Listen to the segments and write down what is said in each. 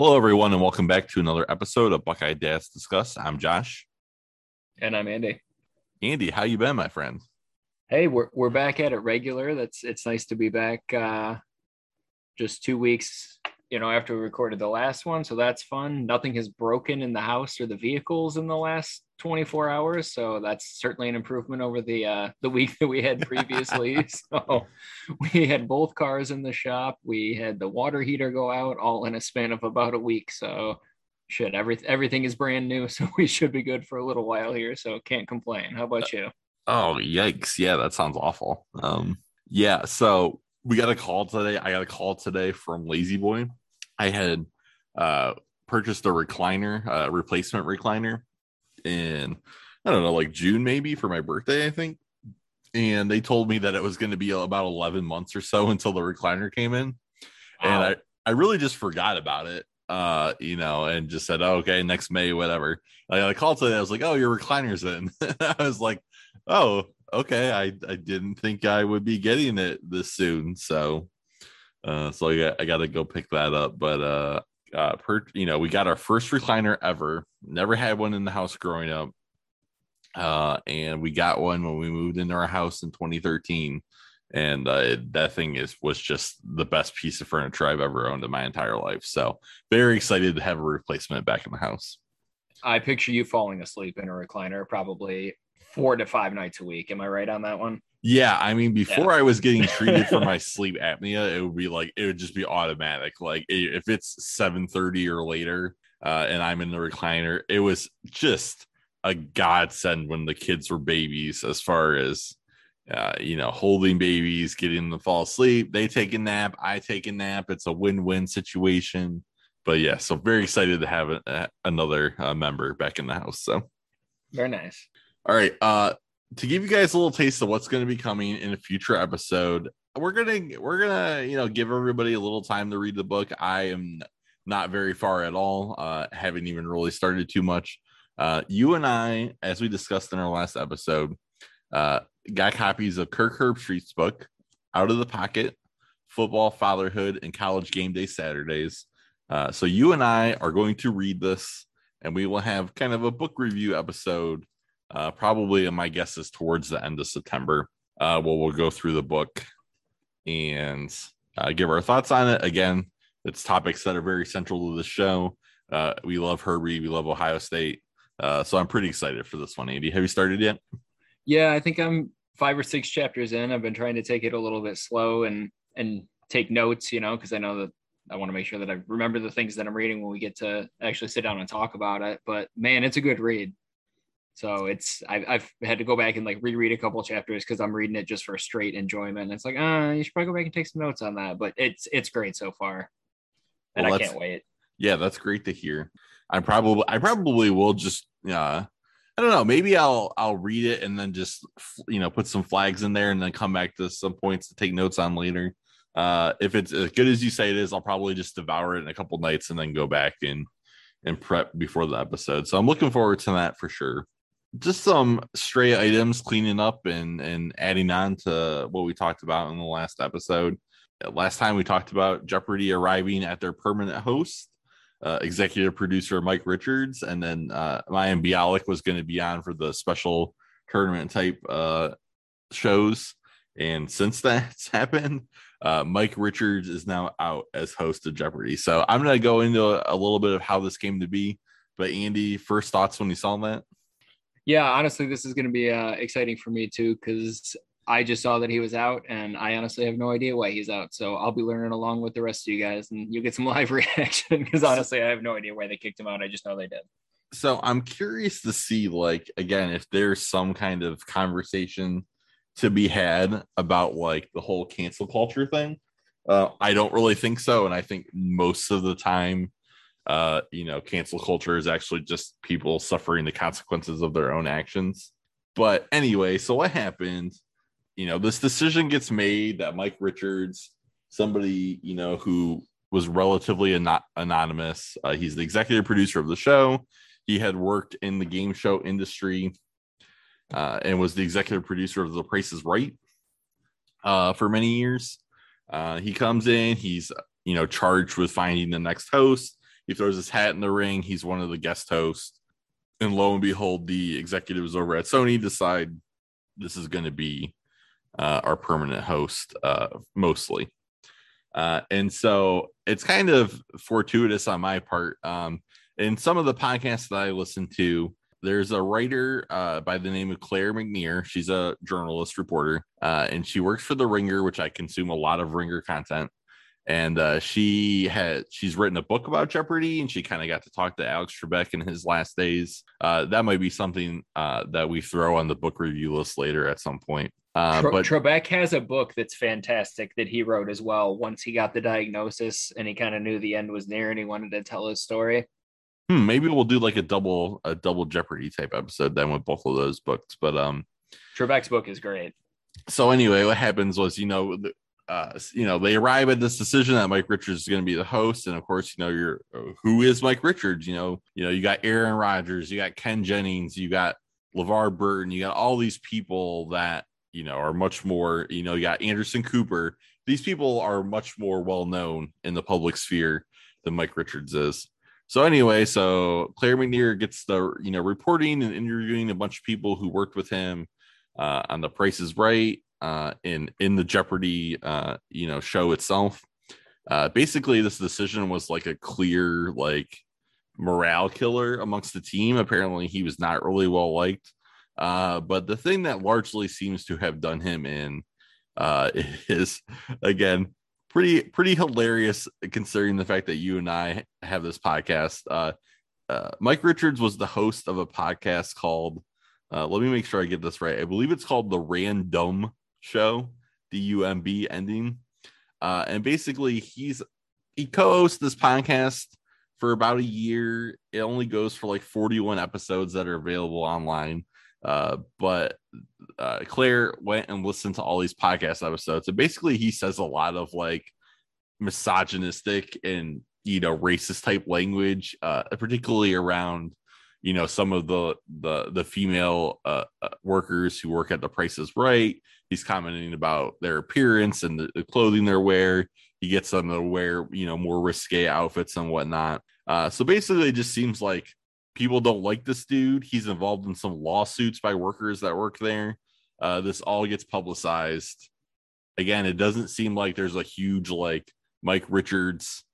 Hello, everyone, and welcome back to another episode of Buckeye Dads Discuss. I'm Josh. And I'm Andy. Andy, how you been, my friend? Hey, we're we're back at it regular. That's it's nice to be back. Uh, just two weeks, you know, after we recorded the last one, so that's fun. Nothing has broken in the house or the vehicles in the last 24 hours, so that's certainly an improvement over the uh, the week that we had previously. so we had both cars in the shop. We had the water heater go out all in a span of about a week. So shit, every, everything is brand new, so we should be good for a little while here. So can't complain. How about you? Oh, yikes. Yeah, that sounds awful. Um, yeah, so we got a call today. I got a call today from La-Z-Boy. I had uh purchased a recliner, uh replacement recliner in I don't know, like June maybe for my birthday, I think. And they told me that it was going to be about 11 months or so until the recliner came in. Wow. And I I really just forgot about it uh, you know, and just said, oh, okay, next May, whatever. Like, I called today. I was like, oh, your recliner's in. I was like, oh, okay. I, I didn't think I would be getting it this soon. So, uh, so I got, I got to go pick that up. But, uh, uh, per, you know, we got our first recliner ever. Never had one in the house growing up. Uh, and we got one when we moved into our house in 2013 and uh, that thing is was just the best piece of furniture I've ever owned in my entire life. So very excited to have a replacement back in the house. I picture you falling asleep in a recliner probably four to five nights a week. Am I right on that one? Yeah, I mean, before yeah. I was getting treated for my sleep apnea, it would be like it would just be automatic. Like if it's seven thirty or later, uh, and I'm in the recliner, it was just a godsend when the kids were babies, as far as uh, you know, holding babies, getting them to fall asleep. They take a nap. I take a nap. It's a win-win situation. But yeah, so very excited to have a, a, another uh, member back in the house. So very nice. All right. Uh, to give you guys a little taste of what's going to be coming in a future episode, we're gonna we're gonna you know give everybody a little time to read the book. I am not very far at all. Uh, haven't even really started too much. Uh, you and I, as we discussed in our last episode, uh, got copies of Kirk Herbstreit's book, Out of the Pocket, Football, Fatherhood, and College Game Day Saturdays. Uh, so you and I are going to read this, and we will have kind of a book review episode. Uh, probably, my guess is towards the end of September. Uh, where we'll go through the book and uh, give our thoughts on it. Again, it's topics that are very central to the show. Uh, we love Herbie. We love Ohio State. Uh, so I'm pretty excited for this one, Andy. Have you started yet? Yeah, I think I'm five or six chapters in. I've been trying to take it a little bit slow and and take notes, you know, because I know that I want to make sure that I remember the things that I'm reading when we get to actually sit down and talk about it. But man, it's a good read. So it's I've, I've had to go back and like reread a couple chapters because I'm reading it just for straight enjoyment. It's like, ah, uh, you should probably go back and take some notes on that. But it's it's great so far, and well, I can't wait. Yeah, that's great to hear. I probably I probably will just uh I don't know. Maybe I'll I'll read it and then just you know put some flags in there and then come back to some points to take notes on later. Uh, if it's as good as you say it is, I'll probably just devour it in a couple nights and then go back and and prep before the episode. So I'm looking forward to that for sure. Just some stray items cleaning up and and adding on to what we talked about in the last episode. Last time we talked about Jeopardy arriving at their permanent host uh, executive producer Mike Richards, and then uh, Mayim Bialik was going to be on for the special tournament type uh, shows. And since that's happened, uh, Mike Richards is now out as host of Jeopardy. So I'm going to go into a, a, little bit of how this came to be. But Andy, first thoughts when you saw that? Yeah, honestly, this is going to be uh, exciting for me too because I just saw that he was out, and I honestly have no idea why he's out. So I'll be learning along with the rest of you guys, and you'll get some live reaction because honestly, I have no idea why they kicked him out. I just know they did. So I'm curious to see, like, again, if there's some kind of conversation to be had about like the whole cancel culture thing. Uh, I don't really think so, and I think most of the time, uh, you know, cancel culture is actually just people suffering the consequences of their own actions. But anyway, so what happened? you know, this decision gets made that Mike Richards, somebody, you know, who was relatively an- anonymous, uh, he's the executive producer of the show. He had worked in the game show industry uh, and was the executive producer of The Price is Right uh, for many years. Uh, he comes in, he's, you know, charged with finding the next host. He throws his hat in the ring. He's one of the guest hosts. And lo and behold, the executives over at Sony decide this is going to be uh, our permanent host, uh, mostly. Uh, and so it's kind of fortuitous on my part. Um, in some of the podcasts that I listen to, there's a writer uh, by the name of Claire McNear. She's a journalist reporter, uh, and she works for the Ringer, which I consume a lot of Ringer content. And uh, she had she's written a book about Jeopardy, and she kind of got to talk to Alex Trebek in his last days. Uh, that might be something uh, that we throw on the book review list later at some point. Uh, Tre- but Trebek has a book that's fantastic that he wrote as well. Once he got the diagnosis and he kind of knew the end was near and he wanted to tell his story. hmm, maybe we'll do like a double a double Jeopardy type episode then with both of those books. But um, Trebek's book is great. so anyway, what happens was, you know, the, uh, you know, they arrive at this decision that Mike Richards is going to be the host, and of course, you know, you're uh, who is Mike Richards? You know, you know, you got Aaron Rodgers, you got Ken Jennings, you got LeVar Burton, you got all these people that you know are much more. You know, you got Anderson Cooper. These people are much more well known in the public sphere than Mike Richards is. So anyway, so Claire McNear gets the you know reporting and interviewing a bunch of people who worked with him uh, on The Price is Right, uh, in in the Jeopardy uh, you know show itself. Uh, basically, this decision was like a clear like morale killer amongst the team. Apparently, he was not really well liked. Uh, but the thing that largely seems to have done him in uh, is again pretty pretty hilarious considering the fact that you and I have this podcast. Uh, uh, Mike Richards was the host of a podcast called. Uh, let me make sure I get this right. I believe it's called the Randumb Show, the D U M B ending. Uh, and basically, he's he co-hosts this podcast for about a year. It only goes for like 41 episodes that are available online. Uh, but uh, Claire went and listened to all these podcast episodes, and basically, he says a lot of like misogynistic and you know racist type language, uh, particularly around you know some of the the the female uh, uh, workers who work at the Price is Right. He's commenting about their appearance and the, the clothing they wear. He gets them to wear you know more risque outfits and whatnot. Uh, so basically, it just seems like people don't like this dude. He's involved in some lawsuits by workers that work there. Uh, this all gets publicized. Again, it doesn't seem like there's a huge like Mike Richards.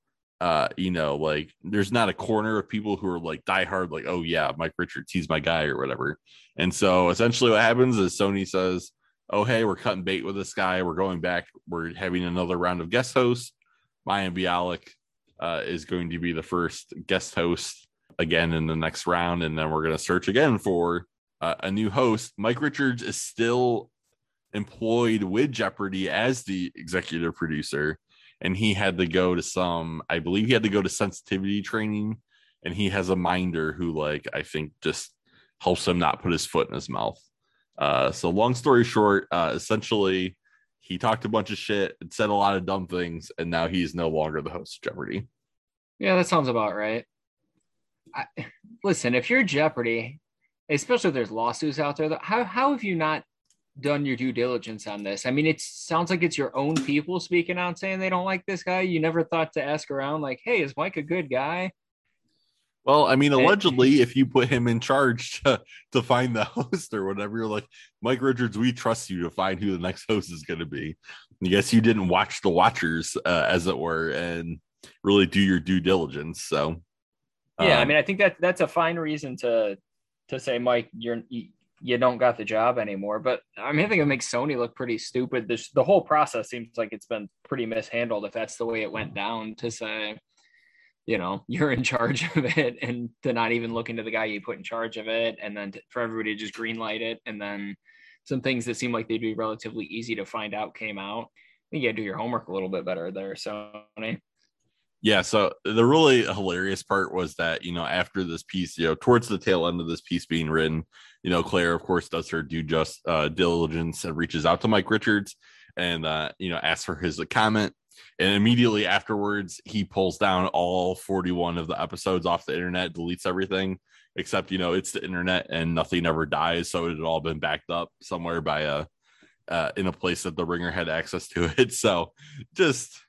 Uh, you know, like there's not a corner of people who are like diehard, like, oh yeah, Mike Richards, he's my guy or whatever. And so essentially what happens is Sony says, Oh, hey, we're cutting bait with this guy. We're going back, we're having another round of guest hosts. Mayim Bialik uh, is going to be the first guest host again in the next round, and then we're going to search again for uh, a new host. Mike Richards is still employed with Jeopardy as the executive producer, and he had to go to some, I believe he had to go to sensitivity training, and he has a minder who, like, I think just helps him not put his foot in his mouth. Uh, so, long story short, uh, essentially, he talked a bunch of shit and said a lot of dumb things, and now he's no longer the host of Jeopardy. Yeah, that sounds about right. I, listen, if you're Jeopardy, especially if there's lawsuits out there, how how have you not done your due diligence on this? I mean, it sounds like it's your own people speaking out saying they don't like this guy. You never thought to ask around, like, "Hey, is Mike a good guy?" Well, I mean, allegedly, if you put him in charge to, to find the host or whatever, you're like, Mike Richards, we trust you to find who the next host is going to be. I guess you didn't watch the watchers, uh, as it were, and really do your due diligence. So, yeah, I um, mean, I think that that's a fine reason to to say, Mike, you're you, you don't got the job anymore. But I mean, I think it makes Sony look pretty stupid. This the whole process seems like it's been pretty mishandled. If that's the way it went down, to say, you know, you're in charge of it, and to not even look into the guy you put in charge of it, and then to, for everybody to just green light it, and then some things that seem like they'd be relatively easy to find out came out. I think you got to do your homework a little bit better there, Sony. yeah. So the really hilarious part was that, you know, after this piece, you know, towards the tail end of this piece being written, you know, Claire, of course, does her due just uh, diligence and reaches out to Mike Richards and, uh, you know, asks for his comment. And immediately afterwards, he pulls down all 41 of the episodes off the internet, deletes everything, except, you know, it's the internet and nothing ever dies. So it had all been backed up somewhere by a, uh, in a place that the ringer had access to it. So just,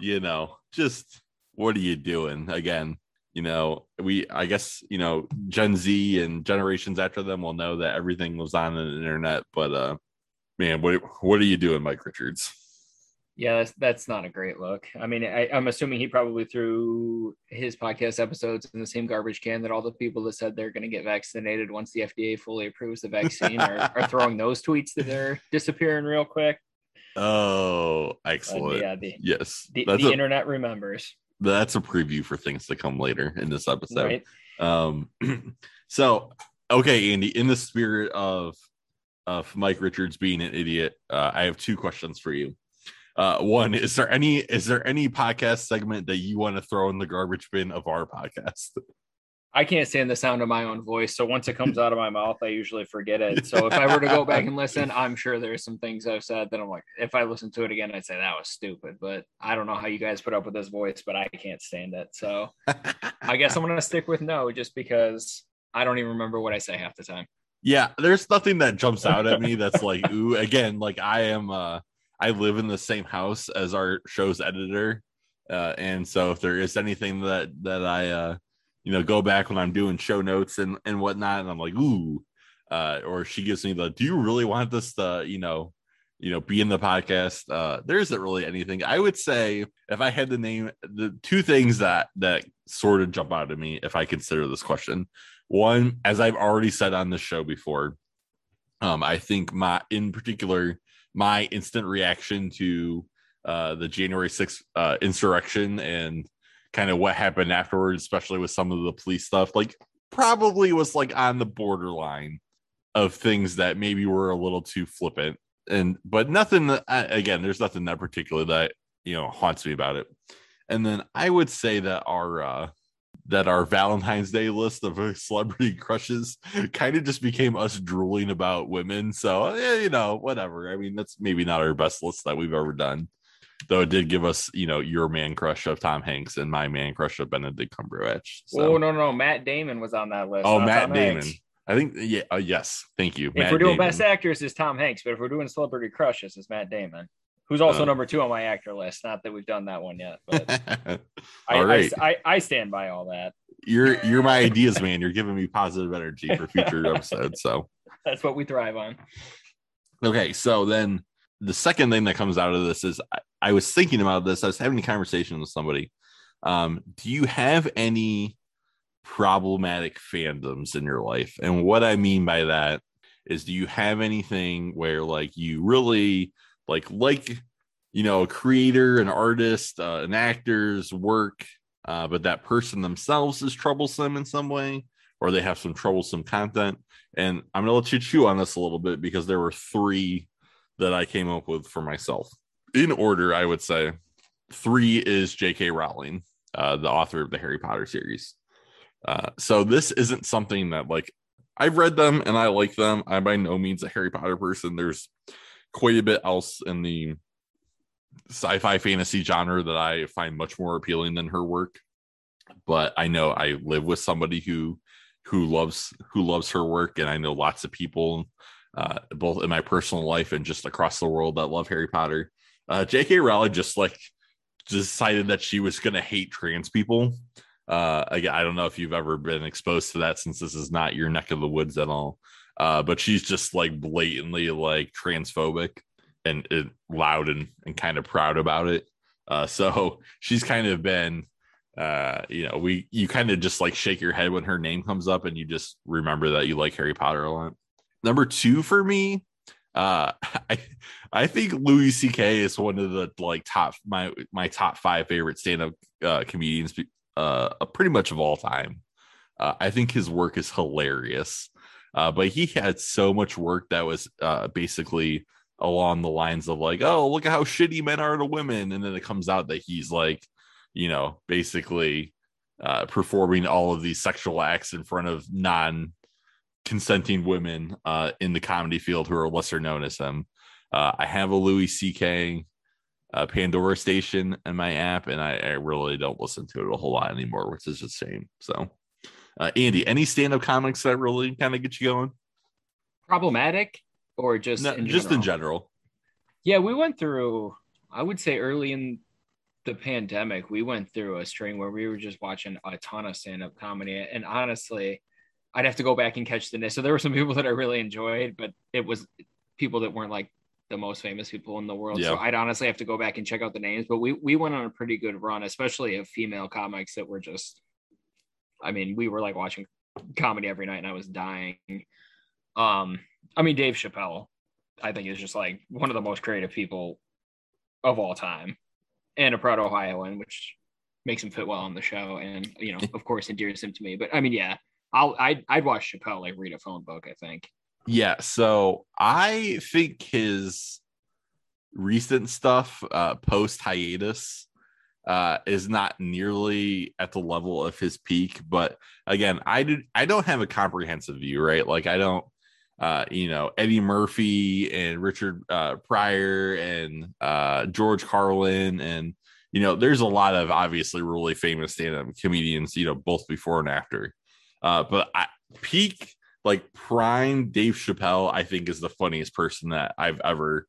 you know, just what are you doing? Again, you know, we I guess you know Gen Z and generations after them will know that everything was on the internet. But uh, man, what what are you doing, Mike Richards? Yeah, that's that's not a great look. I mean, I, am assuming he probably threw his podcast episodes in the same garbage can that all the people that said they're going to get vaccinated once the FDA fully approves the vaccine are, are throwing those tweets that they're disappearing real quick. Oh, excellent! yeah, the, yes, the, the a, internet remembers. That's a preview for things to come later in this episode. Right. Um, so okay, Andy, in the spirit of of Mike Richards being an idiot, uh, I have two questions for you. Uh, one is there any is there any podcast segment that you want to throw in the garbage bin of our podcast? I can't stand the sound of my own voice, so once it comes out of my mouth, I usually forget it. So if I were to go back and listen, I'm sure there's some things I've said that I'm like, if I listen to it again, I'd say that was stupid. But I don't know how you guys put up with this voice, but I can't stand it. So I guess I'm gonna stick with no, just because I don't even remember what I say half the time. Yeah, there's nothing that jumps out at me that's like, ooh, again, like I am uh I live in the same house as our show's editor. Uh, and so if there is anything that that I uh, you know go back when I'm doing show notes and and whatnot, and I'm like, ooh, uh, or she gives me the, do you really want this to you know you know be in the podcast? Uh, there isn't really anything. I would say if I had to name the two things that that sort of jump out at me if I consider this question. One, as I've already said on the show before, um, I think my in particular my instant reaction to uh, the January 6th uh, insurrection and kind of what happened afterwards, especially with some of the police stuff, like probably was like on the borderline of things that maybe were a little too flippant. And but nothing that, again, there's nothing that particular that you know haunts me about it. And then I would say that our uh, that our Valentine's Day list of uh, celebrity crushes kind of just became us drooling about women. So, yeah, you know, whatever. I mean, that's maybe not our best list that we've ever done. Though it did give us, you know, your man crush of Tom Hanks and my man crush of Benedict Cumberbatch. So. Oh no, no, Matt Damon was on that list. Oh, Matt Tom Damon. Hanks. I think, yeah, uh, yes. Thank you. If Matt we're doing Damon. best actors, is Tom Hanks, but if we're doing celebrity crushes, is Matt Damon who's also uh, number two on my actor list. Not that we've done that one yet, but I, right. I, I, I, stand by all that. You're you're my ideas man. You're giving me positive energy for future episodes. So that's what we thrive on. Okay, so then the second thing that comes out of this is I, I was thinking about this. I was having a conversation with somebody. Um, do you have any problematic fandoms in your life? And what I mean by that is, do you have anything where like you really like like you know a creator an artist uh, an actor's work uh, but that person themselves is troublesome in some way or they have some troublesome content. And i'm gonna let you chew on this a little bit because there were three that i came up with for myself. In order i would say three is j.k rowling uh, the author of the harry potter series. Uh, so this isn't something that like i've read them and i like them. I'm by no means a harry potter person. There's quite a bit else in the sci-fi fantasy genre that I find much more appealing than her work. But I know I live with somebody who who loves who loves her work, and I know lots of people, uh, both in my personal life and just across the world, that love Harry Potter. Uh, J.K. Rowling just like decided that she was going to hate trans people. Uh, I don't know if you've ever been exposed to that since this is not your neck of the woods at all uh, but she's just like blatantly like transphobic and, and loud and, and kind of proud about it. Uh, so she's kind of been, uh, you know, we you kind of just like shake your head when her name comes up, and you just remember that you like Harry Potter a lot. Number two for me, uh, I I think Louis C.K. is one of the like top my my top five favorite stand up uh, comedians, uh, pretty much of all time. Uh, I think his work is hilarious. Uh, but he had so much work that was uh, basically along the lines of like, oh, look at how shitty men are to women, and then it comes out that he's like, you know, basically uh, performing all of these sexual acts in front of non consenting women uh, in the comedy field who are lesser known as him. Uh, I have a Louis C.K. Uh, Pandora station in my app, and I, I, really don't listen to it a whole lot anymore, which is a shame. So, uh, Andy, any stand-up comics that really kind of get you going? Problematic or just no, in just in general? Yeah, we went through. I would say early in the pandemic, we went through a string where we were just watching a ton of stand up comedy. And honestly, I'd have to go back and catch the list. So there were some people that I really enjoyed, but it was people that weren't like the most famous people in the world. Yeah. So I'd honestly have to go back and check out the names. But we we went on a pretty good run, especially of female comics that were just I mean, we were like watching comedy every night and I was dying. Um, I mean Dave Chappelle, I think is just like one of the most creative people of all time. And a proud Ohioan, which makes him fit well on the show and you know, of course endears him to me. But I mean, yeah, I'll I'd, I'd watch Chappelle like read a phone book. I think. Yeah, so I think his recent stuff uh, post hiatus uh, is not nearly at the level of his peak. But again, I did I don't have a comprehensive view, right? Like I don't uh, you know, Eddie Murphy and Richard uh, Pryor and uh, George Carlin and you know, there's a lot of obviously really famous stand-up comedians, you know, both before and after. Uh, but I, peak like prime Dave Chappelle, I think is the funniest person that I've ever,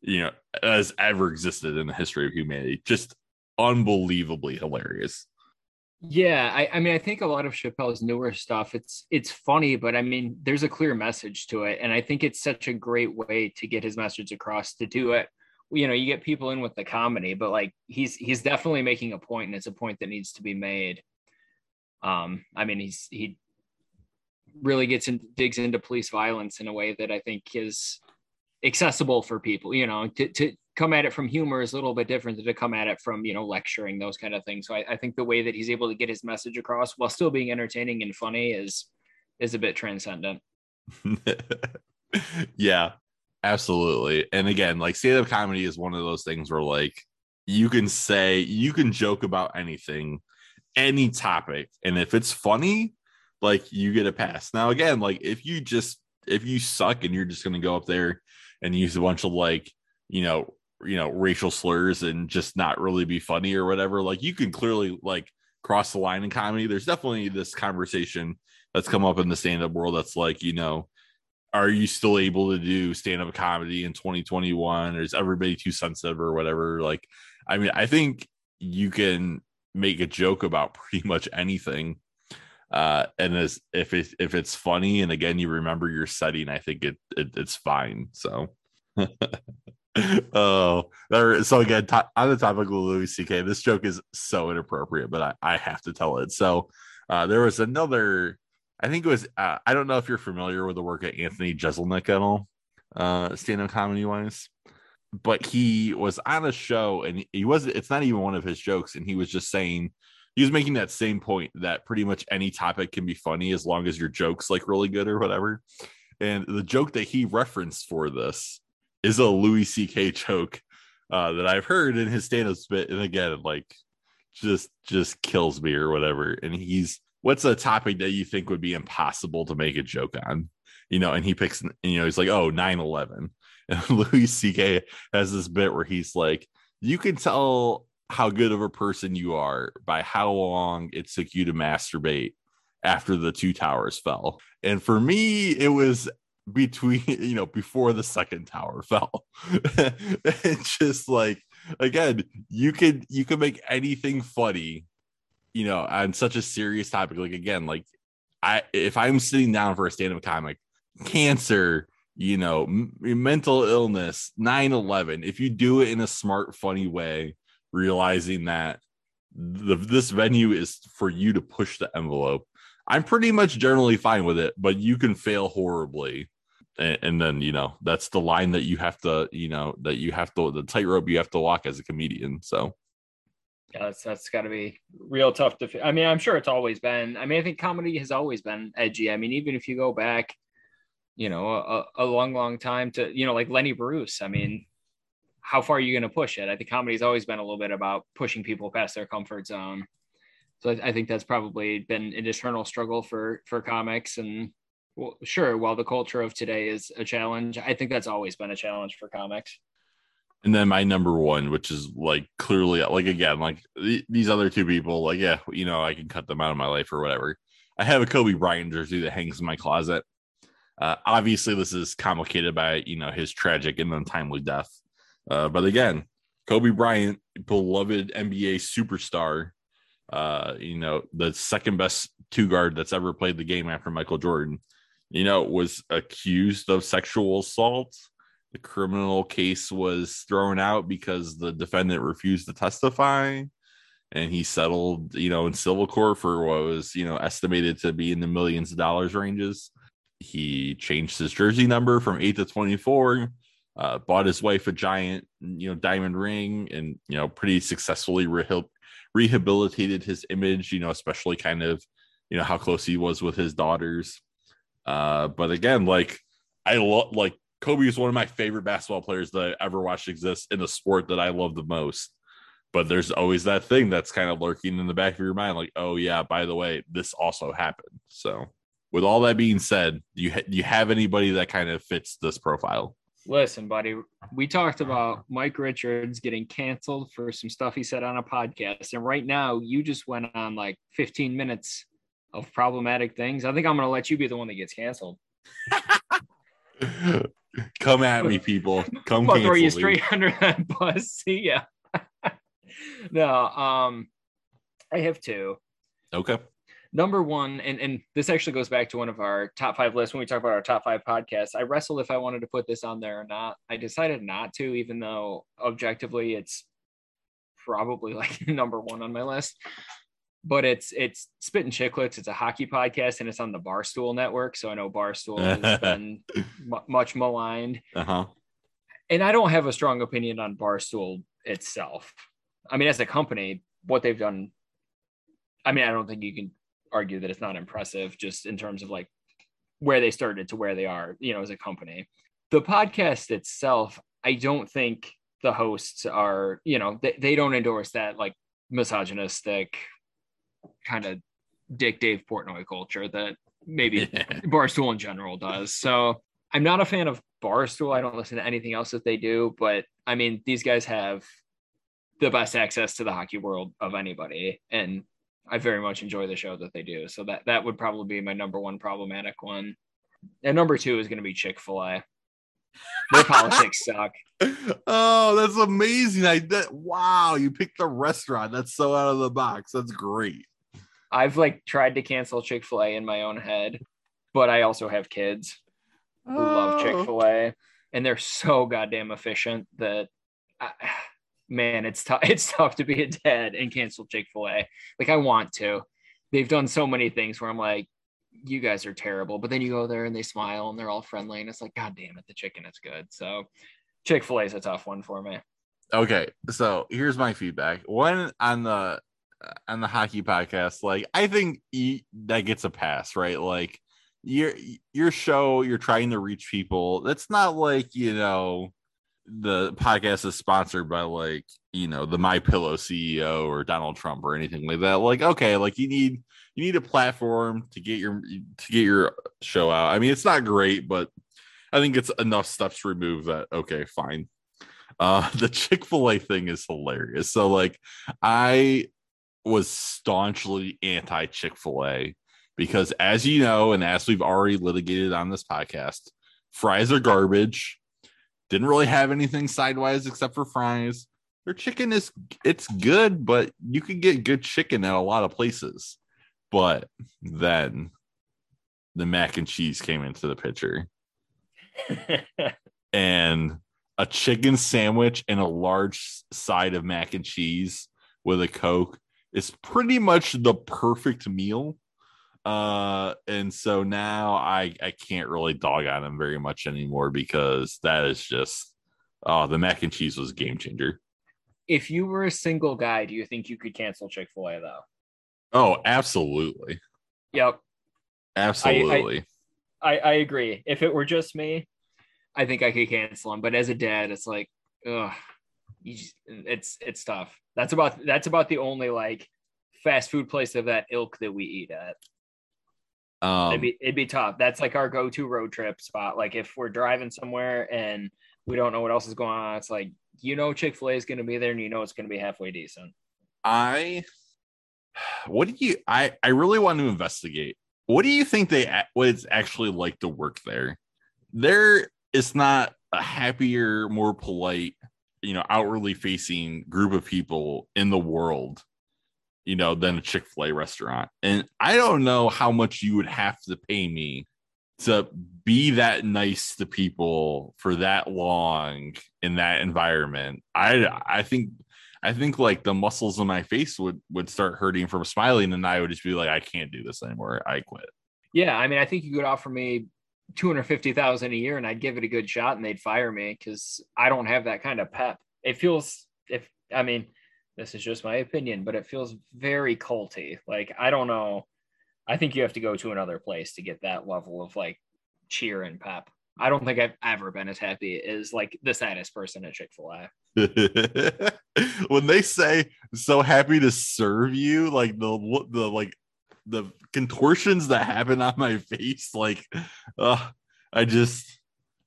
you know, has ever existed in the history of humanity. Just unbelievably hilarious. Yeah, I, I mean, I think a lot of Chappelle's newer stuff, it's it's funny, but I mean, there's a clear message to it, and I think it's such a great way to get his message across. To do it, you know, you get people in with the comedy, but like he's he's definitely making a point, and it's a point that needs to be made. Um, I mean, he's he really gets and digs into police violence in a way that I think is accessible for people. You know, to to come at it from humor is a little bit different than to come at it from you know lecturing those kind of things. So I, I think the way that he's able to get his message across while still being entertaining and funny is is a bit transcendent. yeah, absolutely. And again, like stand-up comedy is one of those things where like you can say you can joke about anything any topic and if it's funny like you get a pass now again like if you just if you suck and you're just going to go up there and use a bunch of like you know you know racial slurs and just not really be funny or whatever like you can clearly like cross the line in comedy. There's definitely this conversation that's come up in the stand-up world that's like you know are you still able to do stand-up comedy in 2021 or is everybody too sensitive or whatever? Like i mean i think you can make a joke about pretty much anything uh and as if it if it's funny and again you remember your setting i think it, it it's fine so oh there, so again on the topic of louis ck this joke is so inappropriate but i i have to tell it. So uh there was another i think it was uh, i don't know if you're familiar with the work of anthony jeselnik at all uh stand-up comedy wise but he was on a show and he was it's not even one of his jokes and he was just saying he was making that same point that pretty much any topic can be funny as long as your joke's like really good or whatever. And the joke that he referenced for this is a louis ck joke uh, that i've heard in his stand-up bit and again like just just kills me or whatever and he's what's a topic that you think would be impossible to make a joke on you know and he picks you know he's like oh 9-11 and Louis C.K. has this bit where he's like, you can tell how good of a person you are by how long it took you to masturbate after the two towers fell. And for me, it was between, you know, before the second tower fell. it's just like, again, you could you could make anything funny, you know, on such a serious topic. Like again, like I if I'm sitting down for a stand-up comic, cancer, you know, m- mental illness, 9 11, if you do it in a smart, funny way, realizing that the, this venue is for you to push the envelope, I'm pretty much generally fine with it, but you can fail horribly. And, and then, you know, that's the line that you have to, you know, that you have to, the tightrope you have to walk as a comedian. So, yeah, that's that's got to be real tough to. I mean, I'm sure it's always been. I mean, I think comedy has always been edgy. I mean, even if you go back you know a, a long long time to you know like lenny bruce i mean how far are you going to push it i think comedy's always been a little bit about pushing people past their comfort zone so I, I think that's probably been an eternal struggle for for comics and well, sure while the culture of today is a challenge i think that's always been a challenge for comics. And then my number one which is like clearly like again like th- these other two people like yeah you know i can cut them out of my life or whatever. I have a kobe bryant jersey that hangs in my closet. Uh, obviously, this is complicated by you know his tragic and untimely death. Uh, but again, Kobe Bryant, beloved NBA superstar, uh, you know, the second best two guard that's ever played the game after Michael Jordan, you know, was accused of sexual assault. The criminal case was thrown out because the defendant refused to testify and he settled, you know, in civil court for what was, you know, estimated to be in the millions of dollars ranges. He changed his jersey number from eight to 24, uh, bought his wife a giant, you know, diamond ring, and, you know, pretty successfully re- rehabilitated his image, you know, especially kind of, you know, how close he was with his daughters. Uh, but again, like, I love, like, Kobe is one of my favorite basketball players that I ever watched exist in a sport that I love the most. But there's always that thing that's kind of lurking in the back of your mind like oh yeah by the way this also happened. So with all that being said do you ha- do you have anybody that kind of fits this profile listen buddy we talked about mike richards getting canceled for some stuff he said on a podcast and right now you just went on like 15 minutes of problematic things. I think i'm going to let you be the one that gets canceled. Come at me people. Come I'll throw you straight under that bus? See ya. No, um, I have two. Okay. Number one, and and this actually goes back to one of our top five lists when we talk about our top five podcasts. I wrestled if I wanted to put this on there or not. I decided not to, even though objectively it's probably like number one on my list. But it's it's Spit and Chicklets. It's a hockey podcast, and it's on the Barstool Network. So I know Barstool has been m- much maligned. Uh-huh. And I don't have a strong opinion on Barstool itself. I mean, as a company, what they've done, I mean, I don't think you can argue that it's not impressive just in terms of like where they started to where they are, you know, as a company. The podcast itself, I don't think the hosts are, you know, they, they don't endorse that like misogynistic kind of Dick Dave Portnoy culture that maybe. Barstool in general does. So I'm not a fan of Barstool. I don't listen to anything else that they do, but I mean, these guys have the best access to the hockey world of anybody. And I very much enjoy the show that they do. So that that would probably be my number one problematic one. And number two is going to be Chick Fil A. Their politics suck. Oh, that's amazing! I that wow, you picked a restaurant. That's so out of the box. That's great. I've like tried to cancel Chick Fil A in my own head, but I also have kids who oh. love Chick Fil A, and they're so goddamn efficient that. I, man, it's tough. It's tough to be a dad and cancel Chick Fil A. Like I want to. They've done so many things where I'm like, you guys are terrible. But then you go there and they smile and they're all friendly, and it's like, God damn it, the chicken is good. So Chick Fil A is a tough one for me. Okay, so here's my feedback. One on the on the hockey podcast, like I think that gets a pass, right? Like your your show, you're trying to reach people. That's not like you know the podcast is sponsored by like you know the my pillow ceo or donald trump or anything like that. Like okay like you need you need a platform to get your to get your show out. I mean it's not great but i think it's enough steps removed that okay fine. Uh the chick-fil-a thing is hilarious. So like i was staunchly anti chick-fil-a because as you know and as we've already litigated on this podcast fries are garbage didn't really have anything sidewise except for fries. Their chicken is it's good, but you can get good chicken at a lot of places. But then the mac and cheese came into the picture. and a chicken sandwich and a large side of mac and cheese with a coke is pretty much the perfect meal uh, and so now I I can't really dog on him very much anymore because that is just oh the mac and cheese was game changer. If you were a single guy, do you think you could cancel Chick Fil A though? Oh, absolutely. Yep. Absolutely. I, I, I agree. If it were just me, I think I could cancel him. But as a dad, it's like, ugh, just, it's it's tough. That's about that's about the only like fast food place of that ilk that we eat at. Um, it'd be it'd be tough. That's like our go-to road trip spot. Like if we're driving somewhere and we don't know what else is going on, it's like you know Chick Fil A is going to be there, and you know it's going to be halfway decent. I, what do you? I I really want to investigate. What do you think they what it's actually like to work there? There is not a happier, more polite you know outwardly facing group of people in the world you know than a chick-fil-a restaurant. And i don't know how much you would have to pay me to be that nice to people for that long in that environment. I i think i think like the muscles in my face would would start hurting from smiling and i would just be like i can't do this anymore. I quit. Yeah, I mean, I think you could offer me two hundred fifty thousand a year, and I'd give it a good shot, and they'd fire me because I don't have that kind of pep. It feels if I mean, this is just my opinion, but it feels very culty. Like I don't know. I think you have to go to another place to get that level of like cheer and pep. I don't think I've ever been as happy as like the saddest person at Chick Fil A. when they say so happy to serve you like the the like the contortions that happen on my face like uh i just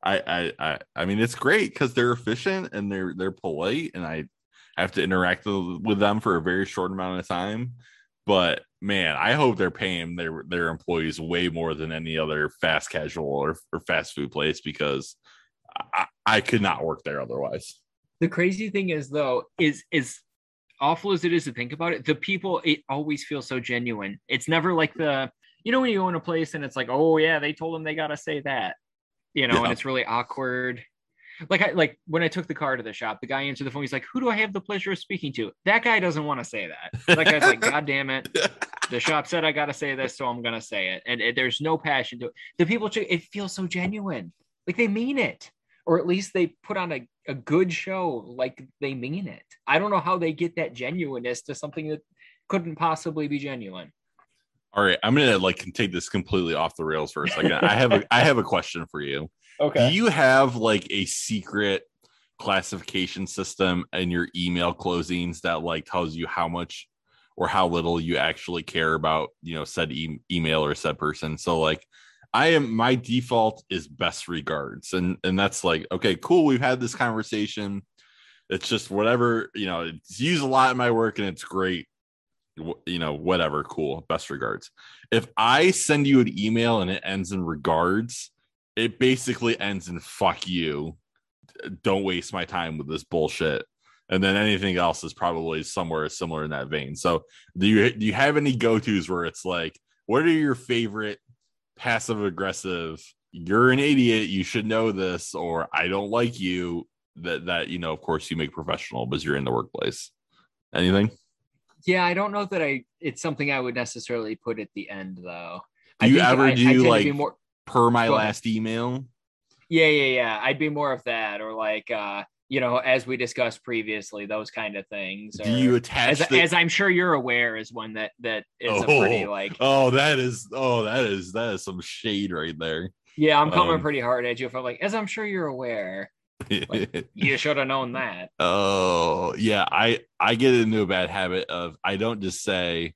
I, I i i mean it's great because they're efficient and they're they're polite and i have to interact with with them for a very short amount of time but man i hope they're paying their their employees way more than any other fast casual or, or fast food place because I, I could not work there otherwise The crazy thing is though, is is awful as it is to think about it, the people it always feels so genuine. It's never like the you know when you go in a place and it's like, oh yeah, they told them they gotta say that. You know, Yeah. and it's really awkward. Like I like when I took the car to the shop, the guy answered the phone. He's like, "Who do I have the pleasure of speaking to?" That guy doesn't want to say that. That guy's like, "God damn it!" The shop said I got to say this, so I'm gonna say it. And it, there's no passion to it. The people, it feels so genuine, like they mean it, or at least they put on a, a good show, like they mean it. I don't know how they get that genuineness to something that couldn't possibly be genuine. all right i'm gonna like take this completely off the rails for a second i have a i have a question for you Do you have like a secret classification system in your email closings that like tells you how much or how little you actually care about, you know, said e- email or said person? So like I am my default is best regards and and that's like okay, cool, we've had this conversation. It's just whatever, you know, it's used a lot in my work and it's great. You know, whatever, cool. Best regards. If I send you an email and it ends in regards, it basically ends in fuck you don't waste my time with this bullshit and then anything else is probably somewhere similar in that vein so do you do you have any go-to's where it's like what are your favorite passive aggressive you're an idiot you should know this or i don't like you that that you know of course you make professional because you're in the workplace anything Yeah, I don't know that I. It's something I would necessarily put at the end though. Do I you ever I- I do, tend to like- more? Per my ahead. last email Yeah, yeah, yeah. I'd be more of that, or like, uh, you know, as we discussed previously, those kind of things. do you attach as, the, as I'm sure you're aware, is one that that is a pretty Oh. like. oh that is oh that is that is some shade right there Yeah, I'm coming um, pretty hard at you. If I'm like, as I'm sure you're aware, you should have known that. Oh yeah, I I get into a bad habit of I don't just say,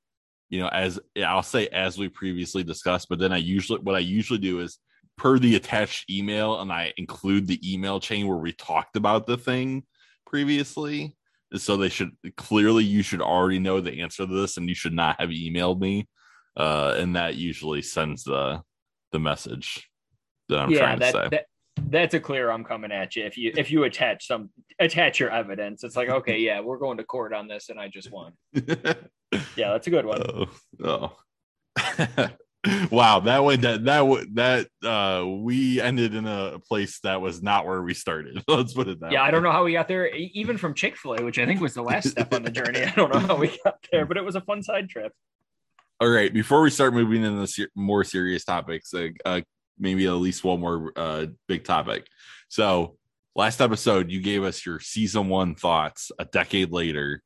you know, as I'll say as we previously discussed, but then I usually what I usually do is per the attached email, and I include the email chain where we talked about the thing previously. So they should clearly you should already know the answer to this, and you should not have emailed me. Uh, and that usually sends the the message that I'm yeah, trying that, to say. that that's a clear. I'm coming at you. If you if you attach some attach your evidence, it's like okay, yeah, we're going to court on this, and I just won. Yeah, that's a good one. Oh, oh. wow, that went that that that uh we ended in a place that was not where we started. Let's put it that. Yeah, I don't know how we got there, even from Chick Fil A, which I think was the last step on the journey. I don't know how we got there, but it was a fun side trip. All right, before we start moving into ser- more serious topics, uh, uh, maybe at least one more uh big topic. So, last episode you gave us your season 1 thoughts a decade later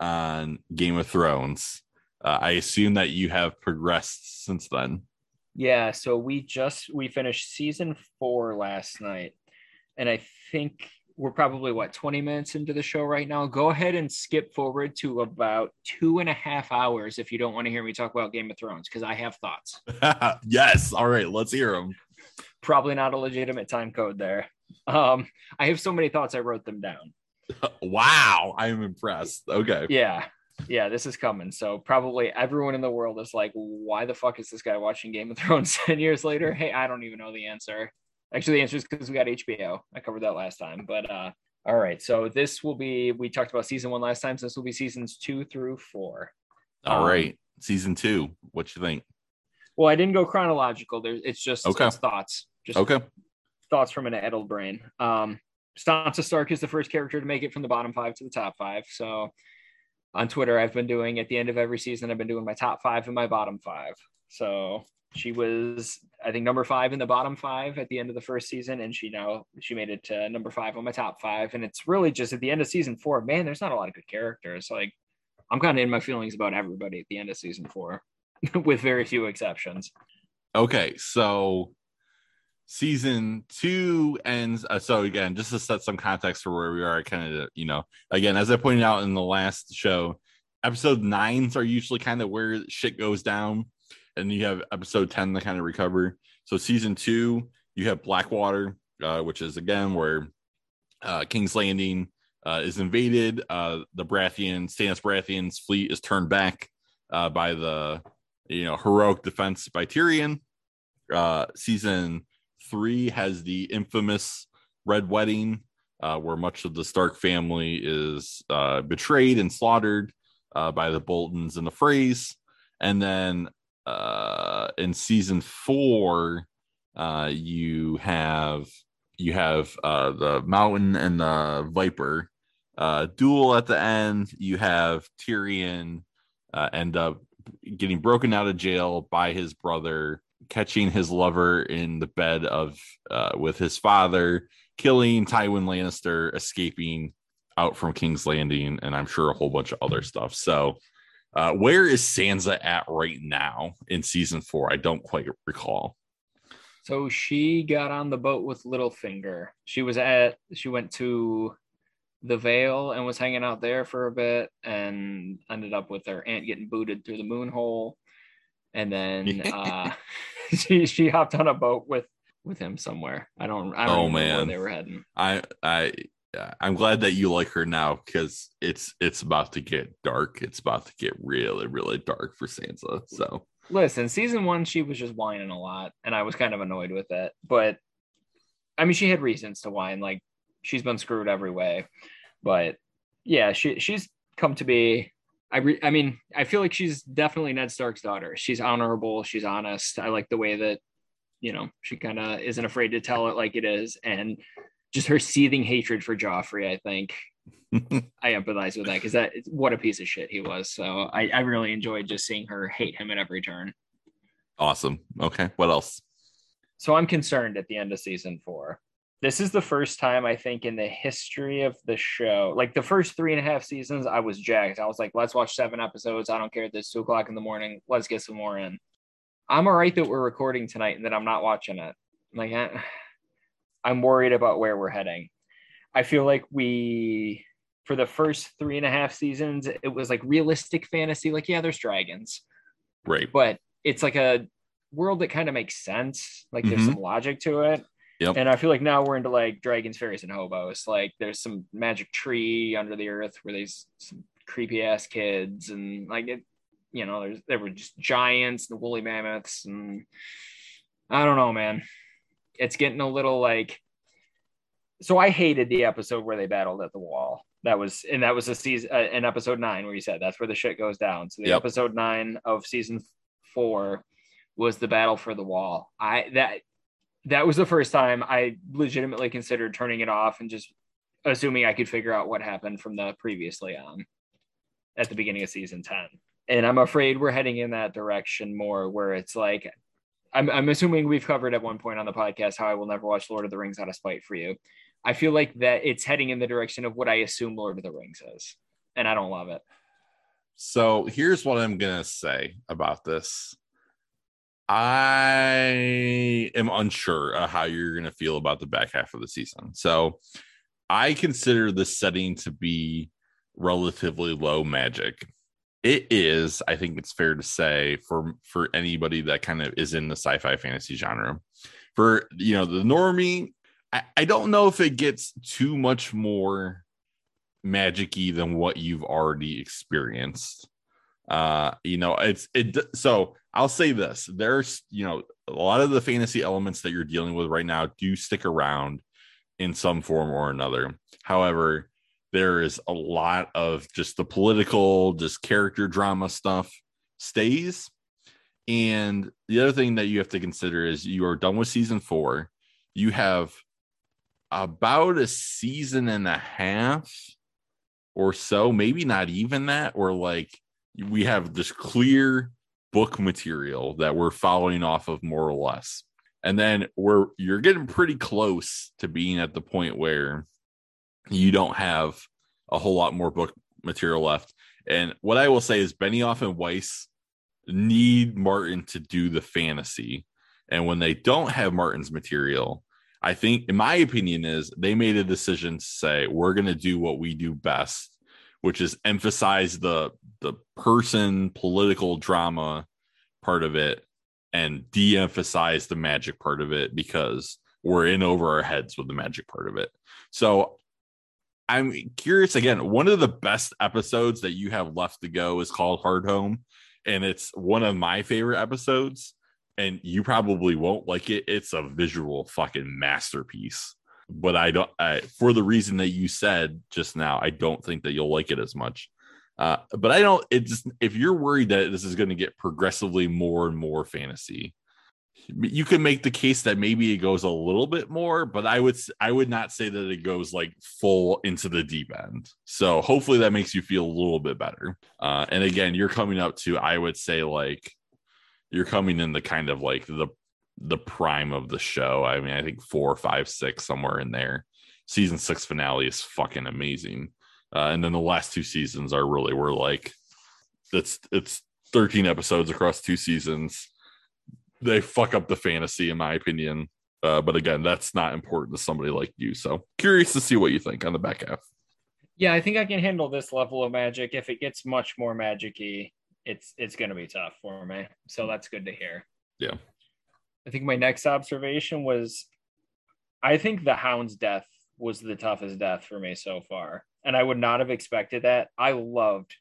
on Game of Thrones. Uh, I assume that you have progressed since then. Yeah, so we just we finished season four last night, and I think we're probably what 20 minutes into the show right now. Go ahead and skip forward to about two and a half hours if you don't want to hear me talk about Game of Thrones, because I have thoughts. yes. All right, let's hear them. Probably not a legitimate time code there. Um, I have so many thoughts I wrote them down. Wow, I'm impressed. Okay. Yeah. Yeah, this is coming. So probably everyone in the world is like, why the fuck is this guy watching Game of Thrones 10 years later? Hey, I don't even know the answer. Actually, the answer is because we got HBO. I covered that last time. But uh All right. So this will be we talked about season one last time. So this will be seasons two through four. All Um, right, season two. What you think? Well, I didn't go chronological. There's it's just Okay. it's thoughts. Just Okay. thoughts from an addled brain. Um, Sansa Stark is the first character to make it from the bottom five to the top five. So on Twitter, I've been doing at the end of every season, I've been doing my top five and my bottom five. So she was, I think, number five in the bottom five at the end of the first season, and she now she made it to number five on my top five. And it's really just at the end of season four, man. There's not a lot of good characters. Like I'm kind of in my feelings about everybody at the end of season four, with very few exceptions. Okay, so season two ends. Uh, so again, just to set some context for where we are, kind of, you know, again, as I pointed out in the last show, episode nines are usually kind of where shit goes down, and you have episode ten to kind of recover. So season two, you have Blackwater, uh, which is again where uh, King's Landing uh, is invaded. Uh, the Baratheon, Stannis Baratheon's fleet is turned back uh, by the you know heroic defense by Tyrion. Season three has the infamous Red Wedding, uh, where much of the Stark family is uh, betrayed and slaughtered uh, by the Boltons and the Freys. And then uh, in season four, uh, you have you have uh, the Mountain and the Viper duel at the end. You have Tyrion end up getting broken out of jail by his brother, catching his lover in the bed of uh, with his father, killing Tywin Lannister, escaping out from King's Landing, and I'm sure a whole bunch of other stuff. So, uh, where is Sansa at right now in season four? I don't quite recall. So she got on the boat with Littlefinger. She was at she went to the Vale and was hanging out there for a bit and ended up with her aunt getting booted through the moon hole. And then uh she she hopped on a boat with with him somewhere. I don't I don't Oh, even know where man. they were heading. I I I'm glad that you like her now because it's it's about to get dark. It's about to get really really dark for Sansa. So Listen, season one, she was just whining a lot, and I was kind of annoyed with it. But I mean, she had reasons to whine. Like she's been screwed every way. But yeah, she she's come to be. I re, I mean, I feel like she's definitely Ned Stark's daughter. She's honorable. She's honest. I like the way that you know she kind of isn't afraid to tell it like it is, and just her seething hatred for Joffrey. I think I empathize with that because that what a piece of shit he was. So I, I really enjoyed just seeing her hate him at every turn. awesome. Okay, what else? So I'm concerned at the end of season four. This is the first time I think in the history of the show, like the first three and a half seasons, I was jacked. I was like, let's watch seven episodes. I don't care it's two o'clock in the morning. Let's get some more in. I'm all right that we're recording tonight and that I'm not watching it. Like, I, I'm worried about where we're heading. I feel like we, for the first three and a half seasons, it was like realistic fantasy. Like, yeah, there's dragons, Right. but it's like a world that kind of makes sense. Like there's Mhm. some logic to it. Yep. And I feel like now we're into like dragons, fairies, and hobos. Like there's some magic tree under the earth where there's some creepy ass kids and like it, you know, there's there were just giants and woolly mammoths and I don't know, man. It's getting a little like so I hated the episode where they battled at the wall. That was and that was a season uh, in episode nine where you said that's where the shit goes down. So the Yep. episode nine of season four was the battle for the wall. I that that was the first time I legitimately considered turning it off and just assuming I could figure out what happened from the previously on at the beginning of season 10. And I'm afraid we're heading in that direction more where it's like I'm, I'm assuming we've covered at one point on the podcast how I will never watch Lord of the Rings out of spite for you. I feel like that it's heading in the direction of what I assume Lord of the Rings is. And I don't love it. So here's what I'm gonna say about this. I am unsure how you're gonna feel about the back half of the season. So I consider the setting to be relatively low magic. It is, I think it's fair to say, for for anybody that kind of is in the sci-fi fantasy genre. For you know, the normie, I, I don't know if it gets too much more magicy than what you've already experienced uh you know it's it so i'll say this there's you know a lot of the fantasy elements that you're dealing with right now do stick around in some form or another. However, there is a lot of just the political, just character drama stuff stays. And the other thing that you have to consider is you are done with season four. You have about a season and a half or so, maybe not even that, or like we have this clear book material that we're following off of more or less. And then we're you're getting pretty close to being at the point where you don't have a whole lot more book material left. And what I will say is Benioff and Weiss need Martin to do the fantasy. And when they don't have Martin's material, I think, in my opinion, is they made a decision to say we're going to do what we do best, which is emphasize the the person political drama part of it and de-emphasize the magic part of it because we're in over our heads with the magic part of it. So I'm curious again, one of the best episodes that you have left to go is called Hardhome and it's one of my favorite episodes and you probably won't like it. It's a visual fucking masterpiece. But I don't, I, for the reason that you said just now, I don't think that you'll like it as much. Uh, but I don't, it just, if you're worried that this is going to get progressively more and more fantasy, you can make the case that maybe it goes a little bit more, but I would, I would not say that it goes like full into the deep end. So hopefully that makes you feel a little bit better. Uh, and again, you're coming up to, I would say like you're coming in the kind of like the the prime of the show. I mean, I think four, five, six, somewhere in there. Season six finale is fucking amazing. Uh, and then the last two seasons are really were like it's it's 13 episodes across two seasons. They fuck up the fantasy, in my opinion. Uh, but again, that's not important to somebody like you. So curious to see what you think on the back half. Yeah, I think I can handle this level of magic. If it gets much more magicy, it's it's going to be tough for me. So that's good to hear. Yeah. I think my next observation was I think the Hound's death was the toughest death for me so far. And I would not have expected that. I loved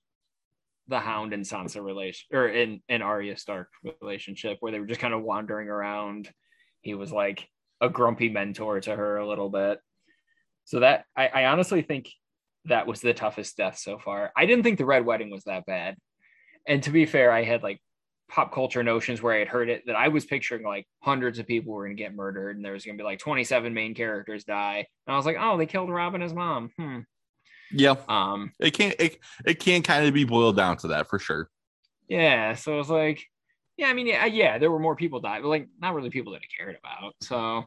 the Hound and Sansa relation or in an Arya Stark relationship where they were just kind of wandering around. He was like a grumpy mentor to her a little bit. So that I, I honestly think that was the toughest death so far. I didn't think the Red Wedding was that bad and to be fair, I had like pop culture notions where I had heard it that I was picturing like hundreds of people were going to get murdered and there was going to be like 27 main characters die. And I was like, oh, they killed Robb and his mom. Hmm. Yeah. Um, it can't, it, it can kind of be boiled down to that for sure. Yeah. So it was like, yeah, I mean, yeah, yeah, there were more people died, but like not really people that I cared about. So,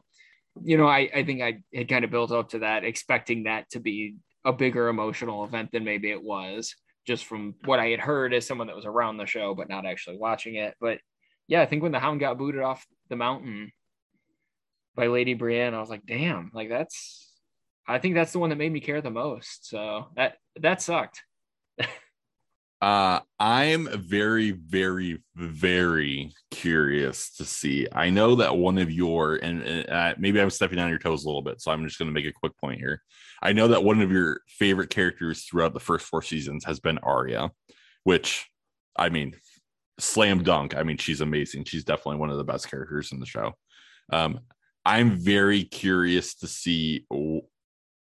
you know, I, I think I had kind of built up to that, expecting that to be a bigger emotional event than maybe it was just from what I had heard as someone that was around the show, but not actually watching it. But yeah, I think when the hound got booted off the mountain by Lady Brienne, I was like, damn, like that's I think that's the one that made me care the most. So that that sucked. uh I'm very, very, very curious to see. I know that one of your and, and uh, maybe I'm stepping on your toes a little bit, so I'm just going to make a quick point here. I know that one of your favorite characters throughout the first four seasons has been Arya, which I mean, slam dunk. I mean, she's amazing. She's definitely one of the best characters in the show. Um, I'm very curious to see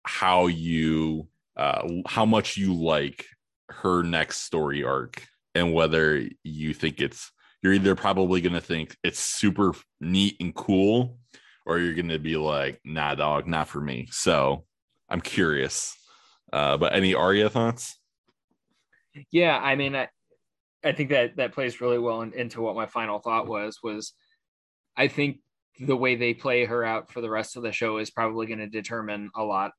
how you, uh, how much you like her next story arc and whether you think it's, you're either probably going to think it's super neat and cool or you're going to be like, nah, dog, not for me. So I'm curious. Uh, but any Arya thoughts? Yeah, I mean, I, I think that that plays really well in, into what my final thought was. Was I think the way they play her out for the rest of the show is probably going to determine a lot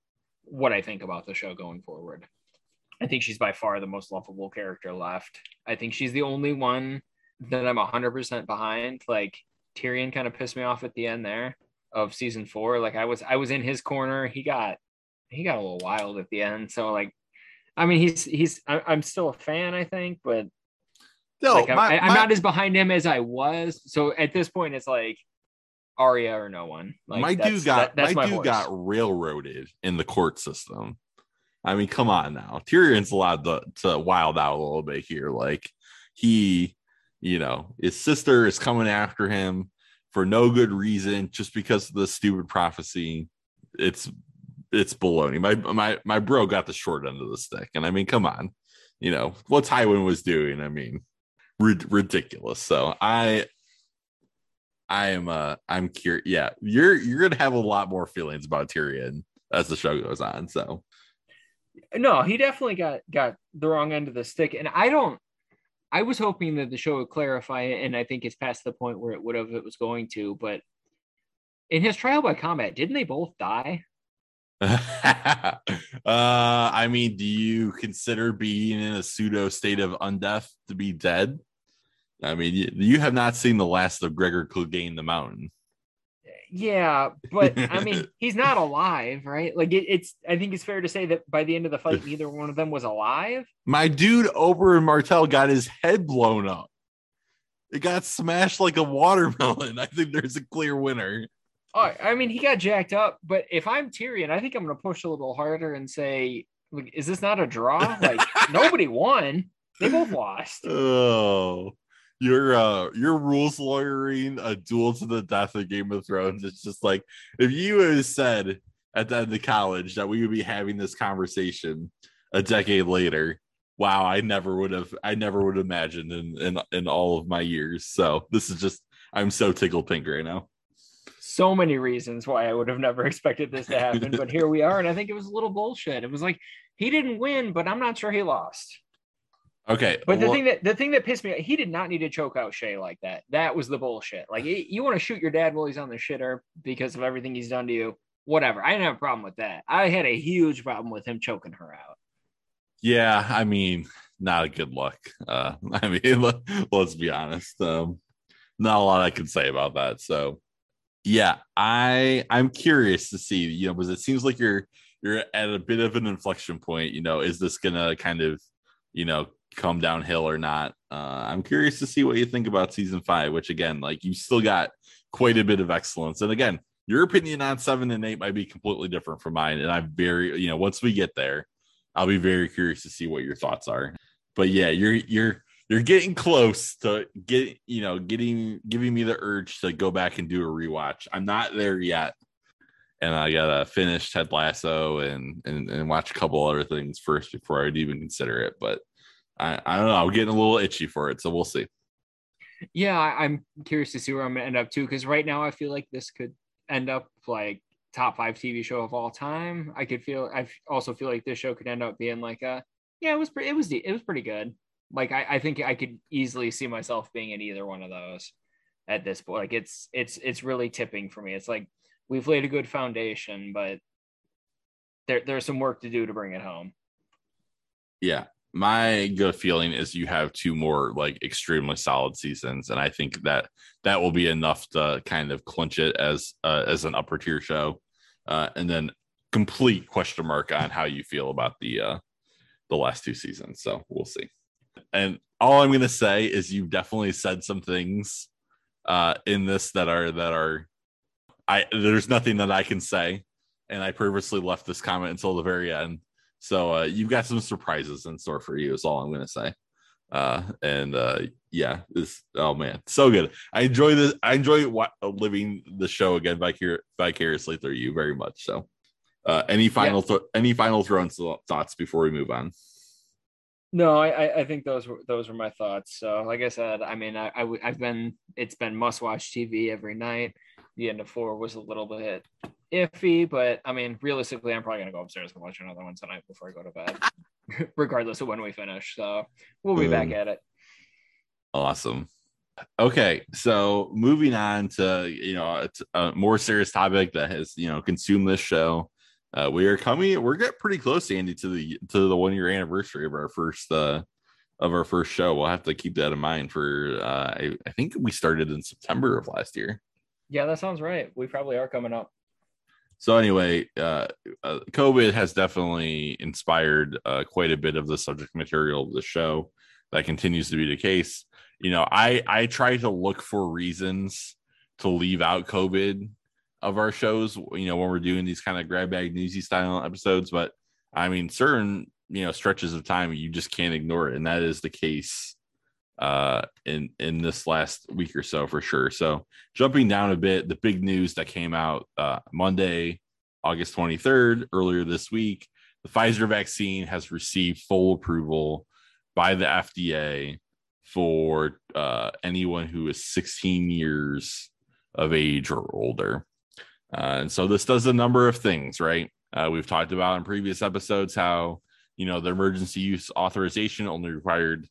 what I think about the show going forward. I think she's by far the most lovable character left. I think she's the only one that I'm 100% behind. Like Tyrion kind of pissed me off at the end there of season 4. Like I was I was in his corner. He got he got a little wild at the end. So like, I mean, he's he's I, am still a fan, I think, but no, like, my, I'm, my, not as behind him as I was. So at this point, it's like Arya or no one. Like, my dude got that, my, my dude got railroaded in the court system. I mean, come on now. Tyrion's allowed to, to wild out a little bit here. Like he, you know, his sister is coming after him for no good reason, just because of the stupid prophecy it's it's baloney. My my my bro got the short end of the stick, and I mean, come on, you know what Tywin was doing. I mean, rid- ridiculous. So I I am uh I'm curious. Yeah, you're you're gonna have a lot more feelings about Tyrion as the show goes on. So no, he definitely got got the wrong end of the stick, and I don't. I was hoping that the show would clarify it, and I think it's past the point where it would have it was going to. But in his trial by combat, didn't they both die? uh I mean, do you consider being in a pseudo state of undeath to be dead? I mean, you, you have not seen the last of Gregor Clegane the Mountain. Yeah, but I mean, he's not alive, right? Like it, it's. I think it's fair to say that by the end of the fight, neither one of them was alive. My dude Oberyn Martell got his head blown up. It got smashed like a watermelon. I think there's a clear winner. Oh, I mean, he got jacked up, but if I'm Tyrion, I think I'm going to push a little harder and say, like, is this not a draw? Like nobody won. They both lost. Oh your uh your rules lawyering a duel to the death of Game of Thrones. It's just like if you had said at the end of college that we would be having this conversation a decade later. Wow, I never would have I never would have imagined in, in in all of my years. So this is just I'm so tickled pink right now. So many reasons why I would have never expected this to happen, but here we are. And I think it was a little bullshit. It was like he didn't win, but I'm not sure he lost. Okay, but the well, thing that the thing that pissed me, he did not need to choke out Shae like that. That was the bullshit. Like you want to shoot your dad while he's on the shitter because of everything he's done to you. Whatever. I didn't have a problem with that. I had a huge problem with him choking her out. Yeah, I mean, not a good look. Uh, I mean, let, us be honest. Um, not a lot I can say about that. So, yeah, I I'm curious to see. You know, because it seems like you're you're at a bit of an inflection point. You know, is this gonna kind of you know come downhill or not. Uh, I'm curious to see what you think about season five, which again, like you still got quite a bit of excellence. And again, your opinion on seven and eight might be completely different from mine. And I'm very, you know, once we get there, I'll be very curious to see what your thoughts are. But yeah, you're you're you're getting close to get you know getting giving me the urge to go back and do a rewatch. I'm not there yet, and I gotta finish Ted Lasso and and, and watch a couple other things first before I'd even consider it. But I, I don't know. I'm getting a little itchy for it, so we'll see. Yeah, I'm curious to see where I'm gonna end up too, because right now I feel like this could end up like top five TV show of all time. I could feel. I also feel like this show could end up being like a yeah, it was pretty. It was it was pretty good. Like I, I think I could easily see myself being in either one of those at this point. Like it's it's it's really tipping for me. It's like we've laid a good foundation, but there there's some work to do to bring it home. Yeah, my gut feeling is you have two more like extremely solid seasons, and I think that that will be enough to kind of clinch it as uh, as an upper tier show, uh, and then complete question mark on how you feel about the uh, the last two seasons. So we'll see. And all I'm gonna say is you definitely said some things uh, in this that are that are I there's nothing that I can say, and I purposely left this comment until the very end so uh, you've got some surprises in store for you. Is all I'm going to say. Uh, and uh, yeah, this oh man, so good. I enjoy this. I enjoy what, living the show again vicar- vicariously through you very much. So, uh, any final yeah. th- any final thoughts before we move on? No, I, I think those were those were my thoughts. So, like I said, I mean, I, I have been it's been must watch TV every night. The end of four was a little bit iffy, but I mean, realistically, I'm probably gonna go upstairs and watch another one tonight before I go to bed, regardless of when we finish. So we'll be back at it. Awesome. Okay, so moving on to you know a, more serious topic that has you know consumed this show. Uh, we are coming. We're getting pretty close, Andy, to the to the one year anniversary of our first uh, of our first show. We'll have to keep that in mind for. Uh, I, I think we started in September of last year. Yeah, that sounds right. We probably are coming up. So anyway, uh, uh, COVID has definitely inspired uh, quite a bit of the subject material of the show. That continues to be the case. You know, I I try to look for reasons to leave out COVID of our shows. You know, when we're doing these kind of grab bag newsy style episodes, but I mean, certain you know stretches of time you just can't ignore it, and that is the case uh in in this last week or so for sure so jumping down a bit the big news that came out uh monday August 23rd, earlier this week, the Pfizer vaccine has received full approval by the FDA for uh, anyone who is 16 years of age or older. Uh, and so this does a number of things, right? Uh, we've talked about in previous episodes how, you know, the emergency use authorization only required,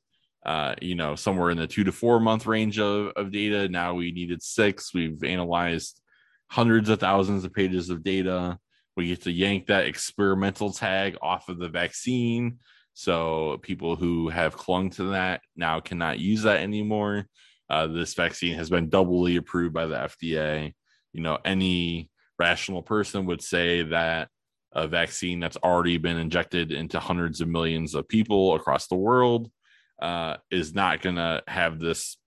uh, you know, somewhere in the two to four month range of, of data. Now we needed six. We've analyzed hundreds of thousands of pages of data. We get to yank that experimental tag off of the vaccine. So people who have clung to that now cannot use that anymore. Uh, this vaccine has been doubly approved by the FDA. You know, any rational person would say that a vaccine that's already been injected into hundreds of millions of people across the world uh, is not going to have this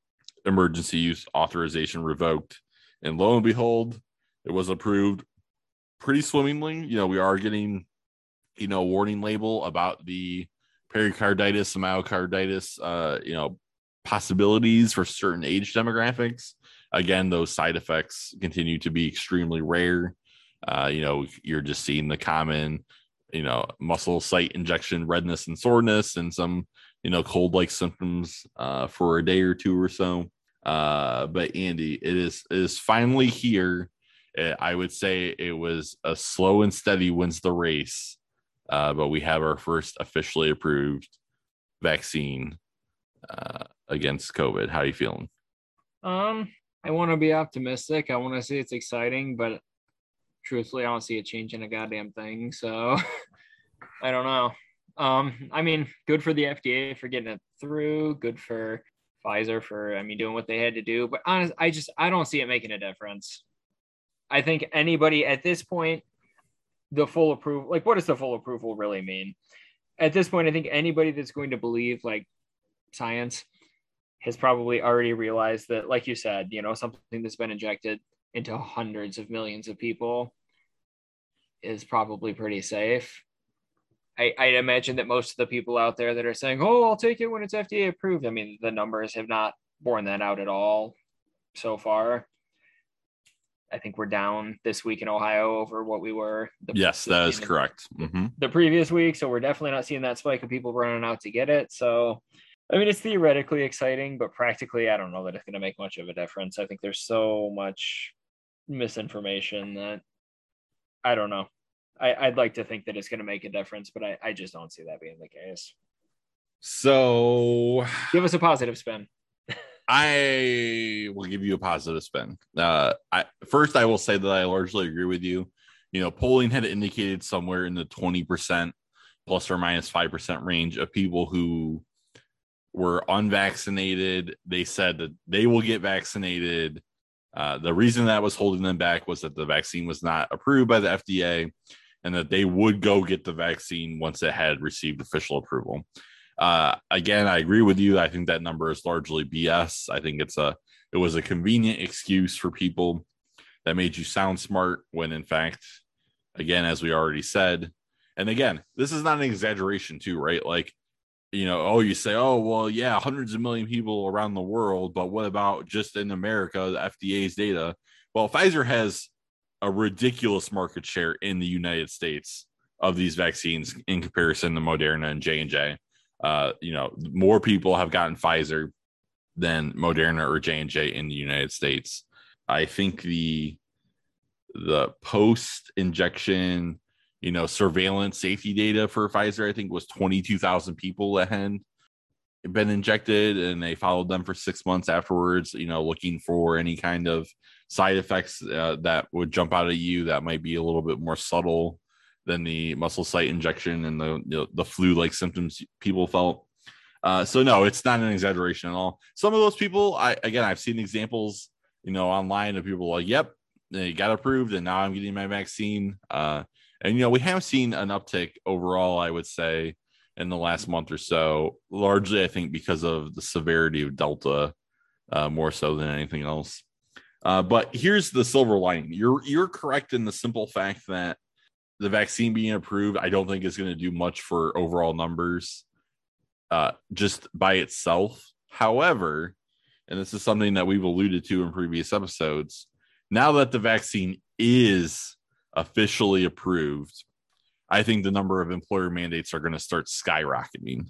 emergency use authorization revoked. And lo and behold, it was approved pretty swimmingly. You know, we are getting, you know, warning label about the pericarditis, and myocarditis, uh, you know, possibilities for certain age demographics. Again, those side effects continue to be extremely rare. Uh, you know, you're just seeing the common, you know, muscle site injection redness and soreness and some, you know, cold like symptoms uh, for a day or two or so. Uh, but Andy, it is it is finally here. Uh, I would say it was a slow and steady wins the race, uh, but we have our first officially approved vaccine uh, against COVID. How are you feeling? Um, I want to be optimistic. I want to see it's exciting, but truthfully, I don't see it changing a goddamn thing. So I don't know. Um, I mean, good for the FDA for getting it through. Good for Pfizer for, I mean, doing what they had to do. But honest, I just I don't see it making a difference. I think anybody at this point, the full approval, like, what does the full approval really mean? At this point, I think anybody that's going to believe like science has probably already realized that, like you said, you know, something that's been injected into hundreds of millions of people is probably pretty safe. I, I imagine that most of the people out there that are saying, "Oh, I'll take it when it's FDA approved," I mean, the numbers have not borne that out at all so far. I think we're down this week in Ohio over what we were. The, yes, that is correct. Mm-hmm. The previous week, so we're definitely not seeing that spike of people running out to get it. So, I mean, it's theoretically exciting, but practically, I don't know that it's going to make much of a difference. I think there's so much misinformation that I don't know. I, would like to think that it's going to make a difference, but I, I just don't see that being the case. So, give us a positive spin. I will give you a positive spin. Uh, I first I will say that I largely agree with you. You know, polling had indicated somewhere in the twenty percent plus or minus minus five percent range of people who were unvaccinated. They said that they will get vaccinated. Uh, the reason that was holding them back was that the vaccine was not approved by the FDA, and that they would go get the vaccine once it had received official approval. Uh, again, I agree with you. I think that number is largely BS. I think it's a it was a convenient excuse for people that made you sound smart when in fact, again, as we already said, and again, this is not an exaggeration too, right? Like, you know, oh, you say, oh, well, yeah, hundreds of million people around the world, but what about just in America, the FDA's data? Well, Pfizer has a ridiculous market share in the United States of these vaccines in comparison to Moderna and J and J uh, you know, more people have gotten Pfizer than Moderna or J and J in the United States. I think the the post injection, you know, surveillance safety data for Pfizer, I think was twenty two thousand people that had been injected, and they followed them for six months afterwards. You know, looking for any kind of side effects uh, that would jump out at you that might be a little bit more subtle than the muscle site injection and the know, the flu like symptoms people felt. Uh, so no, it's not an exaggeration at all. Some of those people, I again, I've seen examples, you know, online of people like, "Yep, they got approved, and now I'm getting my vaccine." Uh, and you know, we have seen an uptick overall. I would say in the last month or so, largely I think because of the severity of Delta, uh, more so than anything else. Uh, but here's the silver lining: you're you're correct in the simple fact that the vaccine being approved, I don't think is going to do much for overall numbers uh, just by itself. However, and this is something that we've alluded to in previous episodes, now that the vaccine is officially approved, I think the number of employer mandates are going to start skyrocketing.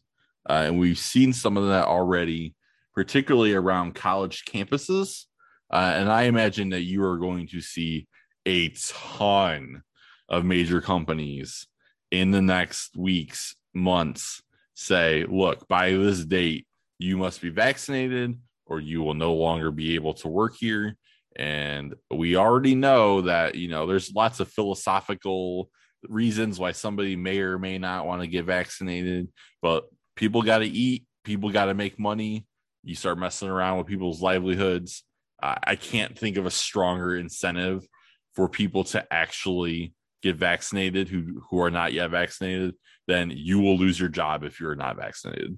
Uh, and we've seen some of that already, particularly around college campuses. Uh, and I imagine that you are going to see a ton of major companies in the next weeks, months say, look, by this date, you must be vaccinated or you will no longer be able to work here. And we already know that, you know, there's lots of philosophical reasons why somebody may or may not want to get vaccinated, but people got to eat, people got to make money. You start messing around with people's livelihoods. I can't think of a stronger incentive for people to actually get vaccinated who who are not yet vaccinated then you will lose your job if you're not vaccinated.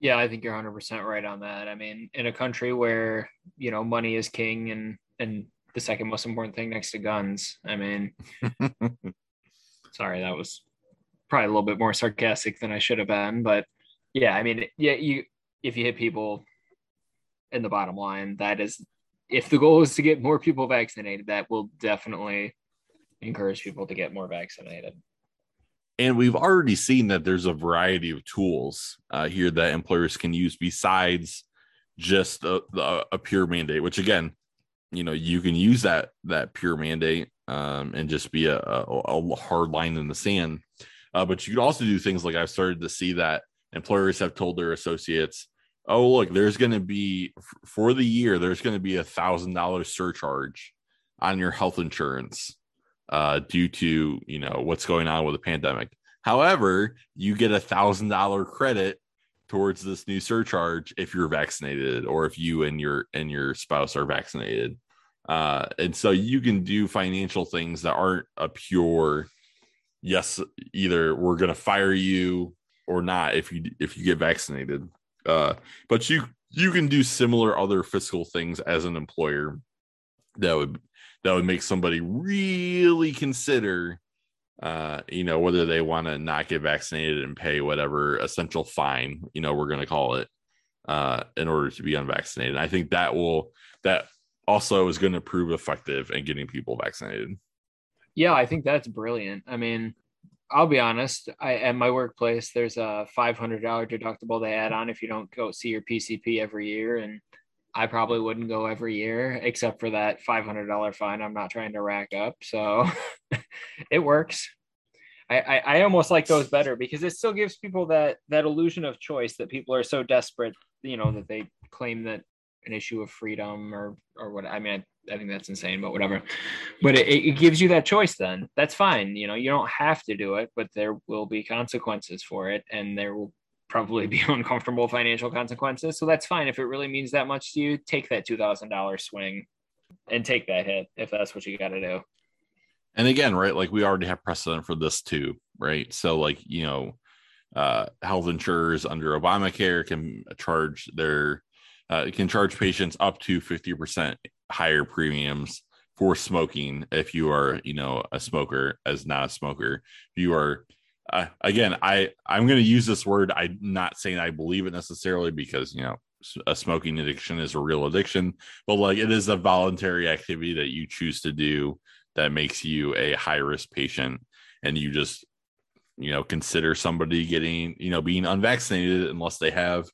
Yeah i think you're 100% right on that. I mean in a country where you know money is king and and the second most important thing next to guns i mean sorry that was probably a little bit more sarcastic than i should have been but yeah i mean yeah you if you hit people in the bottom line that is if the goal is to get more people vaccinated that will definitely encourage people to get more vaccinated. And we've already seen that there's a variety of tools uh, here that employers can use besides just a, a, pure mandate which again you know you can use that that pure mandate um, and just be a, a, a, hard line in the sand. Uh, but you could also do things like i've started to see that employers have told their associates oh look there's going to be for the year there's going to be a thousand dollar surcharge on your health insurance uh, due to you know what's going on with the pandemic. However, you get a thousand dollar credit towards this new surcharge if you're vaccinated or if you and your and your spouse are vaccinated. Uh, and so you can do financial things that aren't a pure yes, either we're gonna fire you or not if you if you get vaccinated. Uh, but you you can do similar other fiscal things as an employer that would that would make somebody really consider uh, you know, whether they want to not get vaccinated and pay whatever essential fine, you know, we're going to call it, uh, in order to be unvaccinated. I think that will, that also is going to prove effective in getting people vaccinated. Yeah, I think that's brilliant. I mean, I'll be honest, I, at my workplace, there's a $500 deductible they add on if you don't go see your PCP every year. And I probably wouldn't go every year except for that $500 fine I'm not trying to rack up. So it works. I, I, I, almost like those better because it still gives people that that illusion of choice that people are so desperate, you know, that they claim that an issue of freedom or or what I mean I, think that's insane, but whatever. But it, it gives you that choice then. That's fine. You know, you don't have to do it, but there will be consequences for it and there will probably be uncomfortable financial consequences. So that's fine. If it really means that much to you, take that $2,000 swing and take that hit if that's what you got to do. And again, right, like we already have precedent for this too, right? So, like, you know, uh, health insurers under Obamacare can charge their, uh, can charge patients up to 50% higher premiums for smoking if you are, you know, a smoker as not a smoker. If you are uh, again, I I'm going to use this word. I'm not saying I believe it necessarily because you know a smoking addiction is a real addiction, but like it is a voluntary activity that you choose to do that makes you a high risk patient, and you just you know consider somebody getting you know being unvaccinated unless they have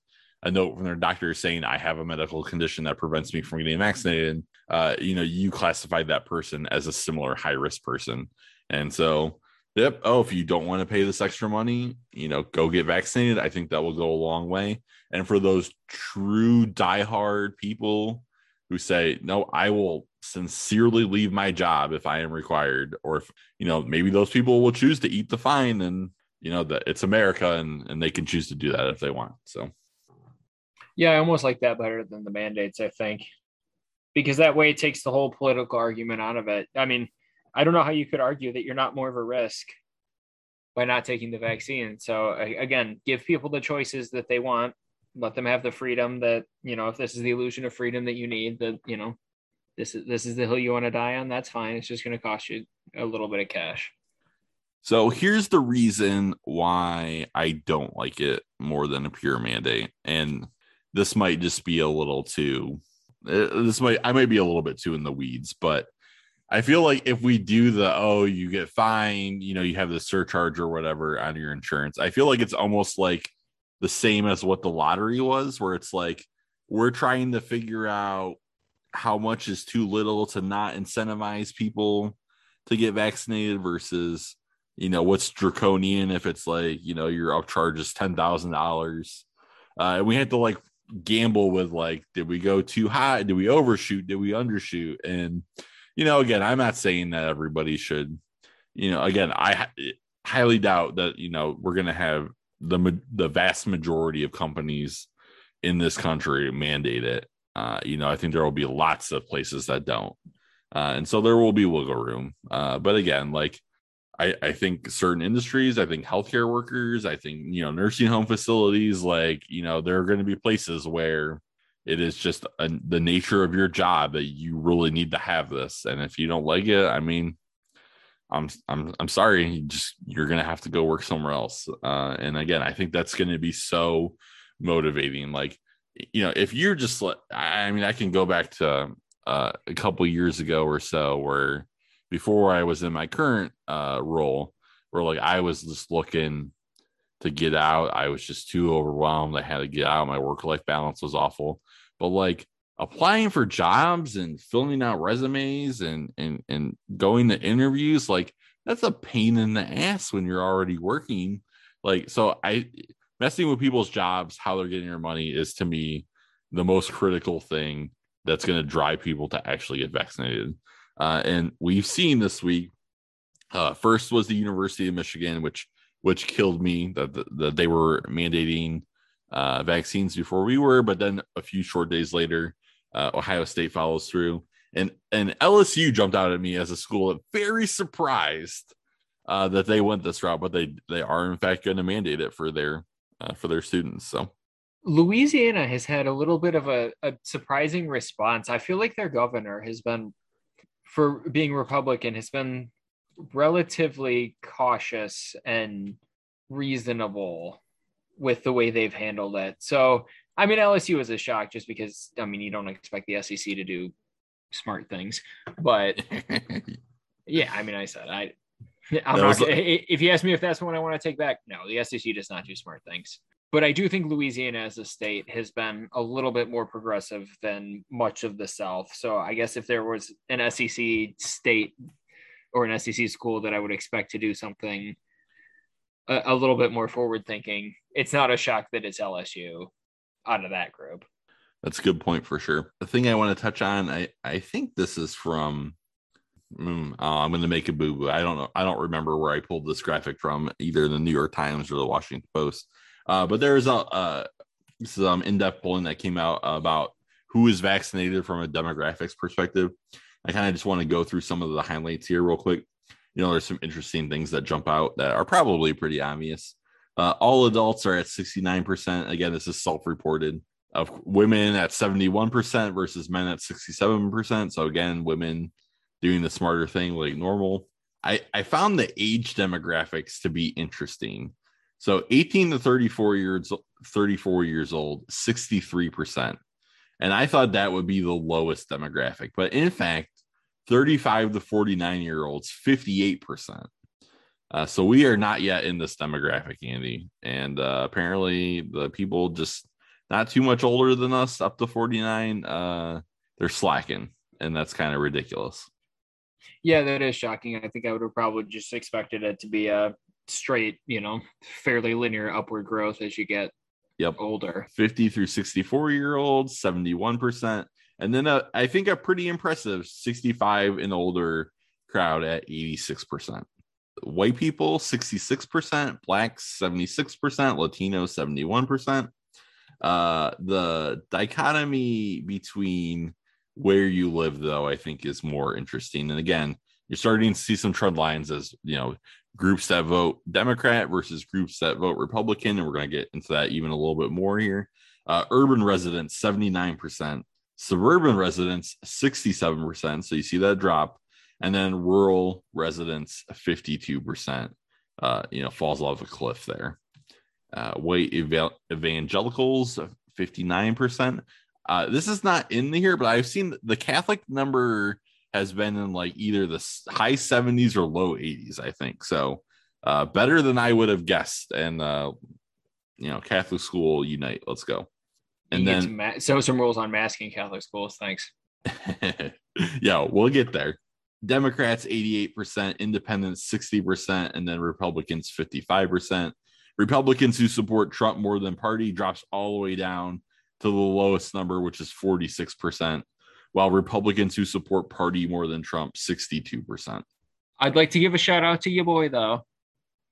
a note from their doctor saying I have a medical condition that prevents me from getting vaccinated. Uh, you know, you classify that person as a similar high risk person, and so Yep. Oh, if you don't want to pay this extra money, you know, go get vaccinated. I think that will go a long way. And for those true diehard people who say, no, I will sincerely leave my job if I am required, or if, you know, maybe those people will choose to eat the fine and, you know, that it's America and, and they can choose to do that if they want. So, yeah, I almost like that better than the mandates, I think, because that way it takes the whole political argument out of it. I mean, I don't know how you could argue that you're not more of a risk by not taking the vaccine. So again, give people the choices that they want. Let them have the freedom that you know. If this is the illusion of freedom that you need, that you know, this is this is the hill you want to die on. That's fine. It's just going to cost you a little bit of cash. So here's the reason why I don't like it more than a pure mandate, and this might just be a little too. Uh, this might I might be a little bit too in the weeds, but I feel like if we do the oh, you get fined, you know, you have the surcharge or whatever on your insurance. I feel like it's almost like the same as what the lottery was, where it's like we're trying to figure out how much is too little to not incentivize people to get vaccinated versus you know what's draconian if it's like you know your upcharge is ten thousand uh, dollars and we had to like gamble with like did we go too high? Did we overshoot? Did we undershoot? And you know again i'm not saying that everybody should you know again i highly doubt that you know we're going to have the the vast majority of companies in this country mandate it. Uh, you know i think there will be lots of places that don't. Uh, and so there will be wiggle room. Uh, but again like I, I think certain industries, I think healthcare workers, I think, you know, nursing home facilities, like, you know, there are going to be places where it is just a, the nature of your job that you really need to have this. And if you don't like it, I mean, I'm, I'm, I'm sorry, you just, you're going to have to go work somewhere else. Uh, and again, I think that's going to be so motivating. Like, you know, if you're just I mean, I can go back to uh, a couple years ago or so where, before I was in my current uh, role, where like I was just looking to get out. I was just too overwhelmed. I had to get out. My work life balance was awful. But like applying for jobs and filling out resumes and and and going to interviews, like that's a pain in the ass when you're already working. Like so, I messing with people's jobs, how they're getting their money is to me the most critical thing that's going to drive people to actually get vaccinated. Uh, and we've seen this week. Uh, first was the University of Michigan, which which killed me that, that, that they were mandating uh, vaccines before we were, but then a few short days later, uh, Ohio State follows through, and and LSU jumped out at me as a school that very surprised uh, that they went this route, but they they are in fact going to mandate it for their uh, for their students. So Louisiana has had a little bit of a, a surprising response. I feel like their governor has been for being Republican has been relatively cautious and reasonable with the way they've handled it. So, I mean, LSU was a shock just because, I mean, you don't expect the SEC to do smart things, but yeah, I mean, I said, I, I'm not, if you ask me if that's one I want to take back, no, the SEC does not do smart things but I do think Louisiana as a state has been a little bit more progressive than much of the South. So I guess if there was an SEC state or an SEC school that I would expect to do something a, a little bit more forward thinking, it's not a shock that it's LSU out of that group. That's a good point for sure. The thing I want to touch on, I I think this is from. Mm, oh, I'm going to make a boo boo. I don't know. I don't remember where I pulled this graphic from, either the New York Times or the Washington Post uh, but there's a uh, some in-depth polling that came out about who is vaccinated from a demographics perspective. I kind of just want to go through some of the highlights here real quick. You know, there's some interesting things that jump out that are probably pretty obvious. Uh, all adults are at 69%. Again, this is self-reported. Of women at 71% versus men at 67%. So again, women doing the smarter thing like normal. I, I found the age demographics to be interesting. So 18 to 34 years 34 years old, 63%. And I thought that would be the lowest demographic, but in fact, 35 to 49 year olds, 58%. Uh, so we are not yet in this demographic, Andy. And uh, apparently, the people just not too much older than us, up to 49, uh, they're slacking. And that's kind of ridiculous. Yeah, that is shocking. I think I would have probably just expected it to be a straight, you know, fairly linear upward growth as you get yep. older. 50 through 64 year olds 71% and then a, I think a pretty impressive 65 and older crowd at 86% white people 66% blacks 76% latinos 71% uh the dichotomy between where you live though i think is more interesting. And again you're starting to see some trend lines as you know groups that vote Democrat versus groups that vote Republican. And we're going to get into that even a little bit more here. Uh, urban residents, 79%, suburban residents, 67%. So you see that drop. And then rural residents, 52%, uh, you know, falls off a cliff there. Uh, white ev- evangelicals, 59%. Uh, this is not in here, but I've seen the Catholic number has been in like either the high 70s or low 80s, I think. So uh, better than I would have guessed. And uh, you know, Catholic school unite. Let's go. And then ma- so some rules on masking Catholic schools. Thanks. yeah, we'll get there. Democrats 88%, independents 60%, and then Republicans 55%. Republicans who support Trump more than party drops all the way down to the lowest number, which is 46%, while Republicans who support party more than Trump 62%. I'd like to give a shout out to your boy though.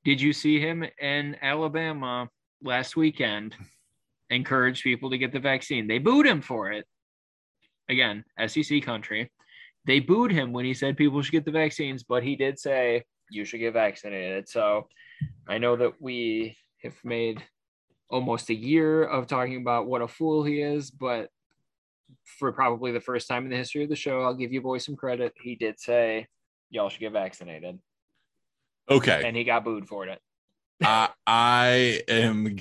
Did you see him in Alabama last weekend? Encourage people to get the vaccine. They booed him for it. Again, SEC country. They booed him when he said people should get the vaccines, but he did say you should get vaccinated. So I know that we have made almost a year of talking about what a fool he is, but for probably the first time in the history of the show, I'll give you boys some credit. He did say y'all should get vaccinated. Okay. And he got booed for it. uh, I am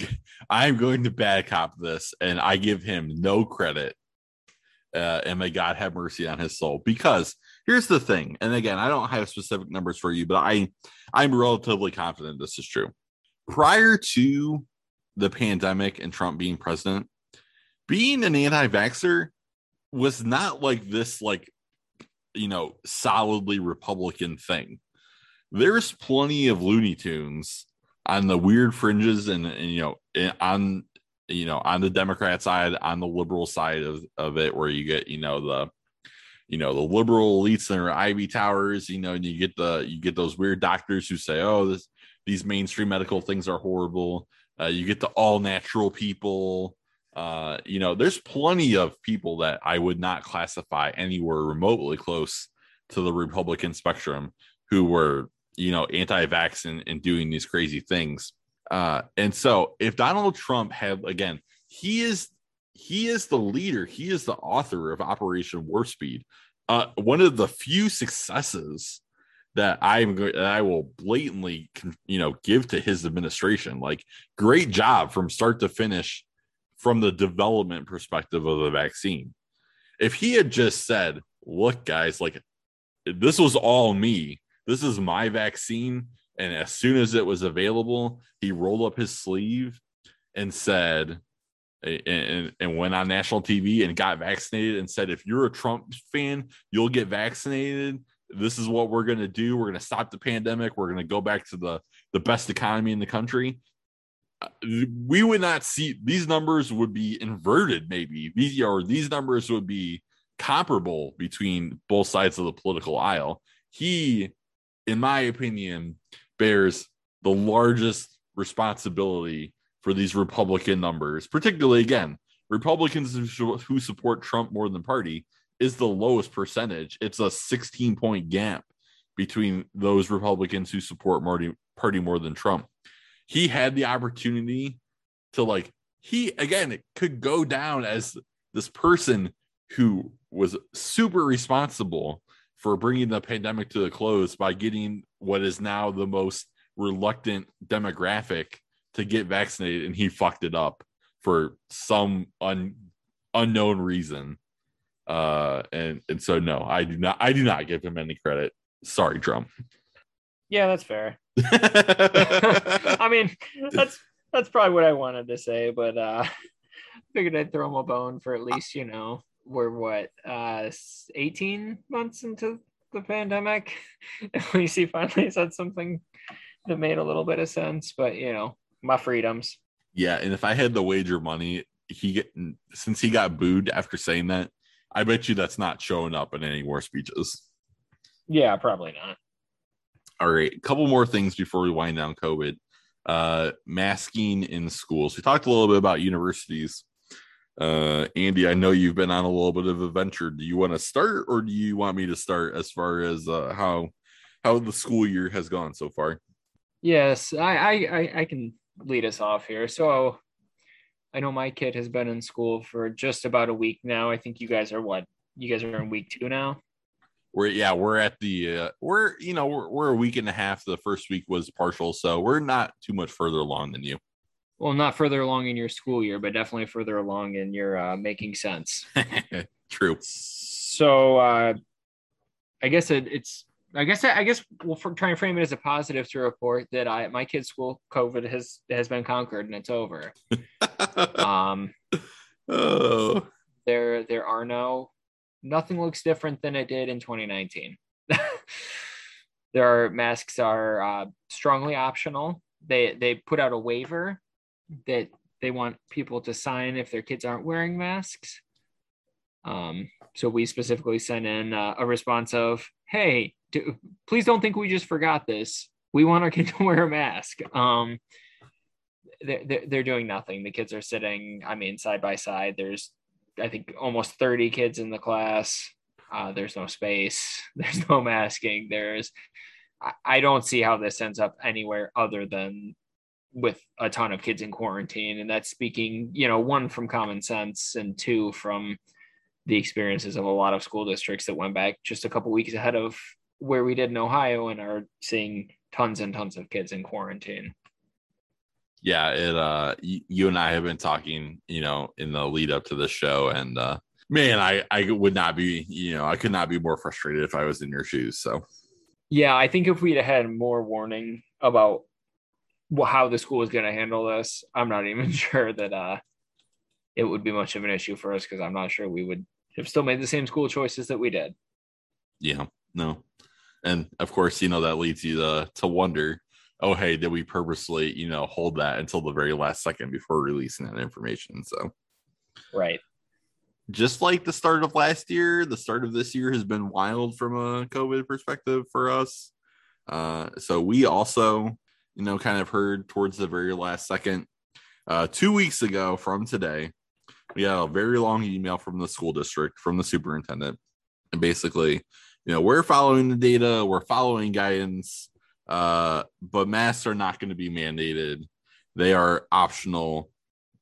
I'm going to bad cop this and I give him no credit. Uh, and may God have mercy on his soul. Because here's the thing, and again, I don't have specific numbers for you, but I I'm relatively confident this is true. Prior to the pandemic and Trump being president, being an anti-vaxxer was not like this, like you know, solidly Republican thing. There's plenty of Looney Tunes on the weird fringes and, and you know on you know on the Democrat side, on the liberal side of, of it, where you get you know the you know the liberal elites in their ivy towers you know and you get the you get those weird doctors who say oh this these mainstream medical things are horrible uh, you get the all natural people uh, you know there's plenty of people that i would not classify anywhere remotely close to the republican spectrum who were you know anti-vax and, and doing these crazy things uh, and so if donald trump had again he is he is the leader. He is the author of Operation Warp Speed. Uh, one of the few successes that I'm that I will blatantly, you know, give to his administration. Like, great job from start to finish, from the development perspective of the vaccine. If he had just said, "Look, guys, like this was all me. This is my vaccine," and as soon as it was available, he rolled up his sleeve and said, and, and went on national TV and got vaccinated and said, if you're a Trump fan, you'll get vaccinated. This is what we're going to do. We're going to stop the pandemic. We're going to go back to the, the best economy in the country. We would not see these numbers would be inverted, maybe these or these numbers would be comparable between both sides of the political aisle. He, in my opinion, bears the largest responsibility for these Republican numbers, particularly again, Republicans who support Trump more than party is the lowest percentage. It's a 16 point gap between those Republicans who support party more than Trump. He had the opportunity to like he again it could go down as this person who was super responsible for bringing the pandemic to the close by getting what is now the most reluctant demographic to get vaccinated and he fucked it up for some un, unknown reason. Uh, and and so no, I do not I do not give him any credit. Sorry, Trump. Yeah, that's fair. I mean, that's that's probably what I wanted to say, but uh figured I'd throw him a bone for at least, you know, we're what, uh 18 months into the pandemic. At least he finally said something that made a little bit of sense, but you know, my freedoms. Yeah, and if I had the wager money, he get since he got booed after saying that, I bet you that's not showing up in any more speeches. Yeah, probably not. All right, a couple more things before we wind down COVID. Uh, masking in schools. We talked a little bit about universities. Uh, Andy, I know you've been on a little bit of a venture. Do you want to start, or do you want me to start as far as uh, how how the school year has gone so far? Yes, I I I can lead us off here. So I know my kid has been in school for just about a week now. I think you guys are what? You guys are in week two now. We're yeah, we're at the uh, we're you know we're we're a week and a half. The first week was partial, so we're not too much further along than you. Well, not further along in your school year, but definitely further along in your uh, making sense. True. So uh, I guess it, it's I guess I guess we'll try and frame it as a positive to report that I my kid's school COVID has has been conquered and it's over. um, oh, there there are no nothing looks different than it did in 2019. Their masks are uh, strongly optional. They they put out a waiver that they want people to sign if their kids aren't wearing masks. Um, so we specifically sent in uh, a response of, "Hey, do, please don't think we just forgot this. We want our kid to wear a mask." Um, they're, they're doing nothing. The kids are sitting, I mean, side by side. There's, I think, almost 30 kids in the class. Uh, there's no space. There's no masking. There's, I, I don't see how this ends up anywhere other than with a ton of kids in quarantine. And that's speaking, you know, one from common sense and two from the experiences of a lot of school districts that went back just a couple weeks ahead of where we did in Ohio and are seeing tons and tons of kids in quarantine. Yeah, it uh you and I have been talking, you know, in the lead up to the show and uh man, I I would not be, you know, I could not be more frustrated if I was in your shoes. So yeah, I think if we'd had more warning about how the school is going to handle this, I'm not even sure that uh it would be much of an issue for us because I'm not sure we would have still made the same school choices that we did. Yeah, no. And of course, you know, that leads you to, to wonder, oh, hey, did we purposely, you know, hold that until the very last second before releasing that information? So, right. Just like the start of last year, the start of this year has been wild from a COVID perspective for us. Uh, so we also, you know, kind of heard towards the very last second, uh, two weeks ago from today, we got a very long email from the school district from the superintendent and basically you know we're following the data we're following guidance uh, but masks are not going to be mandated they are optional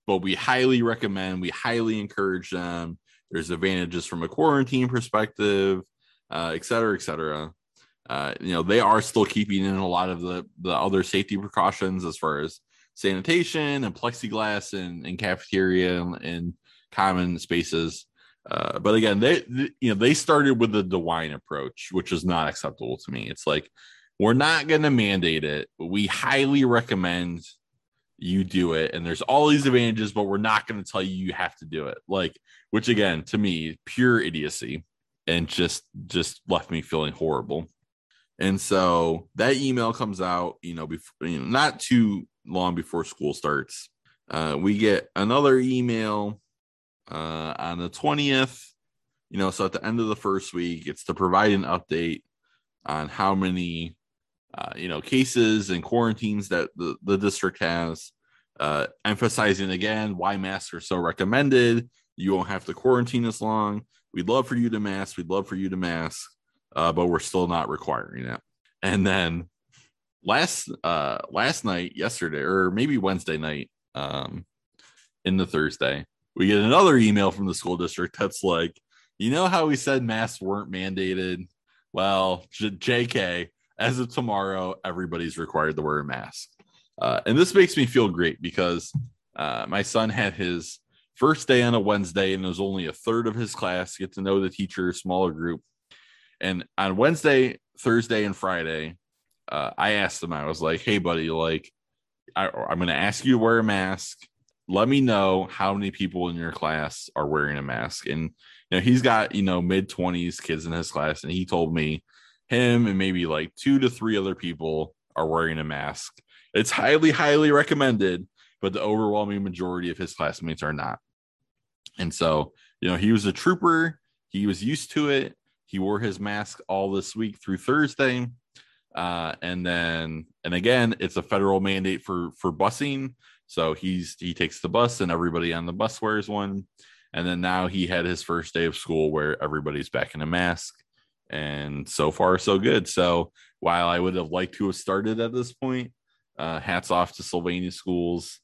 but we highly recommend we highly encourage them there's advantages from a quarantine perspective uh, et cetera et cetera uh, you know they are still keeping in a lot of the the other safety precautions as far as sanitation and plexiglass and, and cafeteria and, and common spaces. Uh, but again, they, they, you know they started with the DeWine approach, which is not acceptable to me. It's like we're not going to mandate it. we highly recommend you do it, and there's all these advantages, but we're not going to tell you you have to do it. Like, which again, to me, pure idiocy, and just just left me feeling horrible. And so that email comes out, you know, before you know, not too long before school starts. Uh, we get another email uh, on the 20th. You know, so at the end of the first week, it's to provide an update on how many, uh, you know, cases and quarantines that the, the district has, uh, emphasizing again why masks are so recommended. You won't have to quarantine as long. We'd love for you to mask. We'd love for you to mask, uh, but we're still not requiring it. And then last uh last night, yesterday, or maybe Wednesday night, um, in the Thursday, we get another email from the school district that's like, you know how we said masks weren't mandated? Well, J- JK, as of tomorrow, everybody's required to wear a mask. Uh, and this makes me feel great because uh, my son had his first day on a Wednesday, and it was only a third of his class get to know the teacher, smaller group. And on Wednesday, Thursday, and Friday, uh, I asked him, I was like, hey, buddy, like, I, I'm going to ask you to wear a mask let me know how many people in your class are wearing a mask. And you know, he's got, you know, mid 20s kids in his class, and he told me him and maybe like two to three other people are wearing a mask. It's highly, highly recommended, but the overwhelming majority of his classmates are not. And so, you know, he was a trooper, he was used to it. He wore his mask all this week through Thursday. Uh, and then, and again, it's a federal mandate for for busing. So he's he takes the bus and everybody on the bus wears one. And then now he had his first day of school where everybody's back in a mask. And so far, so good. So while I would have liked to have started at this point, uh, hats off to Sylvania schools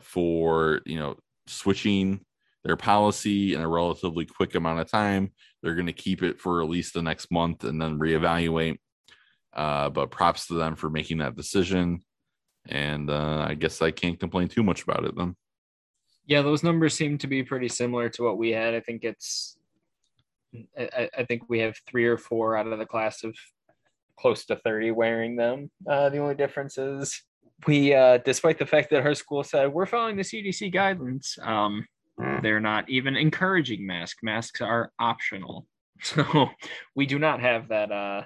for you know switching their policy in a relatively quick amount of time. They're going to keep it for at least the next month and then reevaluate. Uh, but props to them for making that decision and uh, I guess I can't complain too much about it then. Yeah, those numbers seem to be pretty similar to what we had. I think it's I, I think we have three or four out of the class of close to 30 wearing them. Uh, the only difference is we, uh, despite the fact that our school said we're following the CDC guidelines, um, they're not even encouraging masks. Masks are optional. So we do not have that uh,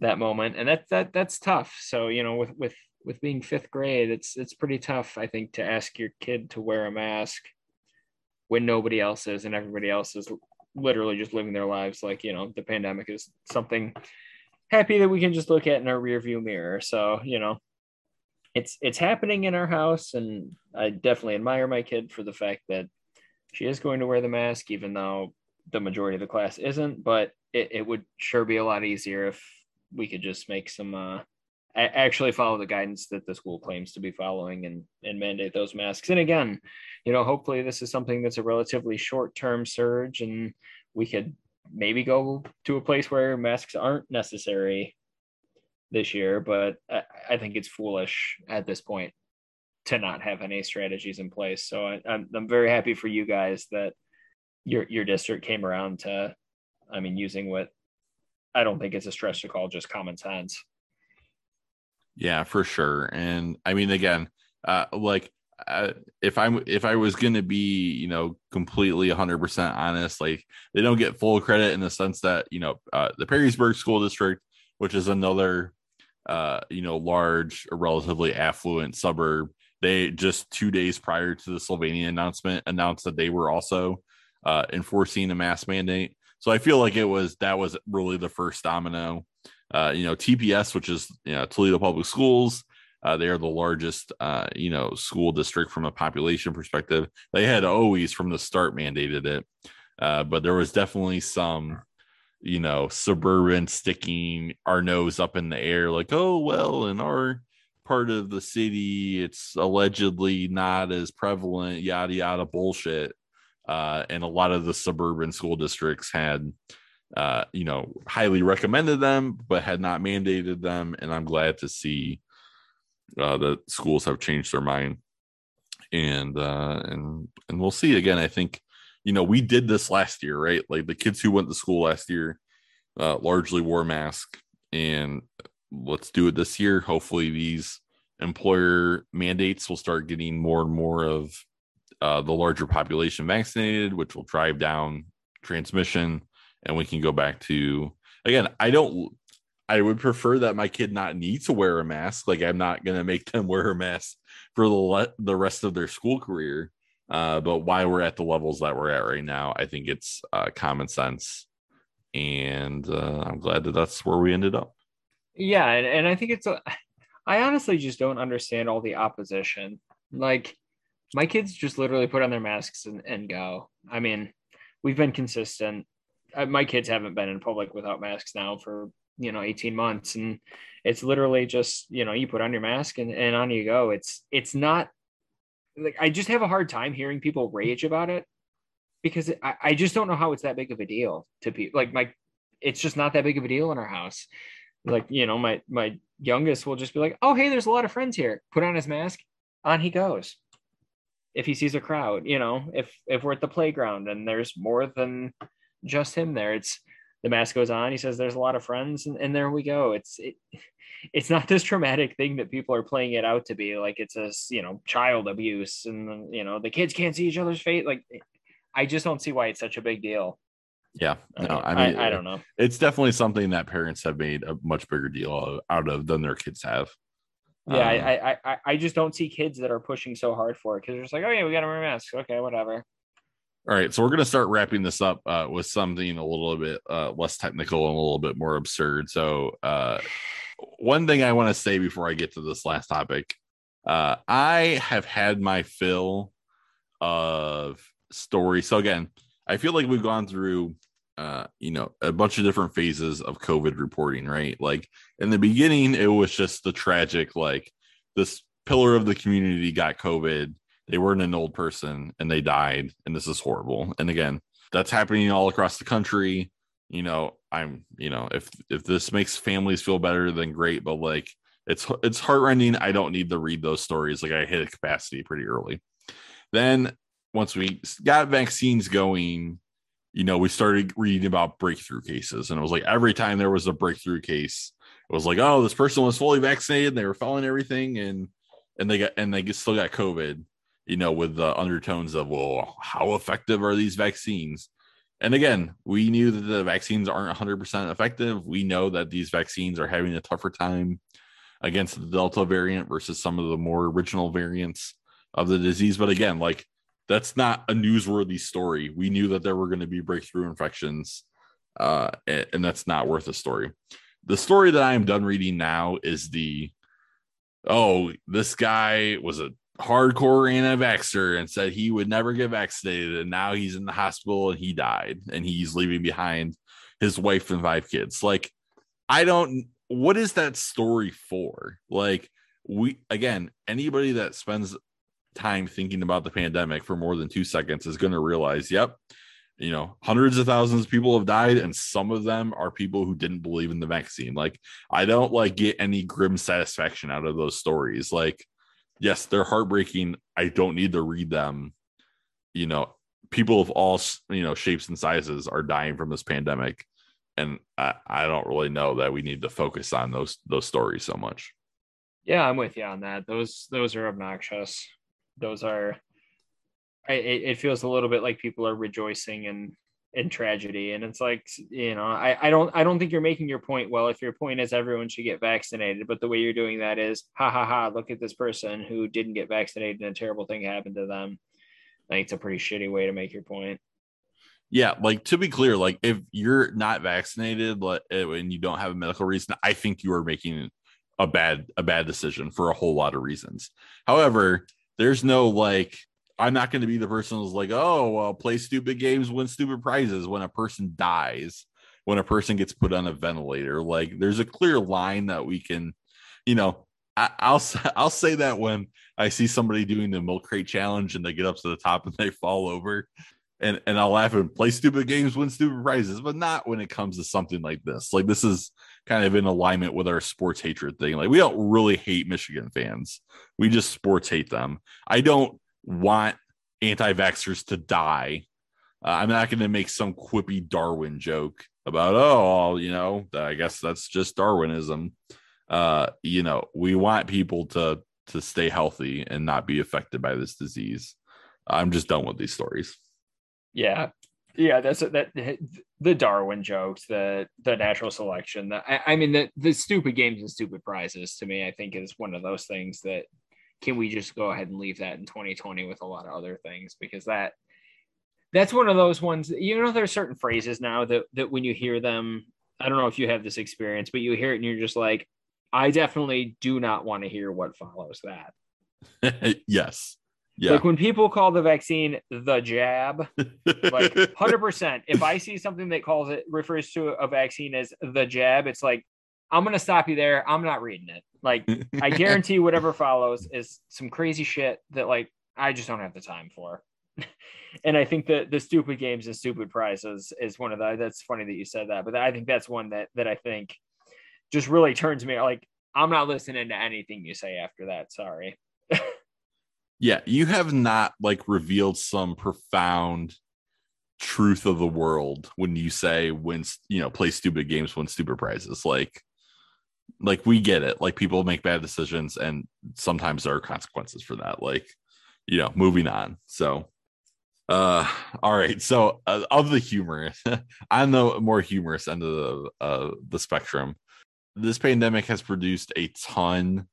that moment, and that that that's tough. So you know, with with with being fifth grade, it's it's pretty tough, I think, to ask your kid to wear a mask when nobody else is and everybody else is literally just living their lives like you know the pandemic is something happy that we can just look at in our rear view mirror. So you know it's it's happening in our house and i definitely admire my kid for the fact that she is going to wear the mask even though the majority of the class isn't but it, it would sure be a lot easier if we could just make some uh actually follow the guidance that the school claims to be following and and mandate those masks. And again you know hopefully this is something that's a relatively short term surge and we could maybe go to a place where masks aren't necessary this year but i, I think it's foolish at this point to not have any strategies in place. So I, I'm, I'm very happy for you guys that your your district came around to i mean using what i don't think it's a stretch to call just common sense yeah, for sure. And I mean, again, uh, like uh, if I'm if I was going to be, you know, completely 100% honest, like they don't get full credit in the sense that, you know, uh, the Perrysburg School District, which is another, uh, you know, large, relatively affluent suburb, they just two days prior to the Sylvania announcement announced that they were also uh, enforcing a mask mandate. So I feel like it was that was really the first domino uh, you know, TPS, which is you know, Toledo Public Schools, uh, they are the largest, uh, you know, school district from a population perspective. They had always from the start mandated it, uh, but there was definitely some, you know, suburban sticking our nose up in the air, like, oh well, in our part of the city, it's allegedly not as prevalent, yada yada bullshit. Uh, and a lot of the suburban school districts had uh, you know, highly recommended them, but had not mandated them. And I'm glad to see uh, that schools have changed their mind. And uh, and and we'll see again. I think you know we did this last year, right? Like the kids who went to school last year uh, largely wore mask, and let's do it this year. Hopefully, these employer mandates will start getting more and more of uh, the larger population vaccinated, which will drive down transmission and we can go back to again i don't i would prefer that my kid not need to wear a mask. Like i'm not going to make them wear a mask for the le- the rest of their school career. Uh, but why we're at the levels that we're at right now i think it's uh, common sense. And uh, i'm glad that that's where we ended up. Yeah and, and i think it's a i honestly just don't understand all the opposition. Like my kids just literally put on their masks and, and go. I mean we've been consistent my kids haven't been in public without masks now for you know 18 months. And it's literally just you know you put on your mask and, and on you go. It's it's not like i just have a hard time hearing people rage about it because I, I just don't know how it's that big of a deal to people like my it's just not that big of a deal in our house. Like you know my my youngest will just be like oh hey there's a lot of friends here. Put on his mask. On he goes. If he sees a crowd you know if if we're at the playground and there's more than just him there. It's the mask goes on. He says there's a lot of friends, and, and there we go. It's it, it's not this traumatic thing that people are playing it out to be. Like it's a you know child abuse, and you know the kids can't see each other's face. Like I just don't see why it's such a big deal. Yeah, no, I mean, I, I, don't know. It's definitely something that parents have made a much bigger deal out of than their kids have. Yeah, um, I, I, I, just don't see kids that are pushing so hard for it because they're just like, oh yeah, we got to wear masks. Okay, whatever. All right, so we're going to start wrapping this up uh, with something a little bit uh, less technical and a little bit more absurd. So, uh, one thing I want to say before I get to this last topic, uh, I have had my fill of stories. So again, I feel like we've gone through, uh, you know, a bunch of different phases of COVID reporting. Right, like in the beginning, it was just the tragic, like this pillar of the community got COVID they weren't an old person and they died and this is horrible. And again that's happening all across the country. You know i'm you know if if this makes families feel better then great but like it's it's heartrending. I don't need to read those stories. Like i hit a capacity pretty early. Then once we got vaccines going you know, we started reading about breakthrough cases, and it was like every time there was a breakthrough case, it was like, oh, this person was fully vaccinated, and they were following everything, and and they got and they still got COVID, you know, with the undertones of, well, how effective are these vaccines? And again, we knew that the vaccines aren't 100% effective. We know that these vaccines are having a tougher time against the Delta variant versus some of the more original variants of the disease. But again, like that's not a newsworthy story. We knew that there were going to be breakthrough infections, uh, and, and that's not worth a story. The story that I am done reading now is the oh, this guy was a hardcore anti-vaxxer and said he would never get vaccinated, and now he's in the hospital and he died, and he's leaving behind his wife and five kids. Like, I don't. What is that story for? Like, we again, anybody that spends time thinking about the pandemic for more than two seconds is going to realize, yep, you know, hundreds of thousands of people have died, and some of them are people who didn't believe in the vaccine. Like, I don't like get any grim satisfaction out of those stories. Like, yes, they're heartbreaking. I don't need to read them. You know, people of all you know shapes and sizes are dying from this pandemic, and I, I don't really know that we need to focus on those those stories so much. Yeah, I'm with you on that. Those those are obnoxious those are it, it feels a little bit like people are rejoicing in in tragedy and it's like you know I, I don't i don't think you're making your point well if your point is everyone should get vaccinated but the way you're doing that is ha ha ha look at this person who didn't get vaccinated and a terrible thing happened to them. I think it's a pretty shitty way to make your point. Yeah like to be clear like if you're not vaccinated like, and eh, you don't have a medical reason i think you are making a bad a bad decision for a whole lot of reasons. However there's no like I'm not going to be the person who's like, oh, well, play stupid games, win stupid prizes when a person dies, when a person gets put on a ventilator. Like, there's a clear line that we can, you know, I, I'll I'll say that when I see somebody doing the milk crate challenge and they get up to the top and they fall over, and and I'll laugh and play stupid games, win stupid prizes, but not when it comes to something like this. Like, this is kind of in alignment with our sports hatred thing. Like we don't really hate Michigan fans. We just sports hate them. I don't want anti-vaxxers to die. Uh, I'm not going to make some quippy Darwin joke about oh, you know, I guess that's just Darwinism. Uh, you know, we want people to to stay healthy and not be affected by this disease. I'm just done with these stories. Yeah, yeah, that's that the Darwin jokes, the the natural selection. The, I, I mean, the the stupid games and stupid prizes to me, I think is one of those things that can we just go ahead and leave that in 2020 with a lot of other things because that that's one of those ones. You know, there's certain phrases now that that when you hear them, I don't know if you have this experience, but you hear it and you're just like, I definitely do not want to hear what follows that. yes. Yeah. Like when people call the vaccine the jab, like 100%. If I see something that calls it, refers to a vaccine as the jab, it's like, I'm going to stop you there. I'm not reading it. Like, I guarantee whatever follows is some crazy shit that, like, I just don't have the time for. and I think that the stupid games and stupid prizes is one of the, that's funny that you said that, but I think that's one that, that I think just really turns me like, I'm not listening to anything you say after that. Sorry. yeah, you have not like revealed some profound truth of the world when you say when you know play stupid games win stupid prizes like like we get it. Like people make bad decisions and sometimes there are consequences for that like you know moving on. So uh all right. So uh, of the humor i'm the more humorous end of the uh the spectrum this pandemic has produced a ton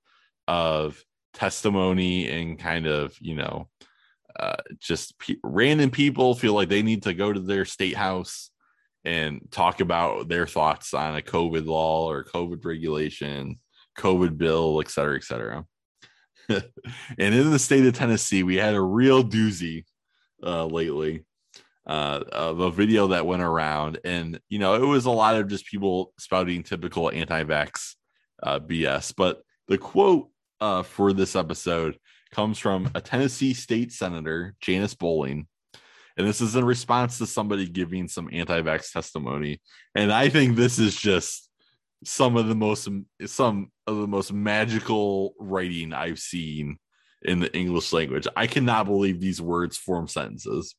of testimony and kind of you know uh, just random people feel like they need to go to their state house and talk about their thoughts on a covid law or covid regulation covid bill et cetera et cetera and in the state of tennessee we had a real doozy uh, lately uh, of a video that went around and you know it was a lot of just people spouting typical anti-vax uh, bs but the quote uh, for this episode comes from a Tennessee state senator, Janice Bowling. And this is in response to somebody giving some anti vax testimony. And I think this is just some of the most some of the most magical writing I've seen in the English language. I cannot believe these words form sentences.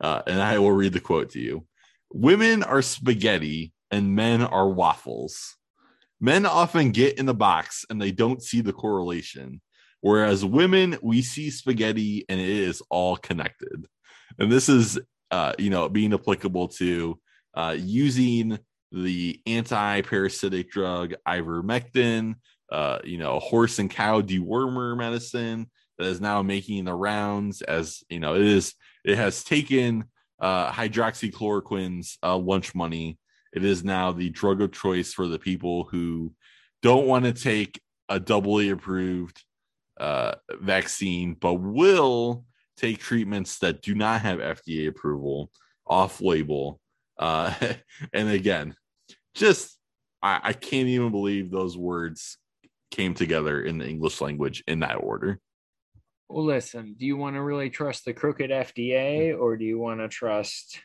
uh, and I will read the quote to you. Women are spaghetti and men are waffles. Men often get in the box and they don't see the correlation, whereas women we see spaghetti and it is all connected. And this is, uh, you know, being applicable to uh, using the anti-parasitic drug ivermectin, uh, you know, horse and cow dewormer medicine that is now making the rounds as you know it is it has taken uh, hydroxychloroquine's uh, lunch money. It is now the drug of choice for the people who don't want to take a doubly approved uh, vaccine, but will take treatments that do not have FDA approval off label. Uh, and again, just I, I can't even believe those words came together in the English language in that order. Well, listen, do you want to really trust the crooked FDA or do you want to trust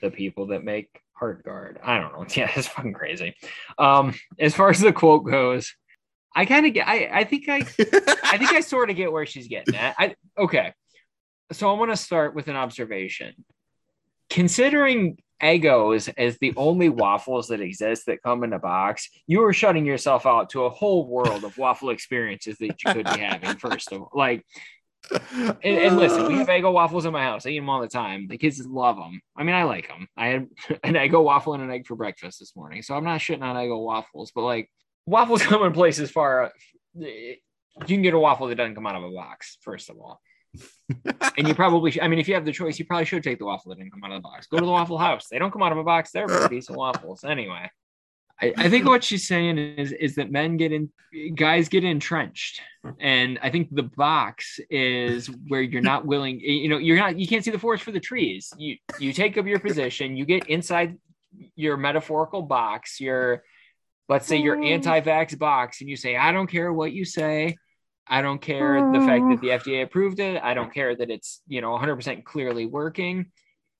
the people that make HeartGard? I don't know. Yeah, it's fucking crazy. Um, as far as the quote goes, I kind of get. I I think I I think I sort of get where she's getting at. I okay. So I want to start with an observation. Considering Eggos as the only waffles that exist that come in a box, you are shutting yourself out to a whole world of waffle experiences that you could be having. First of all, like, and, and, listen, we have Eggo waffles in my house. I eat them all the time. The kids love them. I mean, I like them. I had an Eggo waffle and an egg for breakfast this morning, so I'm not shitting on Eggo waffles. But like, waffles come in places far. Eh, you can get a waffle that doesn't come out of a box. First of all and you probably, should, I mean, if you have the choice, you probably should take the waffle that didn't come out of the box. Go to the Waffle House. They don't come out of a box. They're pretty decent waffles. Anyway, I, I, think what she's saying is is that men get in, guys get entrenched, and I think the box is where you're not willing. You know, you're not. You can't see the forest for the trees. You you take up your position. You get inside your metaphorical box. Your let's say your anti-vax box, and you say, I don't care what you say. I don't care the fact that the FDA approved it. I don't care that it's, you know, 100% clearly working.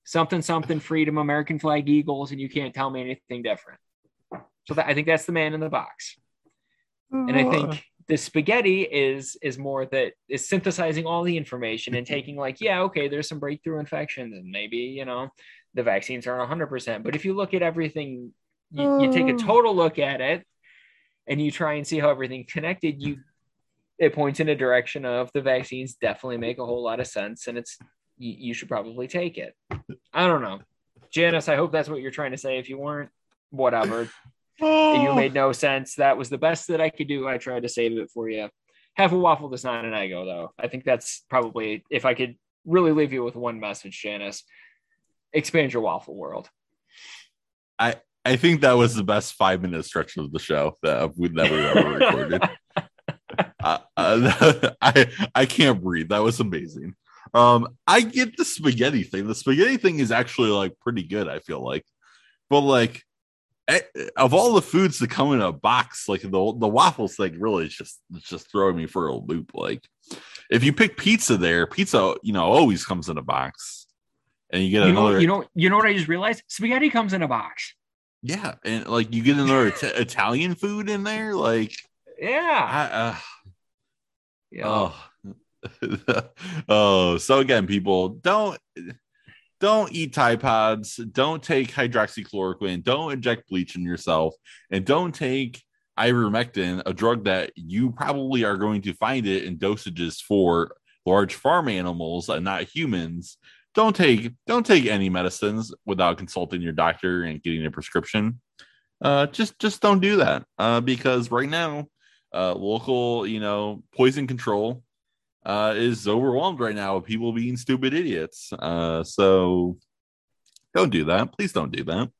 Something, something, freedom, American flag eagles, and you can't tell me anything different. So that, I think that's the man in the box. And I think the spaghetti is is more that is synthesizing all the information and taking like, yeah, okay, there's some breakthrough infections, and maybe you know the vaccines aren't 100%. But if you look at everything, you, you take a total look at it, and you try and see how everything connected, you it points in a direction of the vaccines definitely make a whole lot of sense and it's you, you should probably take it. I don't know. Janice, I hope that's what you're trying to say. If you weren't, whatever. Oh. You made no sense. That was the best that I could do. I tried to save it for you. Have a waffle that's not an Eggo, though. I think that's probably if I could really leave you with one message, Janice. Expand your waffle world. I I think that was the best five minute stretch of the show that we that we've ever recorded. Uh, I I can't breathe. That was amazing. Um, I get the spaghetti thing. The spaghetti thing is actually like pretty good. I feel like, but like eh, of all the foods that come in a box, like the the waffles thing really is just it's just throwing me for a loop. Like if you pick pizza there, pizza you know always comes in a box, and you get you another. Know, you know, you know what I just realized? Spaghetti comes in a box. Yeah, and like you get another Italian food in there, like yeah. I, uh, yeah. Oh. oh, so again, people don't don't eat Tide Pods, don't take hydroxychloroquine, don't inject bleach in yourself, and don't take ivermectin, a drug that you probably are going to find it in dosages for large farm animals and not humans. Don't take don't take any medicines without consulting your doctor and getting a prescription. Uh, just just don't do that uh, because right now uh, local, you know, poison control uh, is overwhelmed right now with people being stupid idiots. Uh, so don't do that. Please don't do that.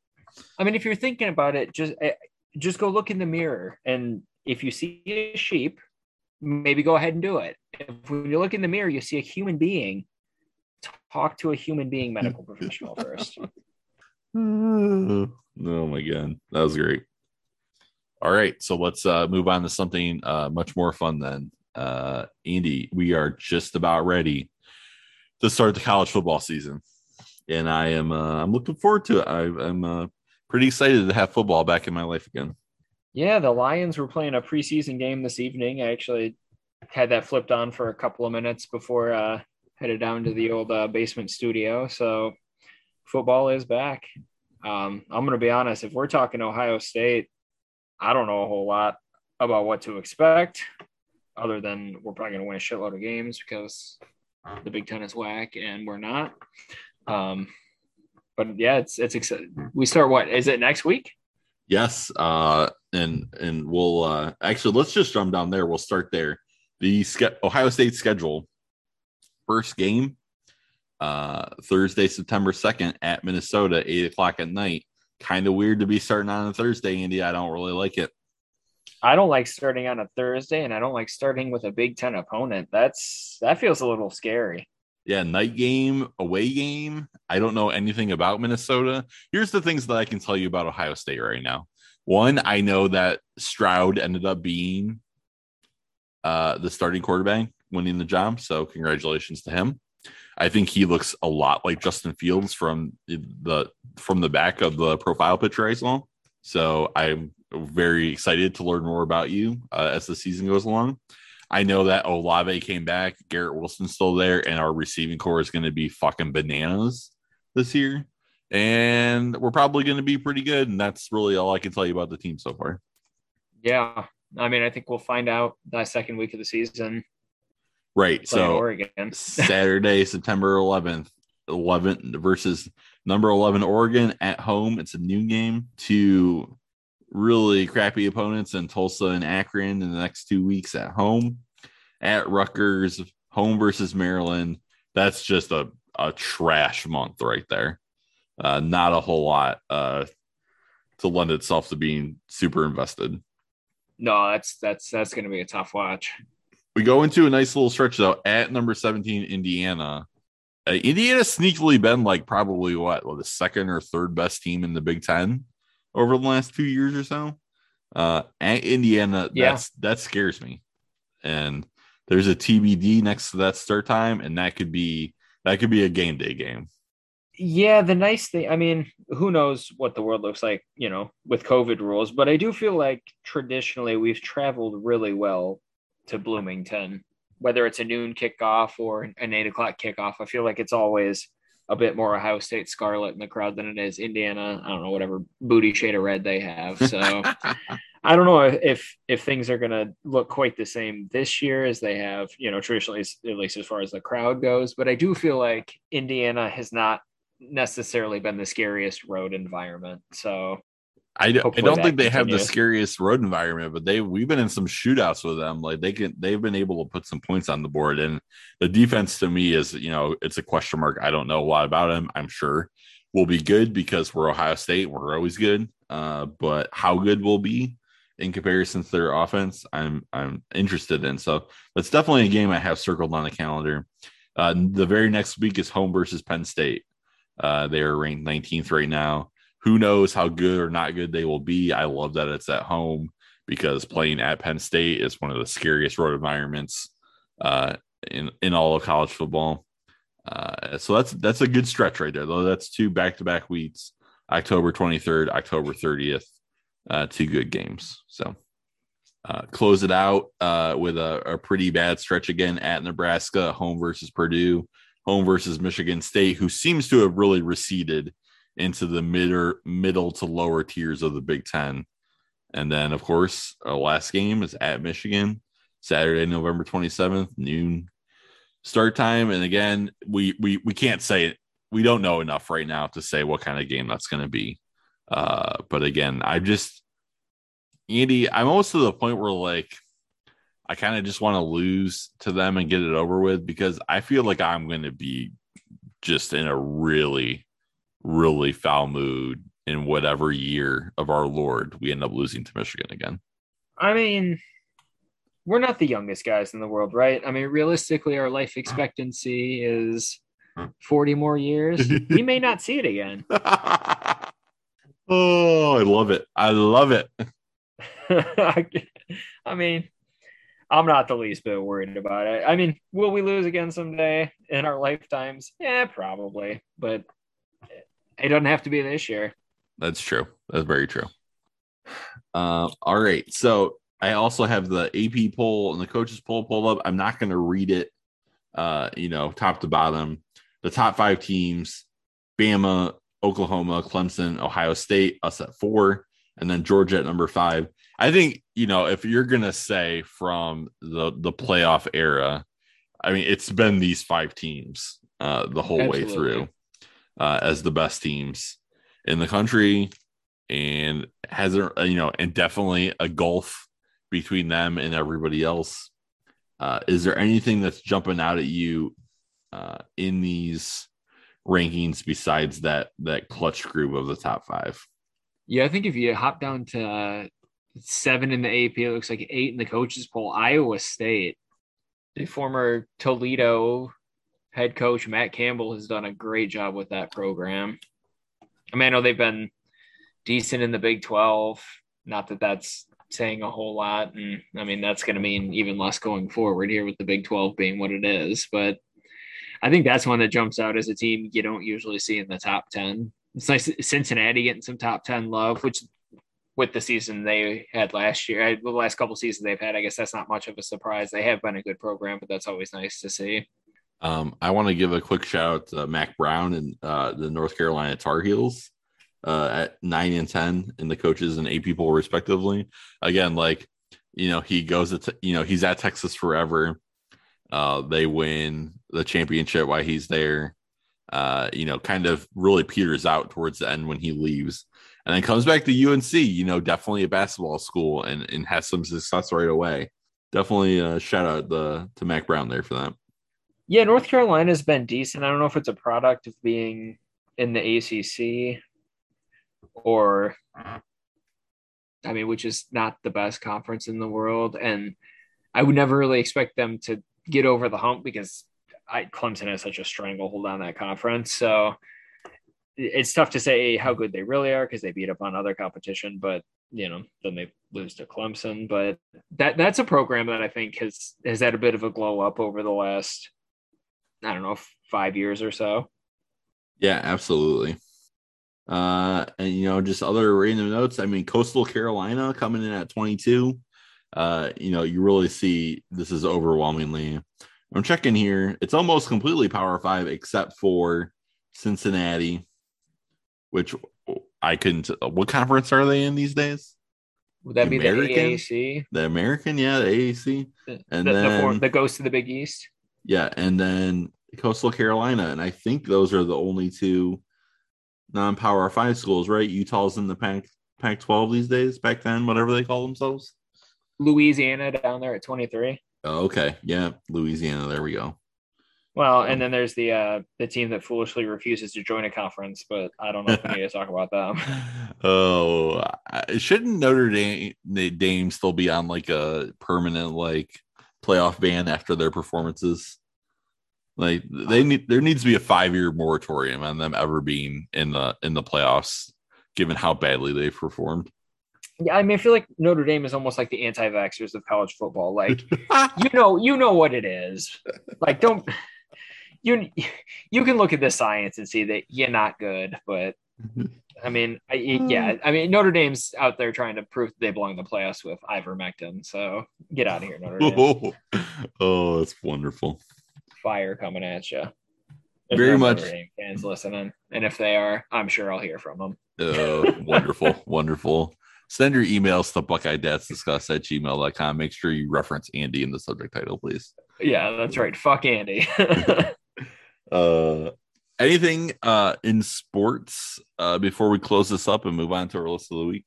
I mean, if you're thinking about it, just eh, just go look in the mirror, and if you see a sheep, maybe go ahead and do it. If when you look in the mirror, you see a human being. Talk to a human being medical professional first. oh my god, that was great. All right, so let's uh, move on to something uh, much more fun then. Uh, Andy, we are just about ready to start the college football season, and I am uh, I'm looking forward to it. I, am uh, pretty excited to have football back in my life again. Yeah, the Lions were playing a preseason game this evening. I actually had that flipped on for a couple of minutes before uh, headed down to the old uh, basement studio. So football is back. Um, I'm going to be honest. If we're talking Ohio State, I don't know a whole lot about what to expect, other than we're probably going to win a shitload of games because the Big Ten is whack and we're not. Um, but yeah, it's it's exciting. We start what is it next week? Yes, uh, and and we'll uh, actually let's just jump down there. We'll start there. The Ohio State schedule first game uh, Thursday, September 2nd at Minnesota, eight o'clock at night. Kind of weird to be starting on a Thursday, Andy. I don't really like it. I don't like starting on a Thursday, and I don't like starting with a Big Ten opponent. That's that feels a little scary. Yeah, night game, away game. I don't know anything about Minnesota. Here's the things that I can tell you about Ohio State right now. One, I know that Stroud ended up being uh, the starting quarterback, winning the job. So congratulations to him. I think he looks a lot like Justin Fields from the from the back of the profile picture I saw. So I'm very excited to learn more about you uh, as the season goes along. I know that Olave came back, Garrett Wilson's still there, and our receiving corps is going to be fucking bananas this year. And we're probably going to be pretty good. And that's really all I can tell you about the team so far. Yeah. I mean, I think we'll find out that second week of the season. Right. So Oregon. Saturday, September 11th, 11 versus number 11 Oregon at home. It's a new game. To really crappy opponents in Tulsa and Akron in the next two weeks at home. At Rutgers, home versus Maryland. That's just a, a trash month right there. Uh, not a whole lot uh, to lend itself to being super invested. No, that's that's that's going to be a tough watch. We go into a nice little stretch though at number 17 Indiana. Uh, Indiana sneakily been like probably what, well, the second or third best team in the Big Ten over the last two years or so. Uh, Indiana, yeah. that's that scares me. And there's a TBD next to that start time, and that could be that could be a game day game. Yeah, the nice thing, I mean, who knows what the world looks like, you know, with COVID rules, but I do feel like traditionally we've traveled really well to Bloomington, whether it's a noon kickoff or an eight o'clock kickoff. I feel like it's always a bit more Ohio State Scarlet in the crowd than it is Indiana. I don't know whatever booty shade of red they have. So I don't know if if things are going to look quite the same this year as they have, you know, traditionally at least as far as the crowd goes. But I do feel like Indiana has not necessarily been the scariest road environment. So I, d- I don't think they have the scariest road environment, but they we've been in some shootouts with them. Like they can they've been able to put some points on the board. And the defense to me is, you know, it's a question mark. I don't know a lot about them. I'm sure we'll be good because we're Ohio State. We're always good. Uh, but how good will be in comparison to their offense, I'm I'm interested in. So that's definitely a game I have circled on the calendar. Uh, the very next week is home versus Penn State. Uh, they are ranked 19th right now who knows how good or not good they will be. I love that it's at home because playing at Penn State is one of the scariest road environments uh, in in all of college football. Uh, so that's that's a good stretch right there, though. That's two back to back weeks: October 23rd, October 30th. Uh, two good games. So uh, close it out uh, with a, a pretty bad stretch again at Nebraska, home versus Purdue, home versus Michigan State, who seems to have really receded into the mid middle to lower tiers of the Big Ten. And then, of course, our last game is at Michigan, Saturday, November 27th, noon start time. And again, we we we can't say it. We don't know enough right now to say what kind of game that's going to be. Uh, but again, I just Andy, I'm almost to the point where like I kind of just want to lose to them and get it over with because I feel like I'm going to be just in a really really foul mood in whatever year of our Lord we end up losing to Michigan again. I mean, we're not the youngest guys in the world, right? I mean, realistically, our life expectancy is 40 more years. we may not see it again. oh, I love it. I love it. I mean, I'm not the least bit worried about it. I mean, will we lose again someday in our lifetimes? Yeah, probably. But it doesn't have to be this year. That's true. That's very true. Uh, all right. So I also have the AP poll and the coaches poll pulled up. I'm not going to read it uh, you know, top to bottom, the top five teams, Bama, Oklahoma, Clemson, Ohio State, us at four, and then Georgia at number five. I think, you know, if you're gonna say from the the playoff era, I mean, it's been these five teams uh the whole Absolutely. way through uh as the best teams in the country and has a you know, and definitely a gulf between them and everybody else. Uh, is there anything that's jumping out at you uh, in these rankings besides that that clutch group of the top five? Yeah, I think if you hop down to uh, seven in the AP, it looks like eight in the coaches poll. Iowa State, the former Toledo head coach Matt Campbell has done a great job with that program. I mean, I know they've been decent in the Big Twelve. Not that that's saying a whole lot. And I mean, that's going to mean even less going forward here with the Big 12 being what it is. But I think that's one that jumps out as a team you don't usually see in the top 10. It's nice Cincinnati getting some top 10 love, which with the season they had last year, uh, the last couple seasons they've had, I guess that's not much of a surprise. They have been a good program, but that's always nice to see. Um, I want to give a quick shout out to Mack Brown and uh, the North Carolina Tar Heels uh, at nine and 10 in the coaches and AP poll respectively. Again, like, you know, he goes, at, you know, he's at Texas forever. Uh, they win the championship while he's there. Uh, you know, kind of really peters out towards the end when he leaves and then comes back to UNC, you know, definitely a basketball school and, and has some success right away. Definitely uh, shout out the to Mack Brown there for that. Yeah, North Carolina's been decent. I don't know if it's a product of being in the ACC or I mean, which is not the best conference in the world. And I would never really expect them to get over the hump because I, Clemson has such a stranglehold on that conference. So it's tough to say how good they really are because they beat up on other competition, but you know, then they lose to Clemson. But that that's a program that I think has has had a bit of a glow up over the last, I don't know, five years or so. Yeah, absolutely. Uh, and you know, just other random notes. I mean, Coastal Carolina coming in at 22. Uh, you know, you really see this is overwhelmingly. I'm checking here. It's almost completely Power Five except for Cincinnati, which I couldn't. What conference are they in these days? Would that the be American? the AAC? The American, yeah, the AAC, and the, then the form that goes to the Big East. Yeah, and then Coastal Carolina, and I think those are the only two non-power five schools, right? Utah's in the Pac Pac twelve these days, Back then, whatever they call themselves. Louisiana down there at twenty three. Oh, okay, yeah, Louisiana. There we go. Well, and then there's the uh, the team that foolishly refuses to join a conference, but I don't know if we need to talk about them. Oh, shouldn't Notre Dame, Dame still be on like a permanent like playoff ban after their performances? Like uh-huh. they need there needs to be a five year moratorium on them ever being in the in the playoffs, given how badly they've performed. Yeah, I mean, I feel like Notre Dame is almost like the anti-vaxxers of college football. Like, you know, you know what it is. Like, don't you? You can look at the science and see that you're not good, but mm-hmm. I mean, I, yeah, I mean, Notre Dame's out there trying to prove they belong in the playoffs with ivermectin. So get out of here, Notre Dame. Oh, oh that's wonderful fire coming at you. There's Very much fans listening, and if they are, I'm sure I'll hear from them. Oh, wonderful, wonderful. Send your emails to Buckeye Dads Discuss at gmail.com. Make sure you reference Andy in the subject title, please. Yeah, that's right. Fuck Andy. uh, anything uh, in sports uh, before we close this up and move on to our list of the week?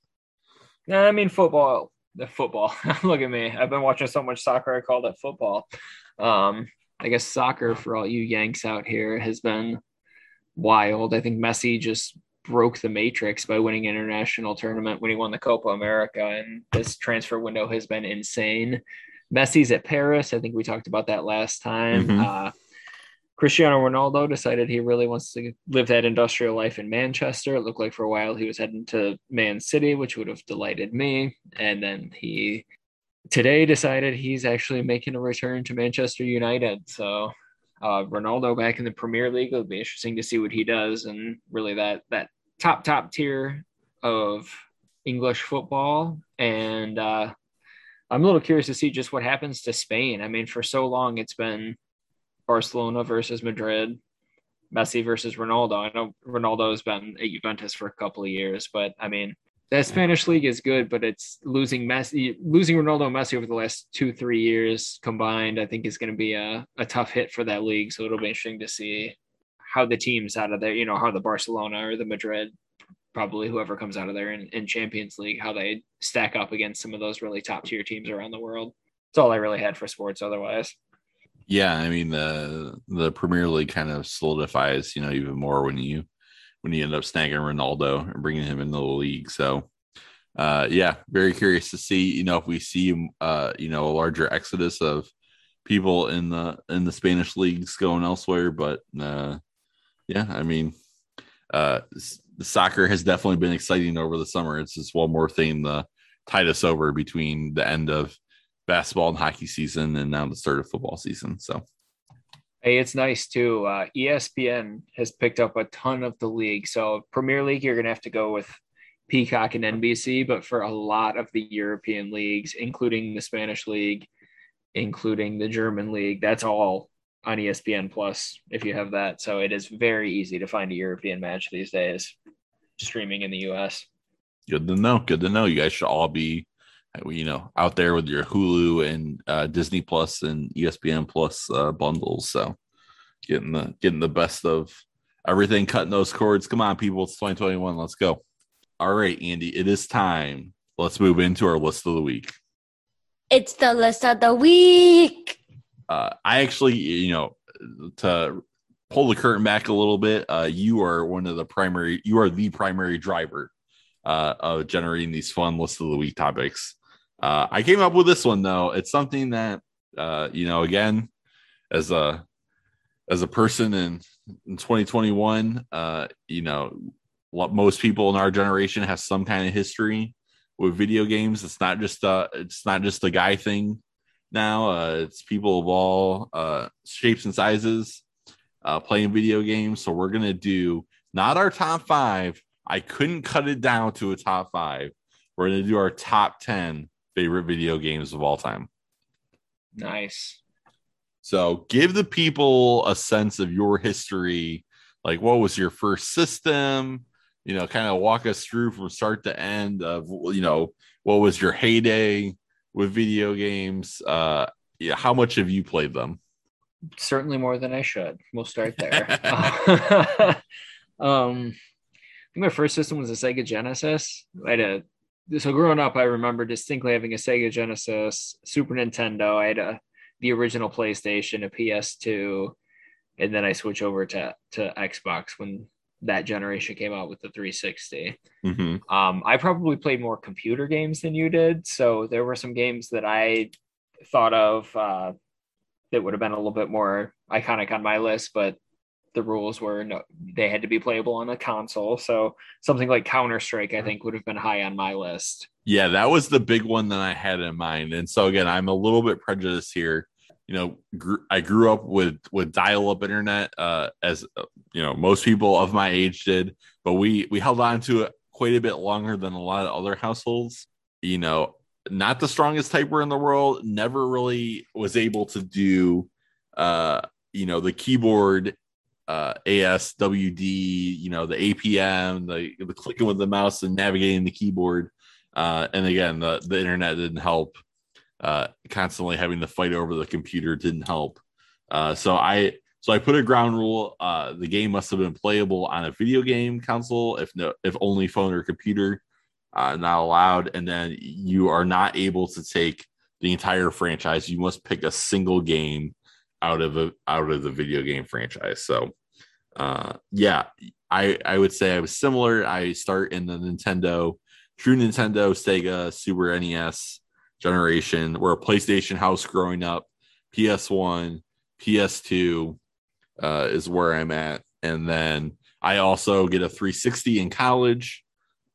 I mean, football. The football. Look at me. I've been watching so much soccer. I called it football. Um, I guess soccer for all you Yanks out here has been wild. I think Messi just broke the matrix by winning an international tournament when he won the Copa America, and this transfer window has been insane. Messi's at Paris. I think we talked about that last time. Mm-hmm. Uh, Cristiano Ronaldo decided he really wants to live that industrial life in Manchester. It looked like for a while he was heading to Man City, which would have delighted me. And then he today decided he's actually making a return to Manchester United. So uh, Ronaldo back in the Premier League. It'll be interesting to see what he does, and really that that top top tier of English football. And uh, I'm a little curious to see just what happens to Spain. I mean, for so long it's been Barcelona versus Madrid, Messi versus Ronaldo. I know Ronaldo's been at Juventus for a couple of years, but I mean, the Spanish league is good, but it's losing Messi, losing Ronaldo and Messi over the last two, three years combined, I think is going to be a, a tough hit for that league. So it'll be interesting to see how the teams out of there, you know, how the Barcelona or the Madrid, probably whoever comes out of there in, in Champions League, how they stack up against some of those really top tier teams around the world. That's all I really had for sports otherwise. Yeah, I mean the the Premier League kind of solidifies, you know, even more when you when you end up snagging Ronaldo and bringing him into the league. So, uh, yeah, very curious to see, you know, if we see, uh, you know, a larger exodus of people in the in the Spanish leagues going elsewhere. But uh, yeah, I mean, uh, soccer has definitely been exciting over the summer. It's just one more thing to tide us over between the end of basketball and hockey season and now the start of football season. So Hey, it's nice too. Uh, ESPN has picked up a ton of the league. So Premier League, you're gonna have to go with Peacock and NBC, but for a lot of the European leagues, including the Spanish league, including the German league, that's all on ESPN Plus if you have that. So it is very easy to find a European match these days, streaming in the US. Good to know. Good to know. You guys should all be, you know, out there with your Hulu and uh, Disney Plus and ESPN Plus uh, bundles. So getting the getting the best of everything, cutting those cords. Come on, people! It's 2021. Let's go. All right, Andy, it is time. Let's move into our list of the week. It's the list of the week. Uh, I actually, you know, to pull the curtain back a little bit, uh, you are one of the primary, you are the primary driver uh, of generating these fun list of the week topics. Uh, I came up with this one though. It's something that, uh, you know, again, as a as a person in, in 2021, uh, you know, what most people in our generation have some kind of history with video games. It's not just a, it's not just a guy thing now. Uh, it's people of all uh, shapes and sizes uh, playing video games. So we're gonna do not our top five. I couldn't cut it down to a top five. We're gonna do our top ten favorite video games of all time. Nice. So give the people a sense of your history. Like, what was your first system? You know, kind of walk us through from start to end of, you know, what was your heyday with video games? Uh, yeah, how much have you played them? Certainly more than I should. We'll start there. um, I think my first system was a Sega Genesis. I had a so growing up, I remember distinctly having a Sega Genesis, Super Nintendo. I had a the original PlayStation, a PS2, and then I switch over to to Xbox when that generation came out with the 360. Mm-hmm. Um, I probably played more computer games than you did, so there were some games that I thought of uh, that would have been a little bit more iconic on my list, but the rules were no, they had to be playable on a console. So something like Counter Strike, I think, would have been high on my list. Yeah, that was the big one that I had in mind. And so again, I'm a little bit prejudiced here. You know, gr- I grew up with with dial up internet, uh, as uh, you know, most people of my age did. But we we held on to it quite a bit longer than a lot of other households. You know, not the strongest typer in the world. Never really was able to do, uh, you know, the keyboard uh, ASWD, you know, the APM, the, the clicking with the mouse and navigating the keyboard. Uh, and again, the, the internet didn't help. Uh, constantly having to fight over the computer didn't help. Uh, so I so I put a ground rule. Uh, the game must have been playable on a video game console, if no, if only phone or computer, uh, not allowed. And then you are not able to take the entire franchise. You must pick a single game out of a out of the video game franchise. So uh yeah, I I would say I was similar. I start in the Nintendo, true Nintendo, Sega, Super NES generation. We're a PlayStation house growing up. PS1, PS2 uh, is where I'm at, and then I also get a 360 in college.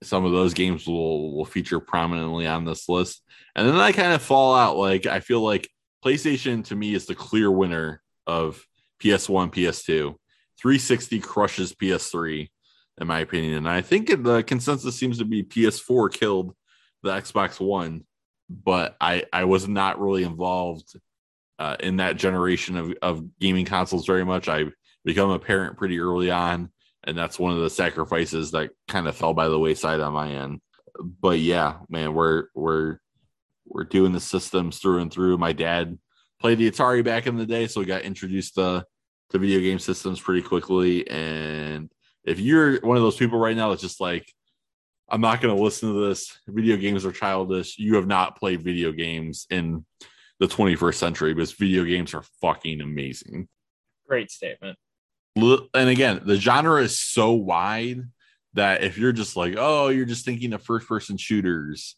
Some of those games will will feature prominently on this list, and then I kind of fall out. Like I feel like PlayStation to me is the clear winner of PS1, PS2. 360 crushes PS3, in my opinion. And I think the consensus seems to be PS4 killed the Xbox One, but I, I was not really involved uh, in that generation of, of gaming consoles very much. I become a parent pretty early on, and that's one of the sacrifices that kind of fell by the wayside on my end. But yeah, man, we're we're we're doing the systems through and through. My dad played the Atari back in the day, so we got introduced to to video game systems pretty quickly. And if you're one of those people right now that's just like, I'm not going to listen to this. Video games are childish. You have not played video games in the 21st century because video games are fucking amazing. Great statement. And again, the genre is so wide that if you're just like, oh, you're just thinking of first person shooters,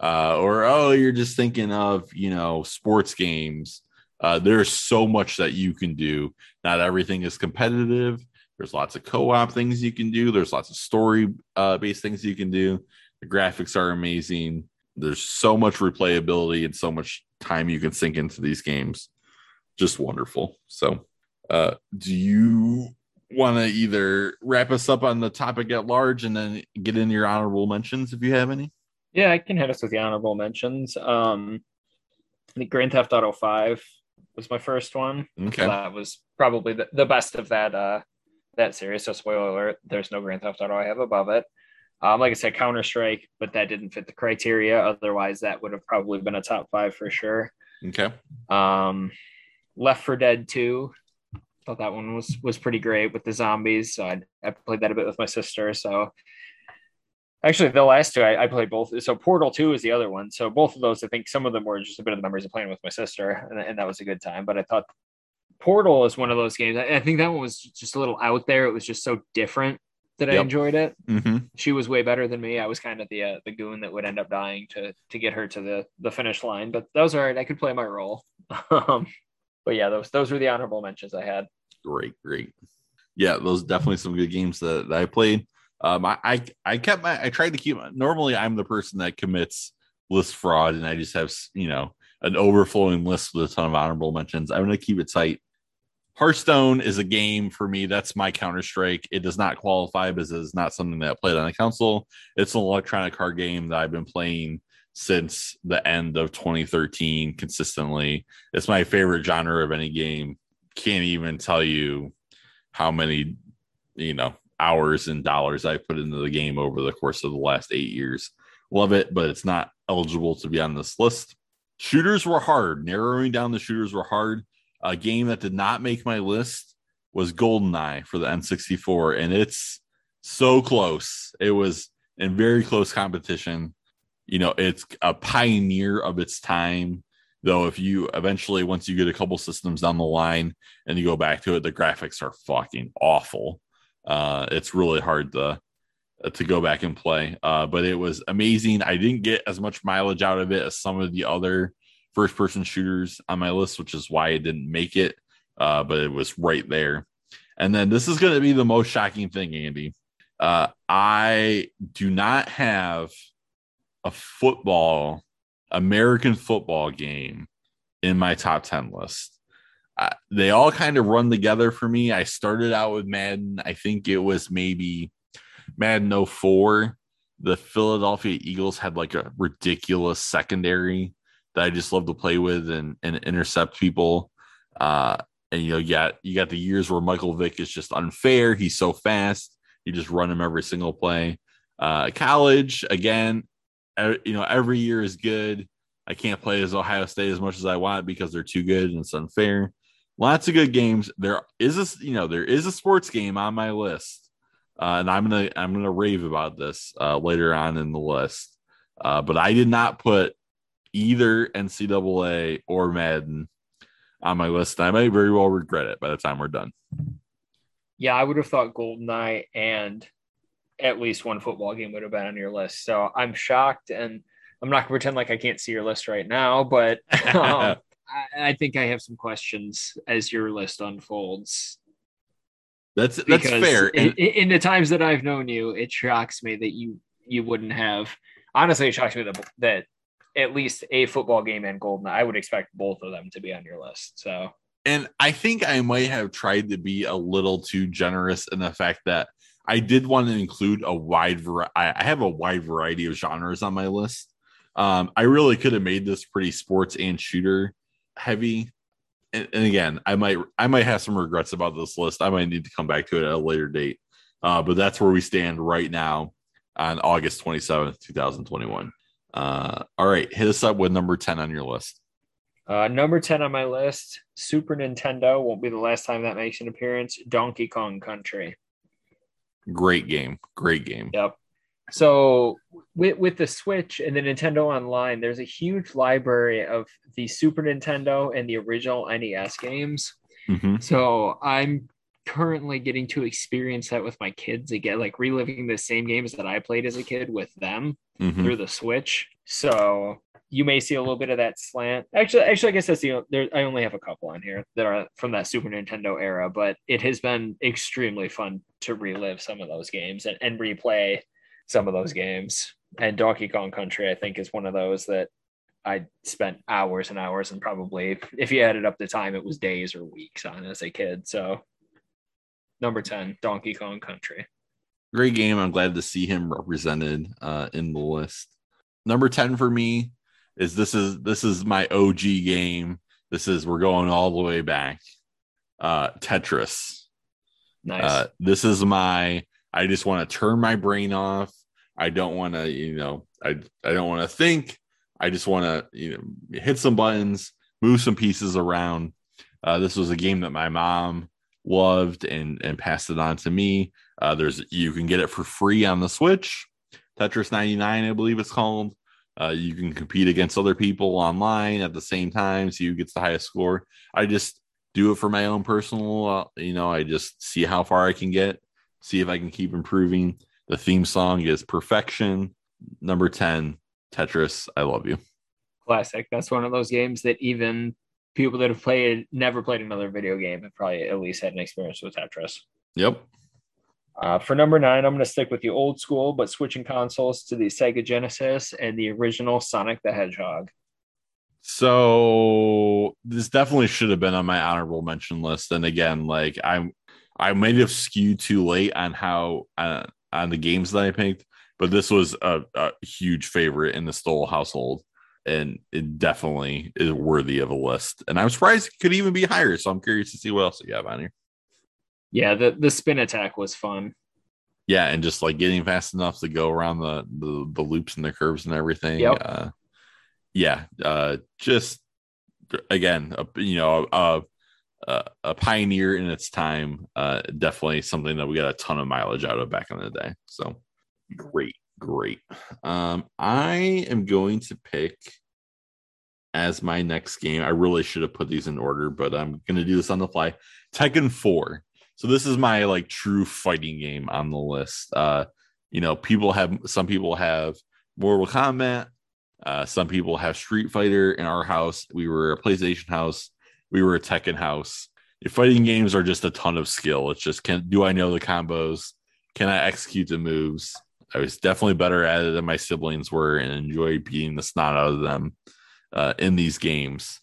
uh, or oh, you're just thinking of, you know, sports games, uh, there's so much that you can do. Not everything is competitive. There's lots of co-op things you can do. There's lots of story uh, based things you can do. The graphics are amazing. There's so much replayability and so much time you can sink into these games. Just wonderful. So, uh, do you want to either wrap us up on the topic at large and then get into your honorable mentions if you have any? Yeah, I can hit us with the honorable mentions. Um, I think Grand Theft Auto 5 was my first one. Okay. that was probably the, the best of that uh that series. So spoiler alert, there's no Grand Theft Auto I have above it. Um, like I said, Counter Strike, but that didn't fit the criteria. Otherwise, that would have probably been a top five for sure. Okay. Um, Left 4 Dead 2, thought that one was was pretty great with the zombies. So I, I played that a bit with my sister. So actually, the last two I, I played both. So Portal 2 is the other one. So both of those, I think some of them were just a bit of the memories of playing with my sister, and, and that was a good time. But I thought Portal is one of those games. I, I think that one was just a little out there. It was just so different that I enjoyed it. Mm-hmm. She was way better than me. I was kind of the uh, the goon that would end up dying to to get her to the the finish line. But that was all right. I could play my role. um, but yeah, those those were the honorable mentions I had. Great, great. Yeah, those definitely some good games that, that I played. Um, I, I kept my I tried to keep. Normally, I'm the person that commits list fraud, and I just have you know an overflowing list with a ton of honorable mentions. I'm to keep it tight. Hearthstone is a game for me. That's my Counter Strike. It does not qualify because it's not something that I played on the console. It's an electronic card game that I've been playing since the end of 2013 consistently. It's my favorite genre of any game. Can't even tell you how many, you know, hours and dollars I put into the game over the course of the last eight years. Love it, but it's not eligible to be on this list. Shooters were hard. Narrowing down the shooters were hard. A game that did not make my list was GoldenEye for the N64, and it's so close. It was in very close competition. You know, it's a pioneer of its time. Though, if you eventually, once you get a couple systems down the line and you go back to it, the graphics are fucking awful. Uh, it's really hard to to go back and play. Uh, but it was amazing. I didn't get as much mileage out of it as some of the other first person shooters on my list, which is why I didn't make it. Uh, but it was right there. And then this is going to be the most shocking thing, Andy. Uh, I do not have a football, American football game in my top 10 list. They all kind of run together for me. I started out with Madden. I think it was maybe Madden 04. The Philadelphia Eagles had like a ridiculous secondary that I just love to play with and, and intercept people. Uh, and you know, got you got the years where Michael Vick is just unfair. He's so fast. You just run him every single play. Uh, college again, you know, every year is good. I can't play as Ohio State as much as I want because they're too good and it's unfair. Lots of good games. There is a you know there is a sports game on my list, uh, and I'm gonna I'm gonna rave about this uh, later on in the list. Uh, but I did not put either NCAA or Madden on my list. I may very well regret it by the time we're done. Yeah, I would have thought GoldenEye and at least one football game would have been on your list. So I'm shocked, and I'm not gonna pretend like I can't see your list right now, but um, I, I think I have some questions as your list unfolds. That's that's Because fair. In, in the times that I've known you, it shocks me that you you wouldn't have. Honestly, it shocks me that that at least a football game and Golden. I would expect both of them to be on your list. So and I think I might have tried to be a little too generous in the fact that I did want to include a wide variety. I have a wide variety of genres on my list. Um, I really could have made this pretty sports and shooter heavy. and, and again, I might I might have some regrets about this list. I might need to come back to it at a later date. Uh, but that's where we stand right now on August 27th, 2021. Uh, all right, hit us up with number 10 on your list. Uh, number 10 on my list, Super Nintendo won't be the last time that makes an appearance. Donkey Kong Country. Great game. Great game. Yep. So with with the Switch and the Nintendo Online, there's a huge library of the Super Nintendo and the original NES games. hmm So I'm currently getting to experience that with my kids again, like reliving the same games that I played as a kid with them hmm through the Switch. So you may see a little bit of that slant. Actually, actually, I guess that's the there. I only have a couple on here that are from that Super Nintendo era, but it has been extremely fun to relive some of those games and, and replay some of those games. And Donkey Kong Country, I think, is one of those that I spent hours and hours and probably, if you added up the time, it was days or weeks on as a kid. So, number 10, Donkey Kong Country. Great game. I'm glad to see him represented uh, in the list. Number 10 for me is this is this is my OG game. This is we're going all the way back. Uh Tetris. Nice. Uh, this is my. I just want to turn my brain off. I don't want to, you know, I I don't want to think. I just want to, you know, hit some buttons, move some pieces around. Uh, this was a game that my mom loved and and passed it on to me. Uh, there's you can get it for free on the Switch, Tetris 99, I believe it's called. Uh, you can compete against other people online at the same time, so you gets the highest score. I just do it for my own personal, uh, you know, I just see how far I can get, see if I can keep improving. The theme song is Perfection. Number 10, Tetris. I love you. Classic. That's one of those games that even people that have played, never played another video game, have probably at least had an experience with Tetris. Yep. Uh, for number nine, I'm going to stick with the old school, but switching consoles to the Sega Genesis and the original Sonic the Hedgehog. So this definitely should have been on my honorable mention list. And again, like I'm, I might have skewed too late on how uh, on the games that I picked, but this was a, a huge favorite in the Stoll household, and it definitely is worthy of a list. And I'm surprised it could even be higher. So I'm curious to see what else you have on here. Yeah, the, the spin attack was fun. Yeah, and just like getting fast enough to go around the the, the loops and the curves and everything. Yep. Uh, yeah, uh, just again, a, you know, a, a, pioneer in its time. Uh, definitely something that we got a ton of mileage out of back in the day. So great, great. Um, I am going to pick as my next game. I really should have put these in order, but I'm going to do this on the fly. Tekken 4. So this is my like true fighting game on the list. Uh, you know, people have some people have Mortal Kombat, uh, some people have Street Fighter. In our house, we were a PlayStation house, we were a Tekken house. Your fighting games are just a ton of skill. It's just can do I know the combos? Can I execute the moves? I was definitely better at it than my siblings were, and enjoy beating the snot out of them uh, in these games.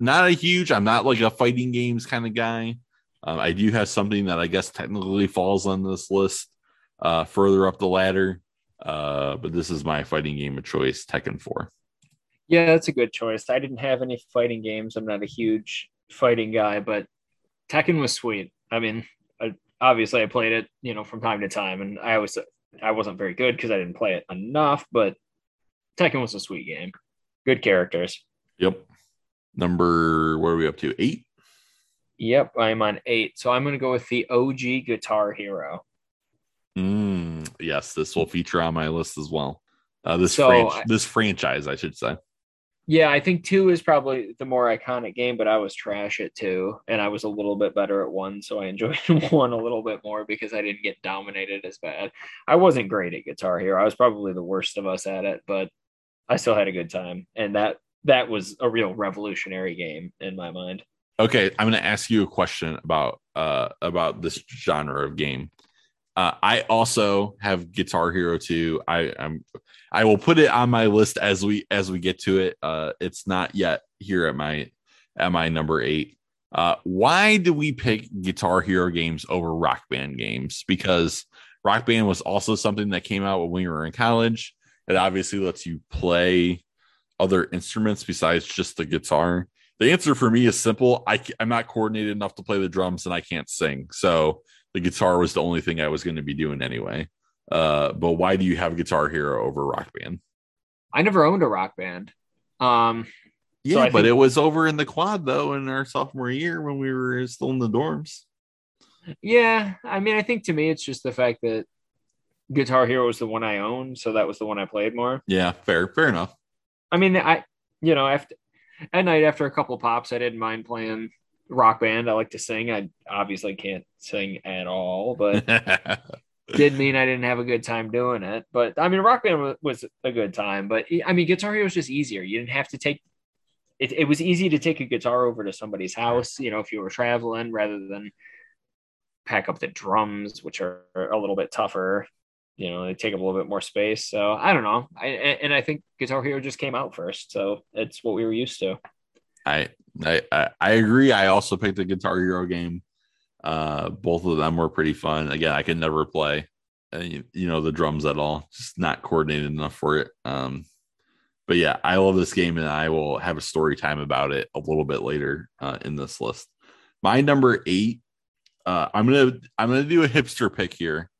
Not a huge. I'm not like a fighting games kind of guy. Um, I do have something that I guess technically falls on this list uh, further up the ladder, uh, but this is my fighting game of choice, Tekken 4. Yeah, that's a good choice. I didn't have any fighting games. I'm not a huge fighting guy, but Tekken was sweet. I mean, I, obviously I played it, you know, from time to time, and I was I wasn't very good because I didn't play it enough. But Tekken was a sweet game. Good characters. Yep. Number, what are we up to? Eight? Yep, I'm on eight. So I'm going to go with the OG Guitar Hero. Mm, yes, this will feature on my list as well. Uh, this So, fran- this franchise, I should say. Yeah, I think two is probably the more iconic game, but I was trash at two, and I was a little bit better at one, so I enjoyed one a little bit more because I didn't get dominated as bad. I wasn't great at Guitar Hero. I was probably the worst of us at it, but I still had a good time, and that that was a real revolutionary game in my mind. Okay, I'm going to ask you a question about uh about this genre of game. Uh, I also have Guitar Hero 2. I I'm I will put it on my list as we as we get to it. Uh, it's not yet here at my at my number eight. Uh, why do we pick Guitar Hero games over Rock Band games? Because Rock Band was also something that came out when we were in college. It obviously lets you play other instruments besides just the guitar. the answer for me is simple. I I'm not coordinated enough to play the drums, and I can't sing. So the guitar was the only thing I was going to be doing anyway. Uh, but why do you have Guitar Hero over Rock Band? I never owned a rock band. Um, Yeah, I but think- it was over in the quad though in our sophomore year when we were still in the dorms. yeah, I mean, I think to me, it's just the fact that Guitar Hero was the one I owned, so that was the one I played more. Yeah, fair, fair enough. I mean, I, you know, after at night after a couple pops, I didn't mind playing rock band. I like to sing. I obviously can't sing at all, but did mean I didn't have a good time doing it. But I mean, rock band wa- was a good time. But I mean, Guitar Hero was just easier. You didn't have to take. It, it was easy to take a guitar over to somebody's house, you know, if you were traveling, rather than pack up the drums, which are a little bit tougher. You know, they take up a little bit more space. So I don't know. I and I think Guitar Hero just came out first, so it's what we were used to. I, I I agree. I also picked the Guitar Hero game. Uh, both of them were pretty fun. Again, I could never play, uh, you, you know, the drums at all. Just not coordinated enough for it. Um, but yeah, I love this game, and I will have a story time about it a little bit later uh, in this list. My number eight. Uh, I'm gonna I'm gonna do a hipster pick here,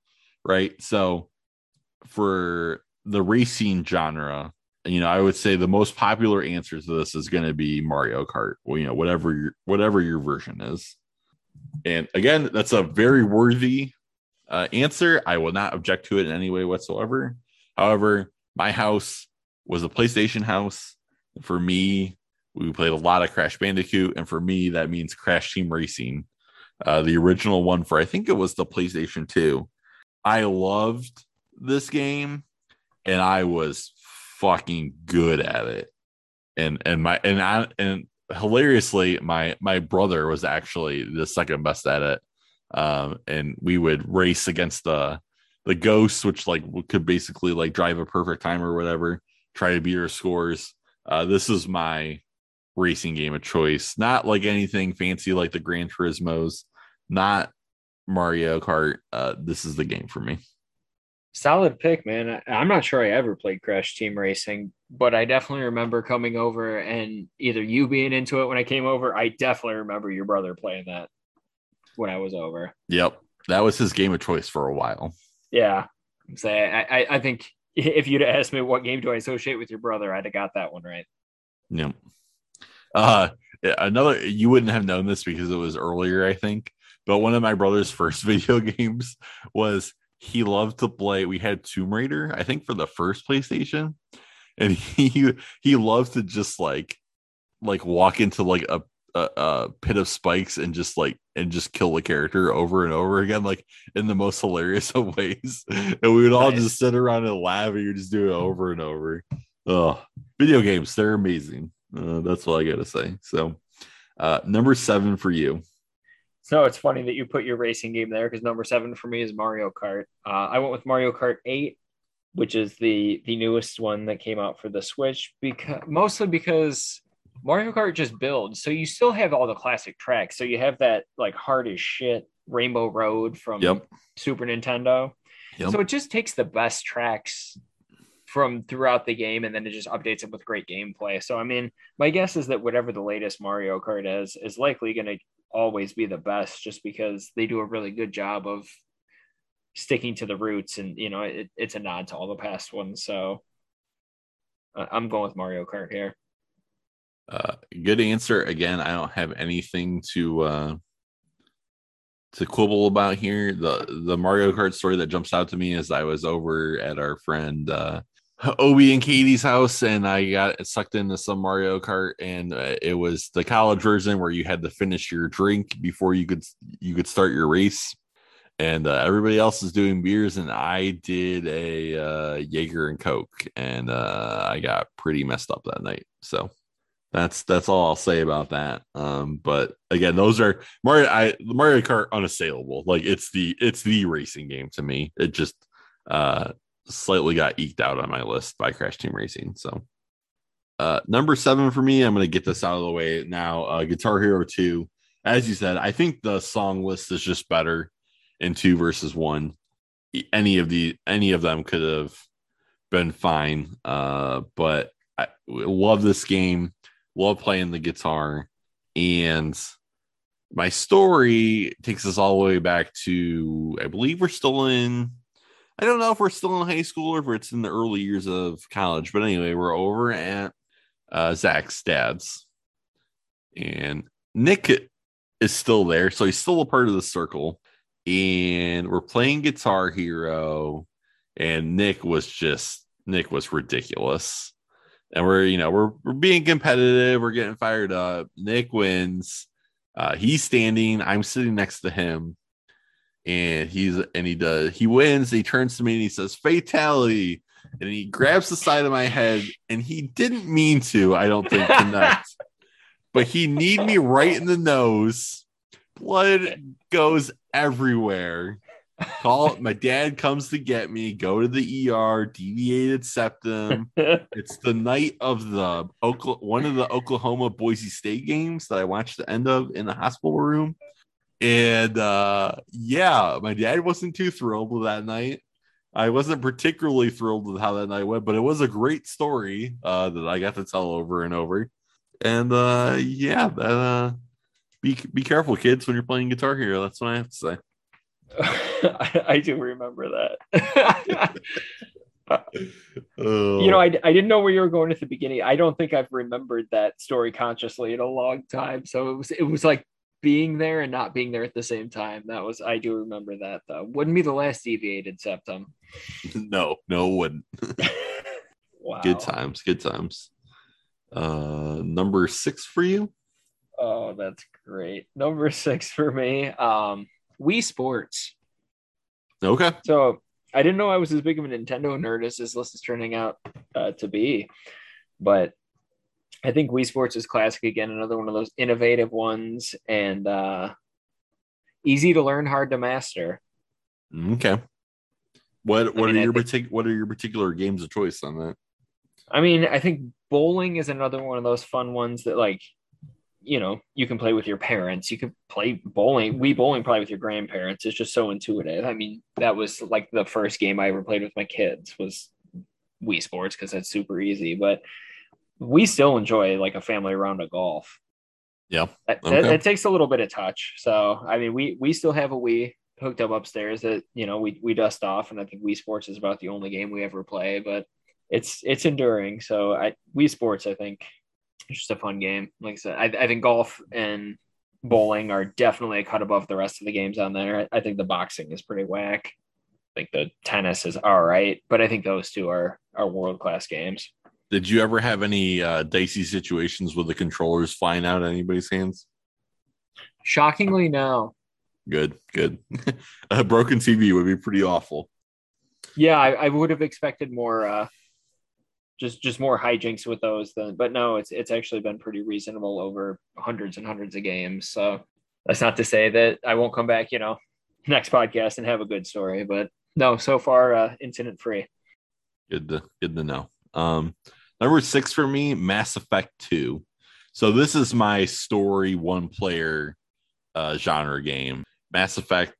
right? So for the racing genre, you know, I would say the most popular answer to this is going to be Mario Kart. Well, you know, whatever your whatever your version is. And again, that's a very worthy uh, answer. I will not object to it in any way whatsoever. However, my house was a PlayStation house. For me, we played a lot of Crash Bandicoot, and for me, that means Crash Team Racing, uh, the original one for I think it was the PlayStation Two. I loved this game, and I was fucking good at it. And and my and I and hilariously, my my brother was actually the second best at it. Um, and we would race against the the ghosts, which like could basically like drive a perfect time or whatever, try to beat our scores. Uh, this is my racing game of choice, not like anything fancy like the Gran Turismos, not Mario Kart. Uh, this is the game for me. Solid pick, man. I- I'm not sure I ever played Crash Team Racing, but I definitely remember coming over and either you being into it when I came over. I definitely remember your brother playing that when I was over. Yep, that was his game of choice for a while. Yeah. So I, I, I think if you'd asked me what game do I associate with your brother, I'd have got that one right. Yep. Uh, another you wouldn't have known this because it was earlier, I think. But one of my brother's first video games was he loved to play. We had Tomb Raider, I think, for the first PlayStation, and he he loved to just like like walk into like a, a, a pit of spikes and just like and just kill the character over and over again, like in the most hilarious of ways. And we would all Nice. just sit around and laugh, and you just do it over and over. Oh, video games, they're amazing. Uh, that's all I gotta say. So, uh, number seven for you. So it's funny that you put your racing game there because number seven for me is Mario Kart. Uh, I went with Mario Kart 8, which is the the newest one that came out for the Switch, because mostly because Mario Kart just builds. So you still have all the classic tracks. So you have that like hard as shit Rainbow Road from Yep. Super Nintendo. Yep. So it just takes the best tracks from throughout the game and then it just updates it with great gameplay. So I mean, my guess is that whatever the latest Mario Kart is is likely going to always be the best just because they do a really good job of sticking to the roots and you know it, it's a nod to all the past ones so uh, i'm going with mario kart here Uh, good answer. Again, I don't have anything to uh, to quibble about here. the The Mario Kart story that jumps out to me is I was over at our friend uh, Obi and Katie's house, and I got sucked into some Mario Kart, and uh, it was the college version where you had to finish your drink before you could you could start your race. And uh, everybody else is doing beers, and I did a uh, Jaeger and Coke, and uh, I got pretty messed up that night. So that's that's all I'll say about that. Um, but again, those are Mario. I Mario Kart unassailable. Like it's the it's the racing game to me. It just uh slightly got eked out on my list by Crash Team Racing. So uh number seven for me, I'm gonna get this out of the way now. Uh Guitar Hero 2. As you said, I think the song list is just better in two versus one. Any of the any of them could have been fine. Uh, but I love this game love playing the guitar. And my story takes us all the way back to, I believe we're still in, I don't know if we're still in high school or if it's in the early years of college. But anyway, we're over at uh, Zach's dad's. And Nick is still there. So he's still a part of the circle. And we're playing Guitar Hero. And Nick was just, Nick was ridiculous. And we're, you know, we're, we're being competitive. We're getting fired up. Nick wins. Uh, he's standing. I'm sitting next to him. And he's, and he does, he wins. He turns to me and he says, Fatality. And he grabs the side of my head. And he didn't mean to, I don't think, connect but he need me right in the nose. Blood goes everywhere. Call my dad comes to get me. Go to the ER. Deviated septum. it's the night of the Oklahoma, one of the Oklahoma Boise State games that I watched the end of in the hospital room. And uh, yeah, my dad wasn't too thrilled with that night. I wasn't particularly thrilled with how that night went, but it was a great story uh, that I got to tell over and over. And uh, yeah, that, uh, be be careful, kids, when you're playing Guitar Hero. That's what I have to say. I, I do remember that. Oh. you know, I, I didn't know where you were going at the beginning. I don't think I've remembered that story consciously in a long time. So it was it was like being there and not being there at the same time. That was I do remember that though. Wouldn't be the last deviated septum. no, no, wouldn't. Wow. Good times, good times. Uh, number six for you. Oh, that's great. Number six for me. Um, Wii Sports. Okay. So I didn't know I was as big of a Nintendo nerd as this list is turning out uh, to be, but I think Wii Sports is classic again. Another one of those innovative ones and uh, easy to learn, hard to master. Okay. What what mean, are I your partic- what are your particular games of choice on that? I mean, I think bowling is another one of those fun ones that like you know you can play with your parents you could play bowling Wii bowling probably with your grandparents it's just so intuitive i mean that was like the first game i ever played with my kids was wii sports because that's super easy but we still enjoy like a family round of golf. Yeah. That- that- Okay. it takes a little bit of touch. So i mean we we still have a wii hooked up upstairs that you know we we dust off and i think wii sports is about the only game we ever play but it's it's enduring. So i wii sports i think it's just a fun game. Like i said i, I think golf and bowling are definitely a cut above the rest of the games on there. I, I think the boxing is pretty whack. I think the tennis is all right but i think those two are are world class games Did you ever have any uh, dicey situations with the controllers flying out of anybody's hands? shockingly no Good, good. a broken TV would be pretty awful. yeah i, I would have expected more uh just just more hijinks with those than but no it's it's actually been pretty reasonable over hundreds and hundreds of games so that's not to say that i won't come back you know next podcast and have a good story but no so far uh incident free Good to good to know. Um, number six for me, Mass Effect Two. So this is my story one player uh, genre game. Mass Effect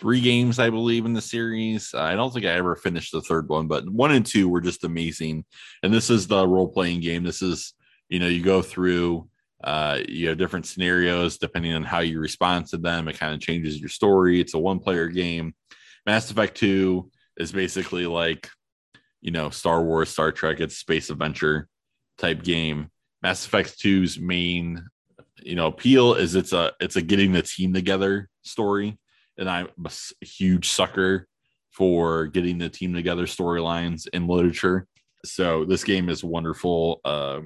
three games, I believe, in the series. I don't think I ever finished the third one, but one and two were just amazing. And this is the role playing game. This is you know you go through. Uh, you have different scenarios depending on how you respond to them. It kind of changes your story. It's a one player game. Mass Effect 2 is basically like you know, Star Wars, Star Trek, it's space adventure type game. Mass Effect 2's main, you know, appeal is it's a it's a getting the team together story. And I'm a huge sucker for getting the team together storylines in literature. So this game is wonderful. Uh,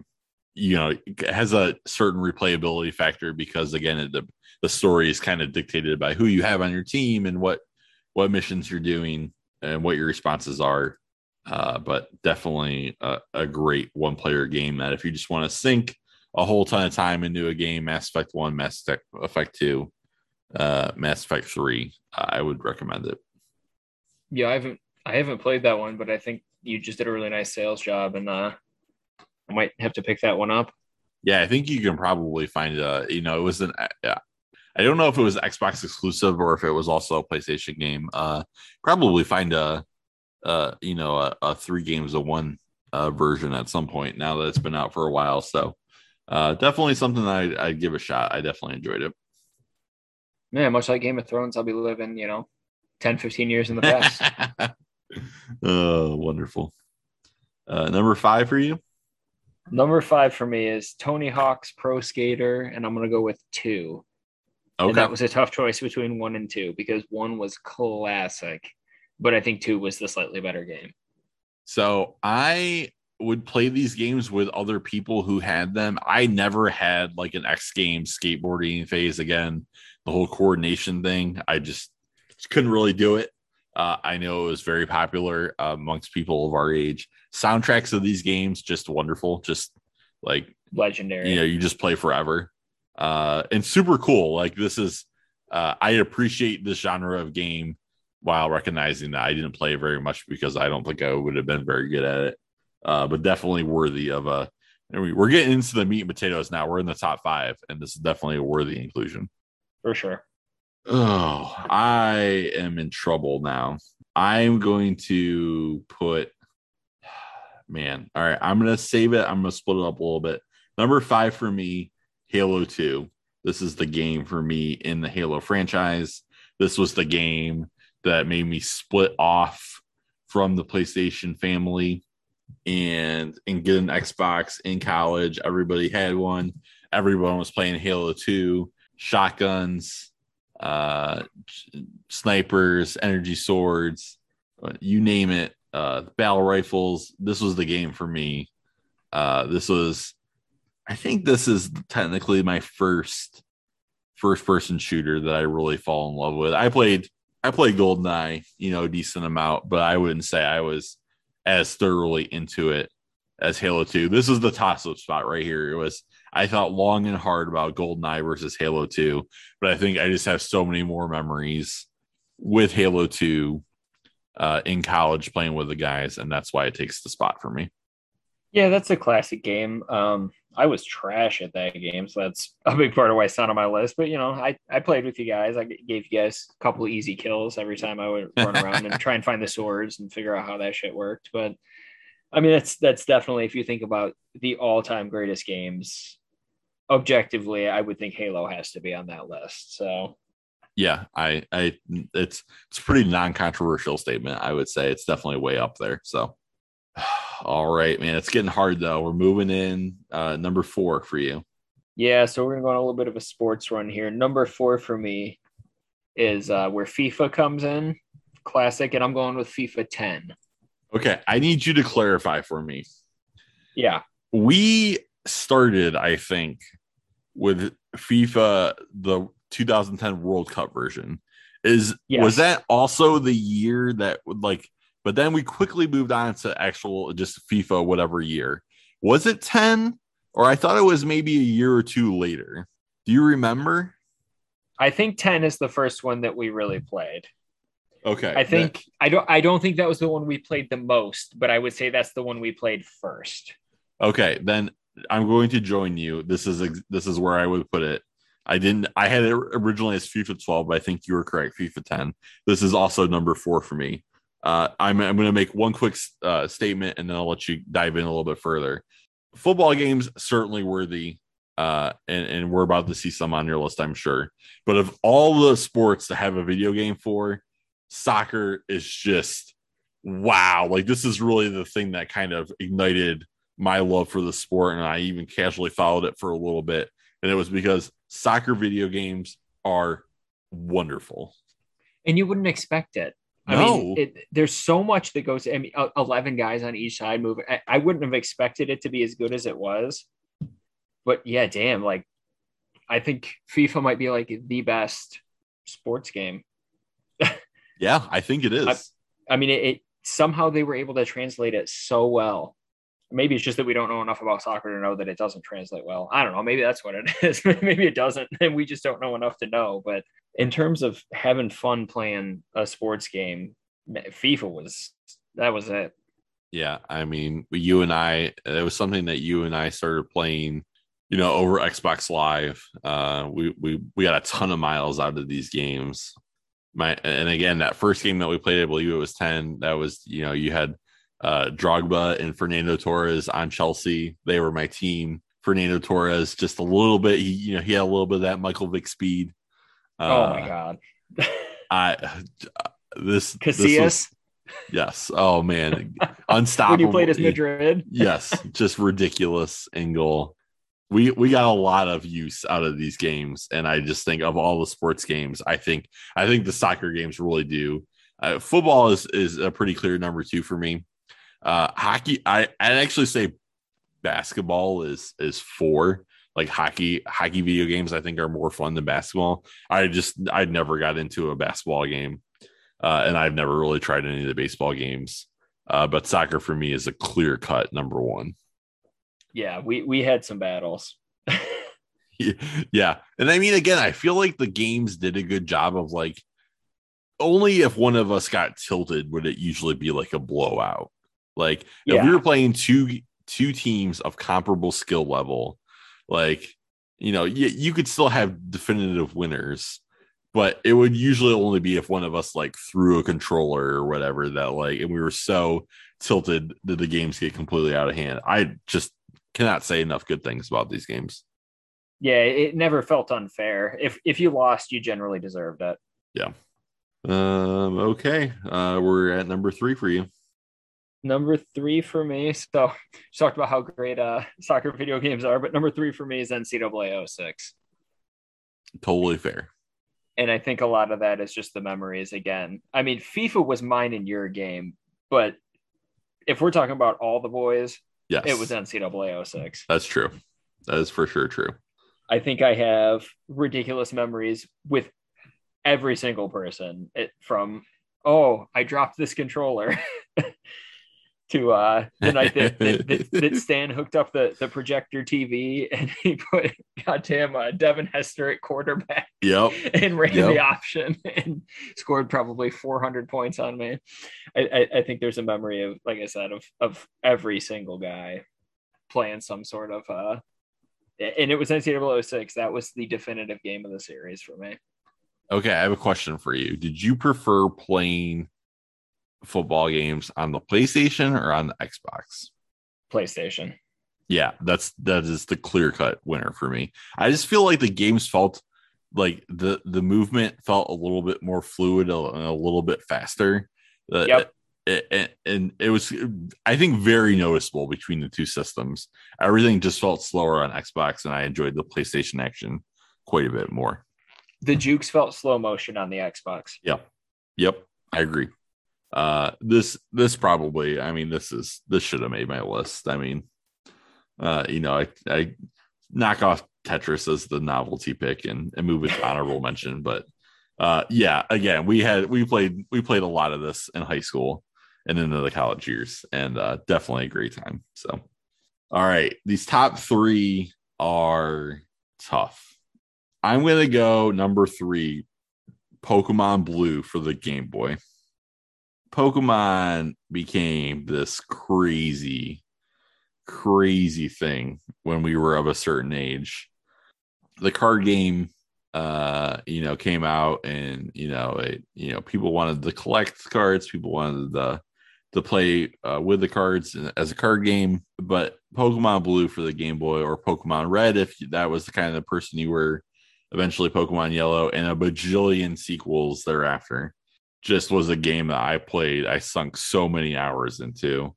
you know, it has a certain replayability factor because again, it, the the story is kind of dictated by who you have on your team and what what missions you're doing and what your responses are uh, but definitely a, a great one player game that if you just want to sink a whole ton of time into a game, Mass Effect 1, Mass Effect, Effect 2, uh, Mass Effect 3, I would recommend it. yeah i haven't i haven't played that one but i think you just did a really nice sales job and uh i might have to pick that one up Yeah, I think you can probably find a, you know, it was an, uh, I don't know if it was Xbox exclusive or if it was also a PlayStation game. Uh, probably find a, uh, you know, a, a three games of one uh, version at some point now that it's been out for a while. So uh, definitely something I'd, I'd give a shot. I definitely enjoyed it. Yeah, much like Game of Thrones, I'll be living, you know, 10, 15 years in the past. oh, wonderful. Uh, number five for you? Number five for me is Tony Hawk's Pro Skater, and I'm going to go with two. Okay. And that was a tough choice between one and two because one was classic, but I think two was the slightly better game. So I would play these games with other people who had them. I never had like an X Games skateboarding phase again. The whole coordination thing, I just, just couldn't really do it. Uh, I know it was very popular uh, amongst people of our age. Soundtracks of these games just wonderful, just like Legendary. you know, you just play forever. Uh, and super cool. Like this is, uh, I appreciate this genre of game while recognizing that I didn't play very much because I don't think I would have been very good at it. Uh, but definitely worthy of a. we're getting into the meat and potatoes now. We're in the top five, and this is definitely a worthy inclusion. For sure. Oh, I am in trouble now. I'm going to put, man. All right, I'm gonna save it. I'm gonna split it up a little bit. Number five for me, Halo 2. This is the game for me in the Halo franchise. This was the game that made me split off from the PlayStation family and and get an Xbox in college. Everybody had one. Everyone was playing Halo 2, shotguns, uh snipers, energy swords, you name it, uh battle rifles. This was the game for me. Uh this was I think this is technically my first first person shooter that I really fall in love with. I played I played GoldenEye, you know, a decent amount, but I wouldn't say I was as thoroughly into it as Halo 2. This is the toss up spot right here. It was I thought long and hard about GoldenEye versus Halo 2, but I think I just have so many more memories with Halo 2 uh, in college playing with the guys, and that's why it takes the spot for me. Yeah, that's a classic game. Um, I was trash at that game, so that's a big part of why it's not on my list. But you know, I, I played with you guys. I gave you guys a couple easy kills every time I would run around and try and find the swords and figure out how that shit worked. But I mean, that's that's definitely if you think about the all time greatest games, objectively, I would think Halo has to be on that list. So yeah, I I it's it's a pretty non-controversial statement. I would say it's definitely way up there. So all right, man. It's getting hard though. We're moving in uh number four for you. Yeah, so we're gonna go on a little bit of a sports run here. Number four for me is uh where FIFA comes in, classic, and I'm going with FIFA 10. Okay, I need you to clarify for me. Yeah. We started, I think, with FIFA the 2010 World Cup version. Is Yes. was that also the year that would like but then we quickly moved on to actual just FIFA whatever year. Was it 10 or I thought it was maybe a year or two later. Do you remember? I think 10 is the first one that we really played. Okay. I think I don't I don't think that was the one we played the most, but I would say that's the one we played first. Okay, then I'm going to join you. This is this is where I would put it. I didn't. I had it originally as FIFA 12, but I think you were correct. FIFA 10. This is also number four for me. Uh, I'm I'm going to make one quick uh, statement, and then I'll let you dive in a little bit further. Football games certainly worthy, uh, and and we're about to see some on your list, I'm sure. But of all the sports to have a video game for, soccer is just wow. Like this is really the thing that kind of ignited my love for the sport and I even casually followed it for a little bit. And it was because soccer video games are wonderful. And you wouldn't expect it. I No. mean, it, there's so much that goes. I mean, uh, 11 guys on each side moving. I, I wouldn't have expected it to be as good as it was. But yeah, damn, like I think FIFA might be like the best sports game. Yeah, I think it is. I mean, it, it somehow they were able to translate it so well. Maybe it's just that we don't know enough about soccer to know that it doesn't translate well. I don't know. Maybe that's what it is. maybe it doesn't, and we just don't know enough to know. But in terms of having fun playing a sports game, FIFA was that was it. yeah, I mean, you and I, it was something that you and I started playing, you know, over Xbox Live. Uh, we we we got a ton of miles out of these games. My and again, that first game that we played, I believe it was ten. That was you know you had uh, Drogba and Fernando Torres on Chelsea. They were my team Fernando Torres just a little bit. He, you know, he had a little bit of that Michael Vick speed. oh my god. I this this Casillas. was- yes. Oh man, unstoppable. when you played as Madrid. yes, just ridiculous angle. We we got a lot of use out of these games, and I just think of all the sports games, I think I think the soccer games really do. Uh, football is is a pretty clear number two for me. Uh, hockey, I I'd actually say basketball is is four. Like hockey, hockey video games, I think are more fun than basketball. I just I never got into a basketball game, uh, and I've never really tried any of the baseball games. Uh, but soccer for me is a clear cut number one. Yeah, we we had some battles. yeah. And I mean, again, I feel like the games did a good job of like only if one of us got tilted would it usually be like a blowout. Like if we were playing two two teams of comparable skill level, like you know, you, you could still have definitive winners, but it would usually only be if one of us like threw a controller or whatever that like and we were so tilted that the games get completely out of hand. I just cannot say enough good things about these games. Yeah, it never felt unfair. If if you lost, you generally deserved it. Yeah. Um, okay. Uh, we're at number three for you. Number three for me. So she talked about how great uh soccer video games are, but number three for me is NCAA 06. Totally fair. And I think a lot of that is just the memories again. I mean, FIFA was mine in your game, but if we're talking about all the boys, Yes, it was NCAA 06. That's true. That is for sure true. I think I have ridiculous memories with every single person. It from oh, I dropped this controller to uh the night that, that, that, that Stan hooked up the, the projector TV and he put goddamn uh, Devin Hester at quarterback Yep. and ran Yep. the option and scored probably 400 points on me. I, I, I think there's a memory of, like I said, of of every single guy playing some sort of uh and it was NCAA 06. That was the definitive game of the series for me. Okay, I have a question for you. Did you prefer playing football games on the PlayStation or on the Xbox? PlayStation. Yeah, that's that is the clear cut winner for me. I just feel like the games felt like the the movement felt a little bit more fluid and a little bit faster. Uh, Yep. it- and it was i think very noticeable between the two systems everything just felt slower on xbox and i enjoyed the playstation action quite a bit more The jukes felt slow motion on the Xbox. yep yep i agree uh this this probably i mean this is this should have made my list. I mean uh you know i i knock off tetris as the novelty pick and, and move it to honorable mention but uh yeah again we had we played we played a lot of this in high school and into the college years and uh definitely a great time so. All right these top three are tough. I'm gonna go number three pokemon blue for the game boy pokemon became this crazy crazy thing when we were of a certain age. The card game uh you know came out and you know it you know people wanted to collect cards. People wanted the to play uh, with the cards as a card game. But pokemon blue for the game boy or pokemon red if that was the kind of person you were eventually pokemon yellow and a bajillion sequels thereafter just was a game that i played i sunk so many hours into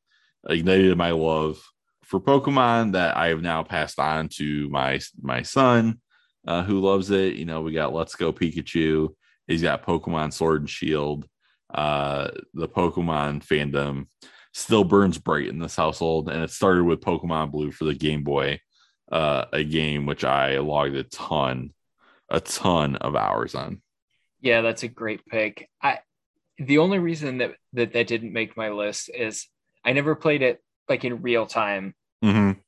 ignited my love for pokemon that i have now passed on to my my son uh, who loves it. You know, we got Let's Go Pikachu. He's got Pokemon Sword and Shield. Uh, the Pokemon fandom still burns bright in this household, and it started with Pokemon Blue for the Game Boy, uh, a game which I logged a ton, a ton of hours on. Yeah, that's a great pick. I the only reason that that, that didn't make my list is I never played it like in real time Mm-hmm.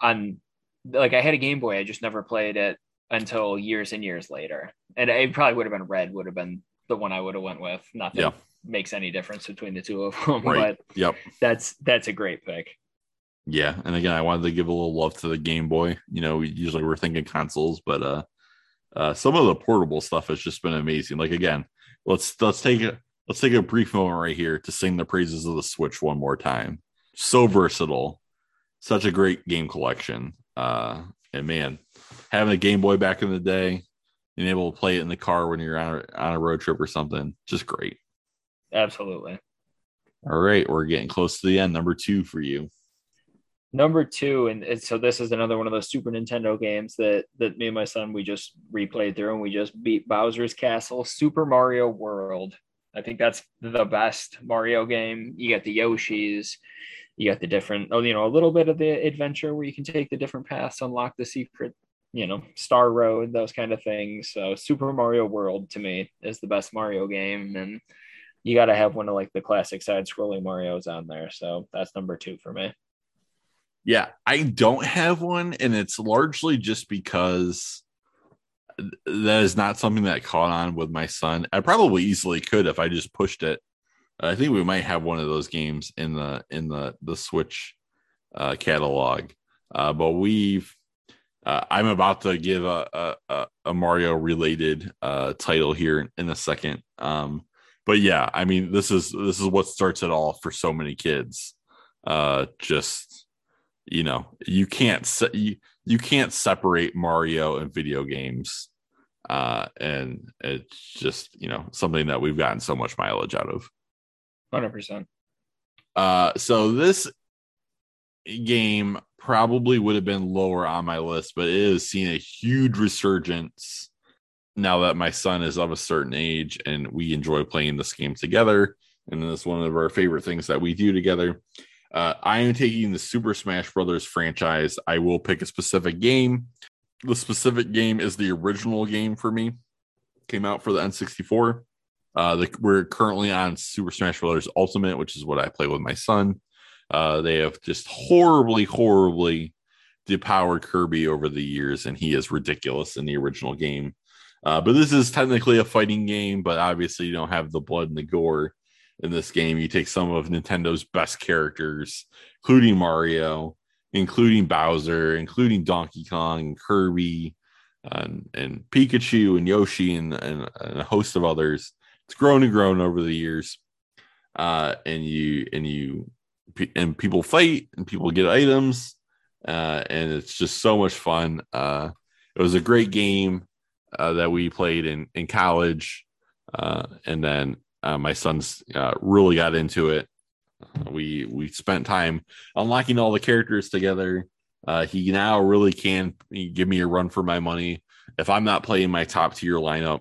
on like I had a Game Boy, I just never played it until years and years later. And it probably would have been red, would have been the one I would have went with. Nothing Yeah. makes any difference between the two of them, Right. but Yep. that's that's a great pick. Yeah, and again, I wanted to give a little love to the Game Boy. You know, we usually we're thinking consoles, but uh, uh, some of the portable stuff has just been amazing. Like again, let's let's take a let's take a brief moment right here to sing the praises of the Switch one more time. So versatile, such a great game collection. Uh, and man, having a Game Boy back in the day, being able to play it in the car when you're on a, on a road trip or something, just great. Absolutely. All right, we're getting close to the end. Number two for you. Number two, and, and so this is another one of those Super Nintendo games that that me and my son we just replayed through and we just beat Bowser's Castle, Super Mario World. I think that's the best Mario game. You got the Yoshis, you got the different, oh, you know, a little bit of the adventure where you can take the different paths, unlock the secret, you know, Star Road, those kind of things. So Super Mario World to me is the best Mario game, and you got to have one of like the classic side scrolling Mario's on there. So that's number two for me. Yeah, I don't have one, and it's largely just because that is not something that caught on with my son. I probably easily could if I just pushed it. I think we might have one of those games in the in the the Switch uh, catalog, uh, but we've. Uh, I'm about to give a a, a Mario related uh, title here in a second. Um, but yeah, I mean this is this is what starts it all for so many kids. Uh, just you know you can't se- you, you can't separate mario and video games uh and it's just you know something that we've gotten so much mileage out of 100%. uh so this game probably would have been lower on my list but it has seen a huge resurgence now that my son is of a certain age and we enjoy playing this game together and it's one of our favorite things that we do together uh, I am taking the Super Smash Brothers franchise. I will pick a specific game. The specific game is the original game for me. Came out for the N64. Uh, the, we're currently on Super Smash Brothers Ultimate, which is what I play with my son. Uh, they have just horribly, horribly depowered Kirby over the years, and he is ridiculous in the original game. Uh, but this is technically a fighting game, but obviously you don't have the blood and the gore in this game. You take some of Nintendo's best characters, including Mario, including Bowser, including Donkey Kong and Kirby, and, and Pikachu and Yoshi and, and, and, a host of others. It's grown and grown over the years. Uh, and you and you and people fight and people get items, uh, and it's just so much fun. Uh, it was a great game uh, that we played in in college, uh, and then uh, my son's really got into it. We we spent time unlocking all the characters together. Uh, he now really can give me a run for my money if I'm not playing my top tier lineup.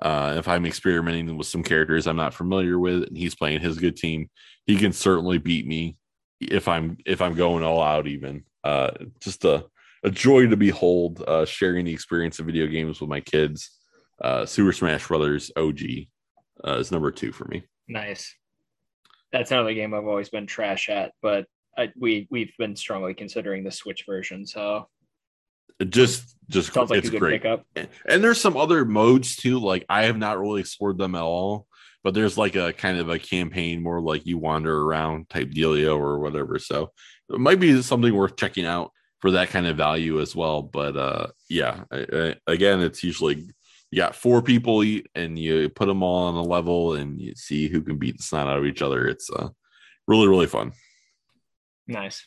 Uh, if I'm experimenting with some characters I'm not familiar with, and he's playing his good team, he can certainly beat me if I'm if I'm going all out. Even uh, just a a joy to behold, uh, sharing the experience of video games with my kids. Uh, Super Smash Brothers OG uh, is number two for me. Nice. That's another game I've always been trash at, but I, we we've been strongly considering the Switch version. So just just sounds like it's a good great. pickup. And there's some other modes too. Like I have not really explored them at all, but there's like a kind of a campaign more like you wander around type dealio or whatever. So it might be something worth checking out for that kind of value as well. But uh yeah, I, I, again, it's usually you got four people eat and you put them all on a level and you see who can beat the snot out of each other. It's uh, really, really fun. Nice.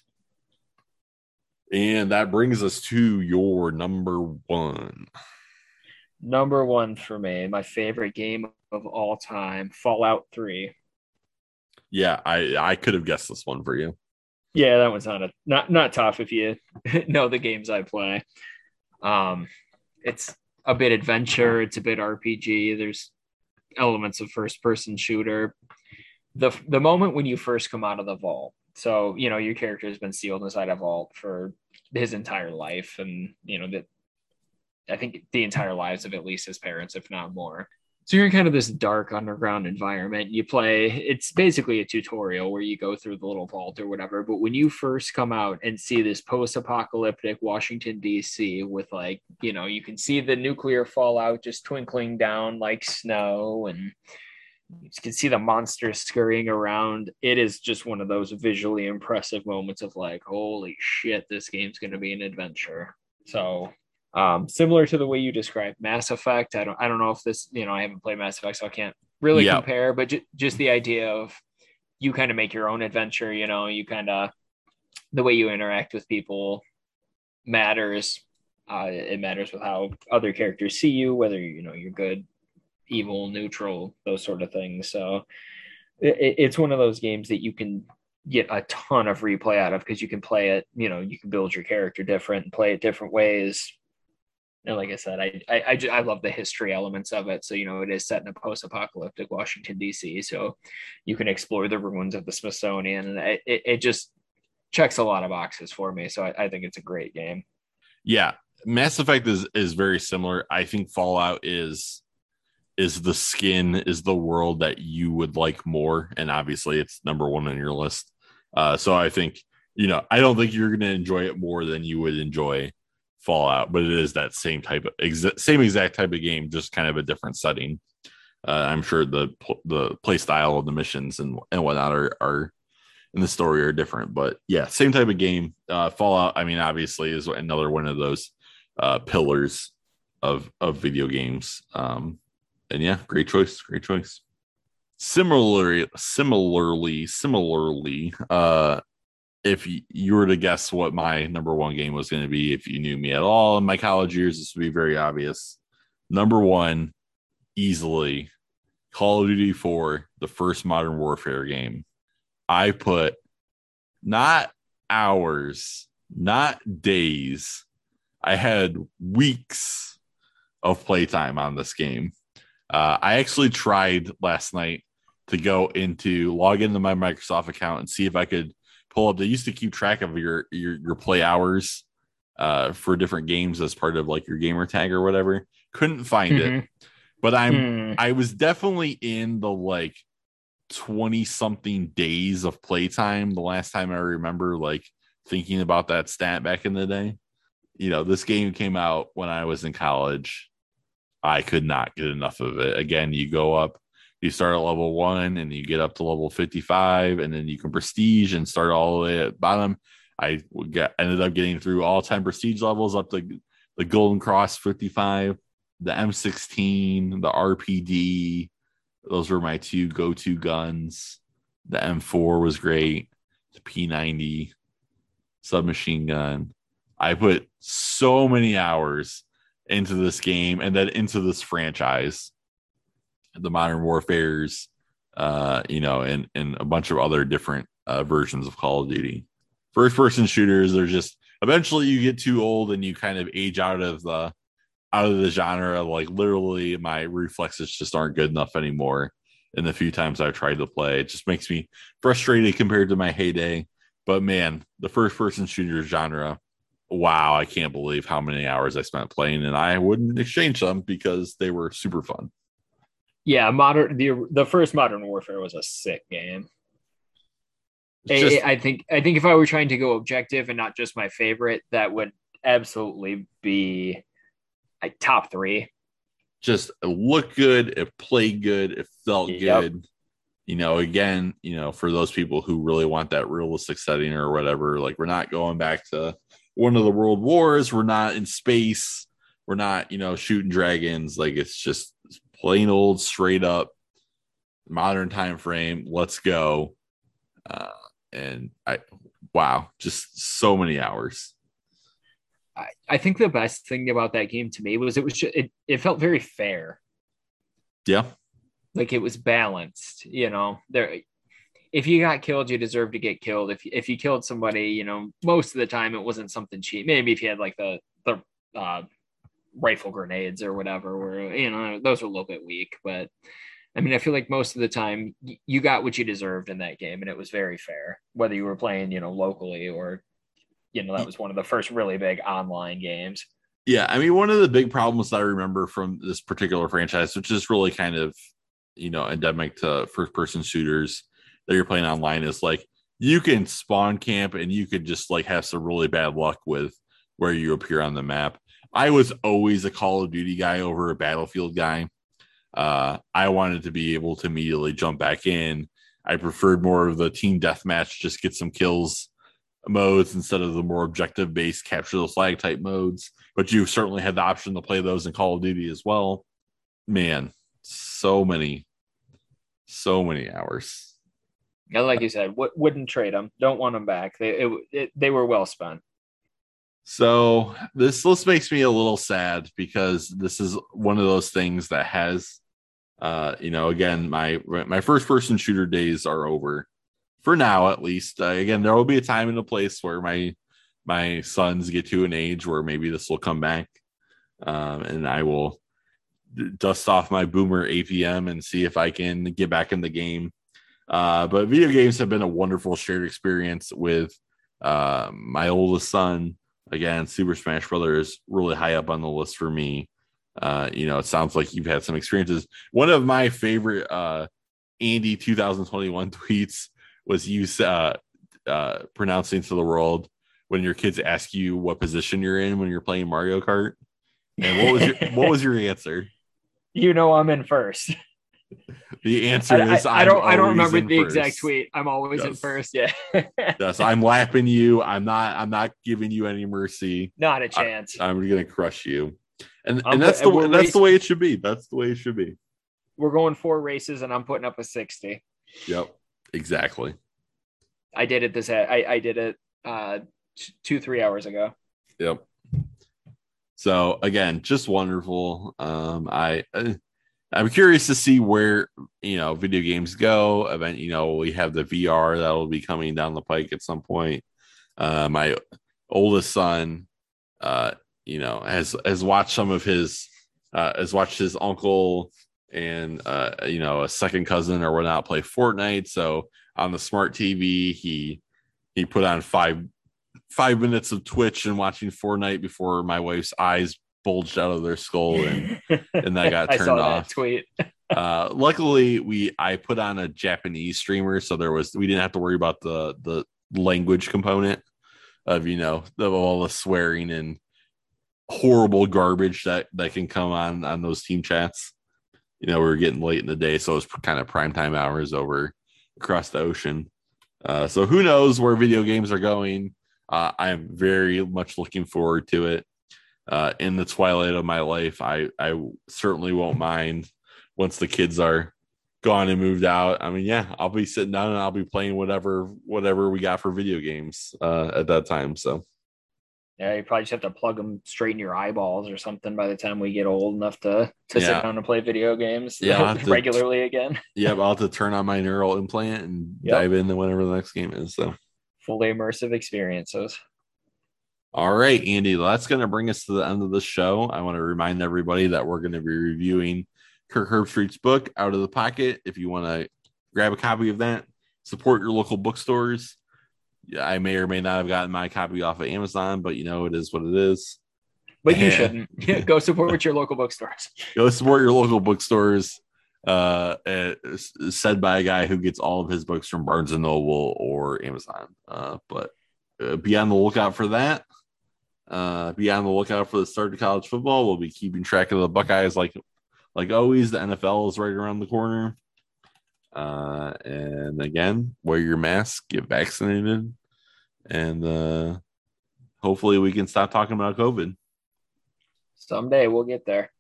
And that brings us to your number one. Number one for me, my favorite game of all time, Fallout 3. Yeah, I I could have guessed this one for you. Yeah, that one's not a not not tough if you know the games I play. Um, it's a bit adventure. It's a bit RPG. There's elements of first person shooter. The the moment when you first come out of the vault. So, you know, your character has been sealed inside a vault for his entire life and, you know, that I think the entire lives of at least his parents, if not more. So you're in kind of this dark underground environment. You play, it's basically a tutorial where you go through the little vault or whatever. But when you first come out and see this post apocalyptic Washington, D.C., with like, you know, you can see the nuclear fallout just twinkling down like snow and you can see the monsters scurrying around. It is just one of those visually impressive moments of like, holy shit, this game's going to be an adventure. So um, similar to the way you describe Mass Effect. I don't I don't know if this you know I haven't played Mass Effect, so I can't really Yeah. compare. But ju- just the idea of you kind of make your own adventure. You know, you kind of the way you interact with people. matters. Uh, it matters with how other characters see you, whether you know you're good, evil, neutral, those sort of things. So it, it's one of those games that you can get a ton of replay out of because you can play it. You know, you can build your character different and play it different ways. And like I said, I I I, just, I love the history elements of it. So you know, it is set in a post-apocalyptic Washington D.C. So you can explore the ruins of the Smithsonian, and it, it, just checks a lot of boxes for me. So I, I think it's a great game. Yeah, Mass Effect is is very similar. I think Fallout is is the skin is the world that you would like more, and obviously it's number one on your list. Uh, so I think you know I don't think you're going to enjoy it more than you would enjoy Fallout, but it is that same type of exa- same exact type of game, just kind of a different setting. Uh, I'm sure the the play style of the missions and and whatnot are are in the story are different, but yeah, same type of game. Uh, Fallout, I mean, obviously is another one of those uh, pillars of of video games. Um, and yeah, great choice, great choice. Similarly, similarly, similarly, uh, if you were to guess what my number one game was going to be, if you knew me at all in my college years, this would be very obvious. Number one, easily, Call of Duty 4, the first Modern Warfare game. I put not hours, not days, I had weeks of playtime on this game. Uh, I actually tried last night to go into log into my Microsoft account and see if I could pull up. They used to keep track of your your, your play hours uh, for different games as part of like your gamer tag or whatever. Couldn't find mm-hmm. it, but I'm mm. I was definitely in the like 20 something days of playtime the last time I remember like thinking about that stat back in the day you know, this game came out when I was in college. I could not get enough of it. Again, you go up, you start at level one and you get up to level 55, and then you can prestige and start all the way at bottom. I ended up getting through all 10 prestige levels up to the Golden Cross 55, the M16, the RPD. Those were my two go to guns. The M4 was great, the P90 submachine gun. I put so many hours into this game and then into this franchise, the Modern Warfare's, uh, you know, and and a bunch of other different uh, versions of Call of Duty. First person shooters, they're just eventually you get too old and you kind of age out of the out of the genre. Like literally, my reflexes just aren't good enough anymore. And the few times I've tried to play, it just makes me frustrated compared to my heyday. But man, the first person shooter genre wow, I can't believe how many hours I spent playing, and I wouldn't exchange them because they were super fun. Yeah, modern the the first Modern Warfare was a sick game. Just, I, I think I think if I were trying to go objective and not just my favorite, that would absolutely be like top three. Just look good, it played good, it felt yep. good. You know, again, you know, for those people who really want that realistic setting or whatever, like we're not going back to one of the world wars. We're not in space. We're not, you know, shooting dragons. Like it's just plain old, straight up modern time frame. Let's go. Uh, and I, wow, just so many hours. I, I think the best thing about that game to me was it was just, it, it felt very fair. Yeah. Like it was balanced, you know, there, if you got killed, you deserve to get killed. If if you killed somebody, you know, most of the time it wasn't something cheap. Maybe if you had like the the uh, rifle grenades or whatever, where you know those are a little bit weak. But I mean, I feel like most of the time you got what you deserved in that game, and it was very fair. Whether you were playing, you know, locally or you know that was one of the first really big online games. Yeah, I mean, one of the big problems that I remember from this particular franchise, which is really kind of you know endemic to first person shooters that you're playing online is like you can spawn camp and you could just like have some really bad luck with where you appear on the map. I was always a Call of Duty guy over a Battlefield guy. Uh, I wanted to be able to immediately jump back in. I preferred more of the team deathmatch, just get some kills modes instead of the more objective based capture the flag type modes. But you certainly had the option to play those in Call of Duty as well. Man, so many, so many hours. And like you said, w- wouldn't trade them. Don't want them back. They it, it, they were well spent. So this list makes me a little sad because this is one of those things that has, uh, you know, again, my my first person shooter days are over for now, at least. Uh, again, there will be a time and a place where my my sons get to an age where maybe this will come back, um, and I will dust off my boomer APM and see if I can get back in the game. Uh, but video games have been a wonderful shared experience with uh, my oldest son again, Super Smash Brothers really high up on the list for me. Uh, you know, it sounds like you've had some experiences. One of my favorite uh, Andy 2021 tweets was you uh, uh, pronouncing to the world when your kids ask you what position you're in when you're playing Mario Kart. And what was your what was your answer? You know, I'm in first. The answer I, is I, I don't I don't remember the first. exact tweet. I'm always in first. Yeah. Yes, I'm lapping you. I'm not. I'm not giving you any mercy. Not a chance. I'm gonna crush you. And and that's the that's the way it should be. That's the way it should be. We're going four races and I'm putting up a 60. Yep. Exactly. I did it this I, I did it uh two, three hours ago. Yep. So again, just wonderful. Um, I uh, I'm curious to see where you know video games go. Event, you know, we have the VR that'll be coming down the pike at some point. Uh, my oldest son, uh, you know, has has watched some of his uh, has watched his uncle and uh, you know a second cousin or whatnot play Fortnite. So on the smart TV, he he put on five five minutes of Twitch and watching Fortnite before my wife's eyes bulged out of their skull and and that got I turned saw off. tweet. uh luckily we I put on a Japanese streamer so there was we didn't have to worry about the the language component of you know of all the swearing and horrible garbage that that can come on on those team chats. You know, we were getting late in the day, so it was kind of prime time hours over across the ocean. Uh, so who knows where video games are going? Uh, I'm very much looking forward to it. Uh, in the twilight of my life, I I certainly won't mind once the kids are gone and moved out. I mean, yeah, I'll be sitting down and I'll be playing whatever whatever we got for video games uh, at that time. So Yeah, you probably just have to plug them straight in your eyeballs or something by the time we get old enough to to Yeah. sit down and play video games Yeah, to- regularly again. yeah, I'll have to turn on my neural implant and Yep. dive into whatever the next game is. So. Fully immersive experiences. All right, Andy, that's going to bring us to the end of the show. I want to remind everybody that we're going to be reviewing Kirk Herbstreit's book, Out of the Pocket. If you want to grab a copy of that, support your local bookstores. I may or may not have gotten my copy off of Amazon, but you know, it is what it is. But you shouldn't. Go support your local bookstores. Go support your local bookstores. Uh, it's said by a guy who gets all of his books from Barnes and Noble or Amazon. Uh, but uh, be on the lookout for that. Uh, be on the lookout for the start of college football. We'll be keeping track of the Buckeyes like like always. The NFL is right around the corner. Uh, and again, wear your mask, get vaccinated, and uh, hopefully we can stop talking about COVID. Someday we'll get there.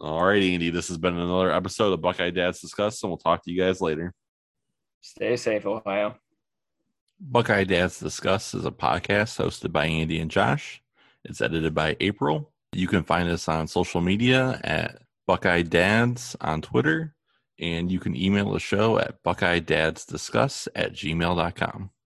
All right, Andy. This has been another episode of Buckeye Dads Discuss, and we'll talk to you guys later. Stay safe, Ohio. Buckeye Dads Discuss is a podcast hosted by Andy and Josh. It's edited by April. You can find us on social media at Buckeye Dads on Twitter, and you can email the show at buckeye dads discuss at gmail.com.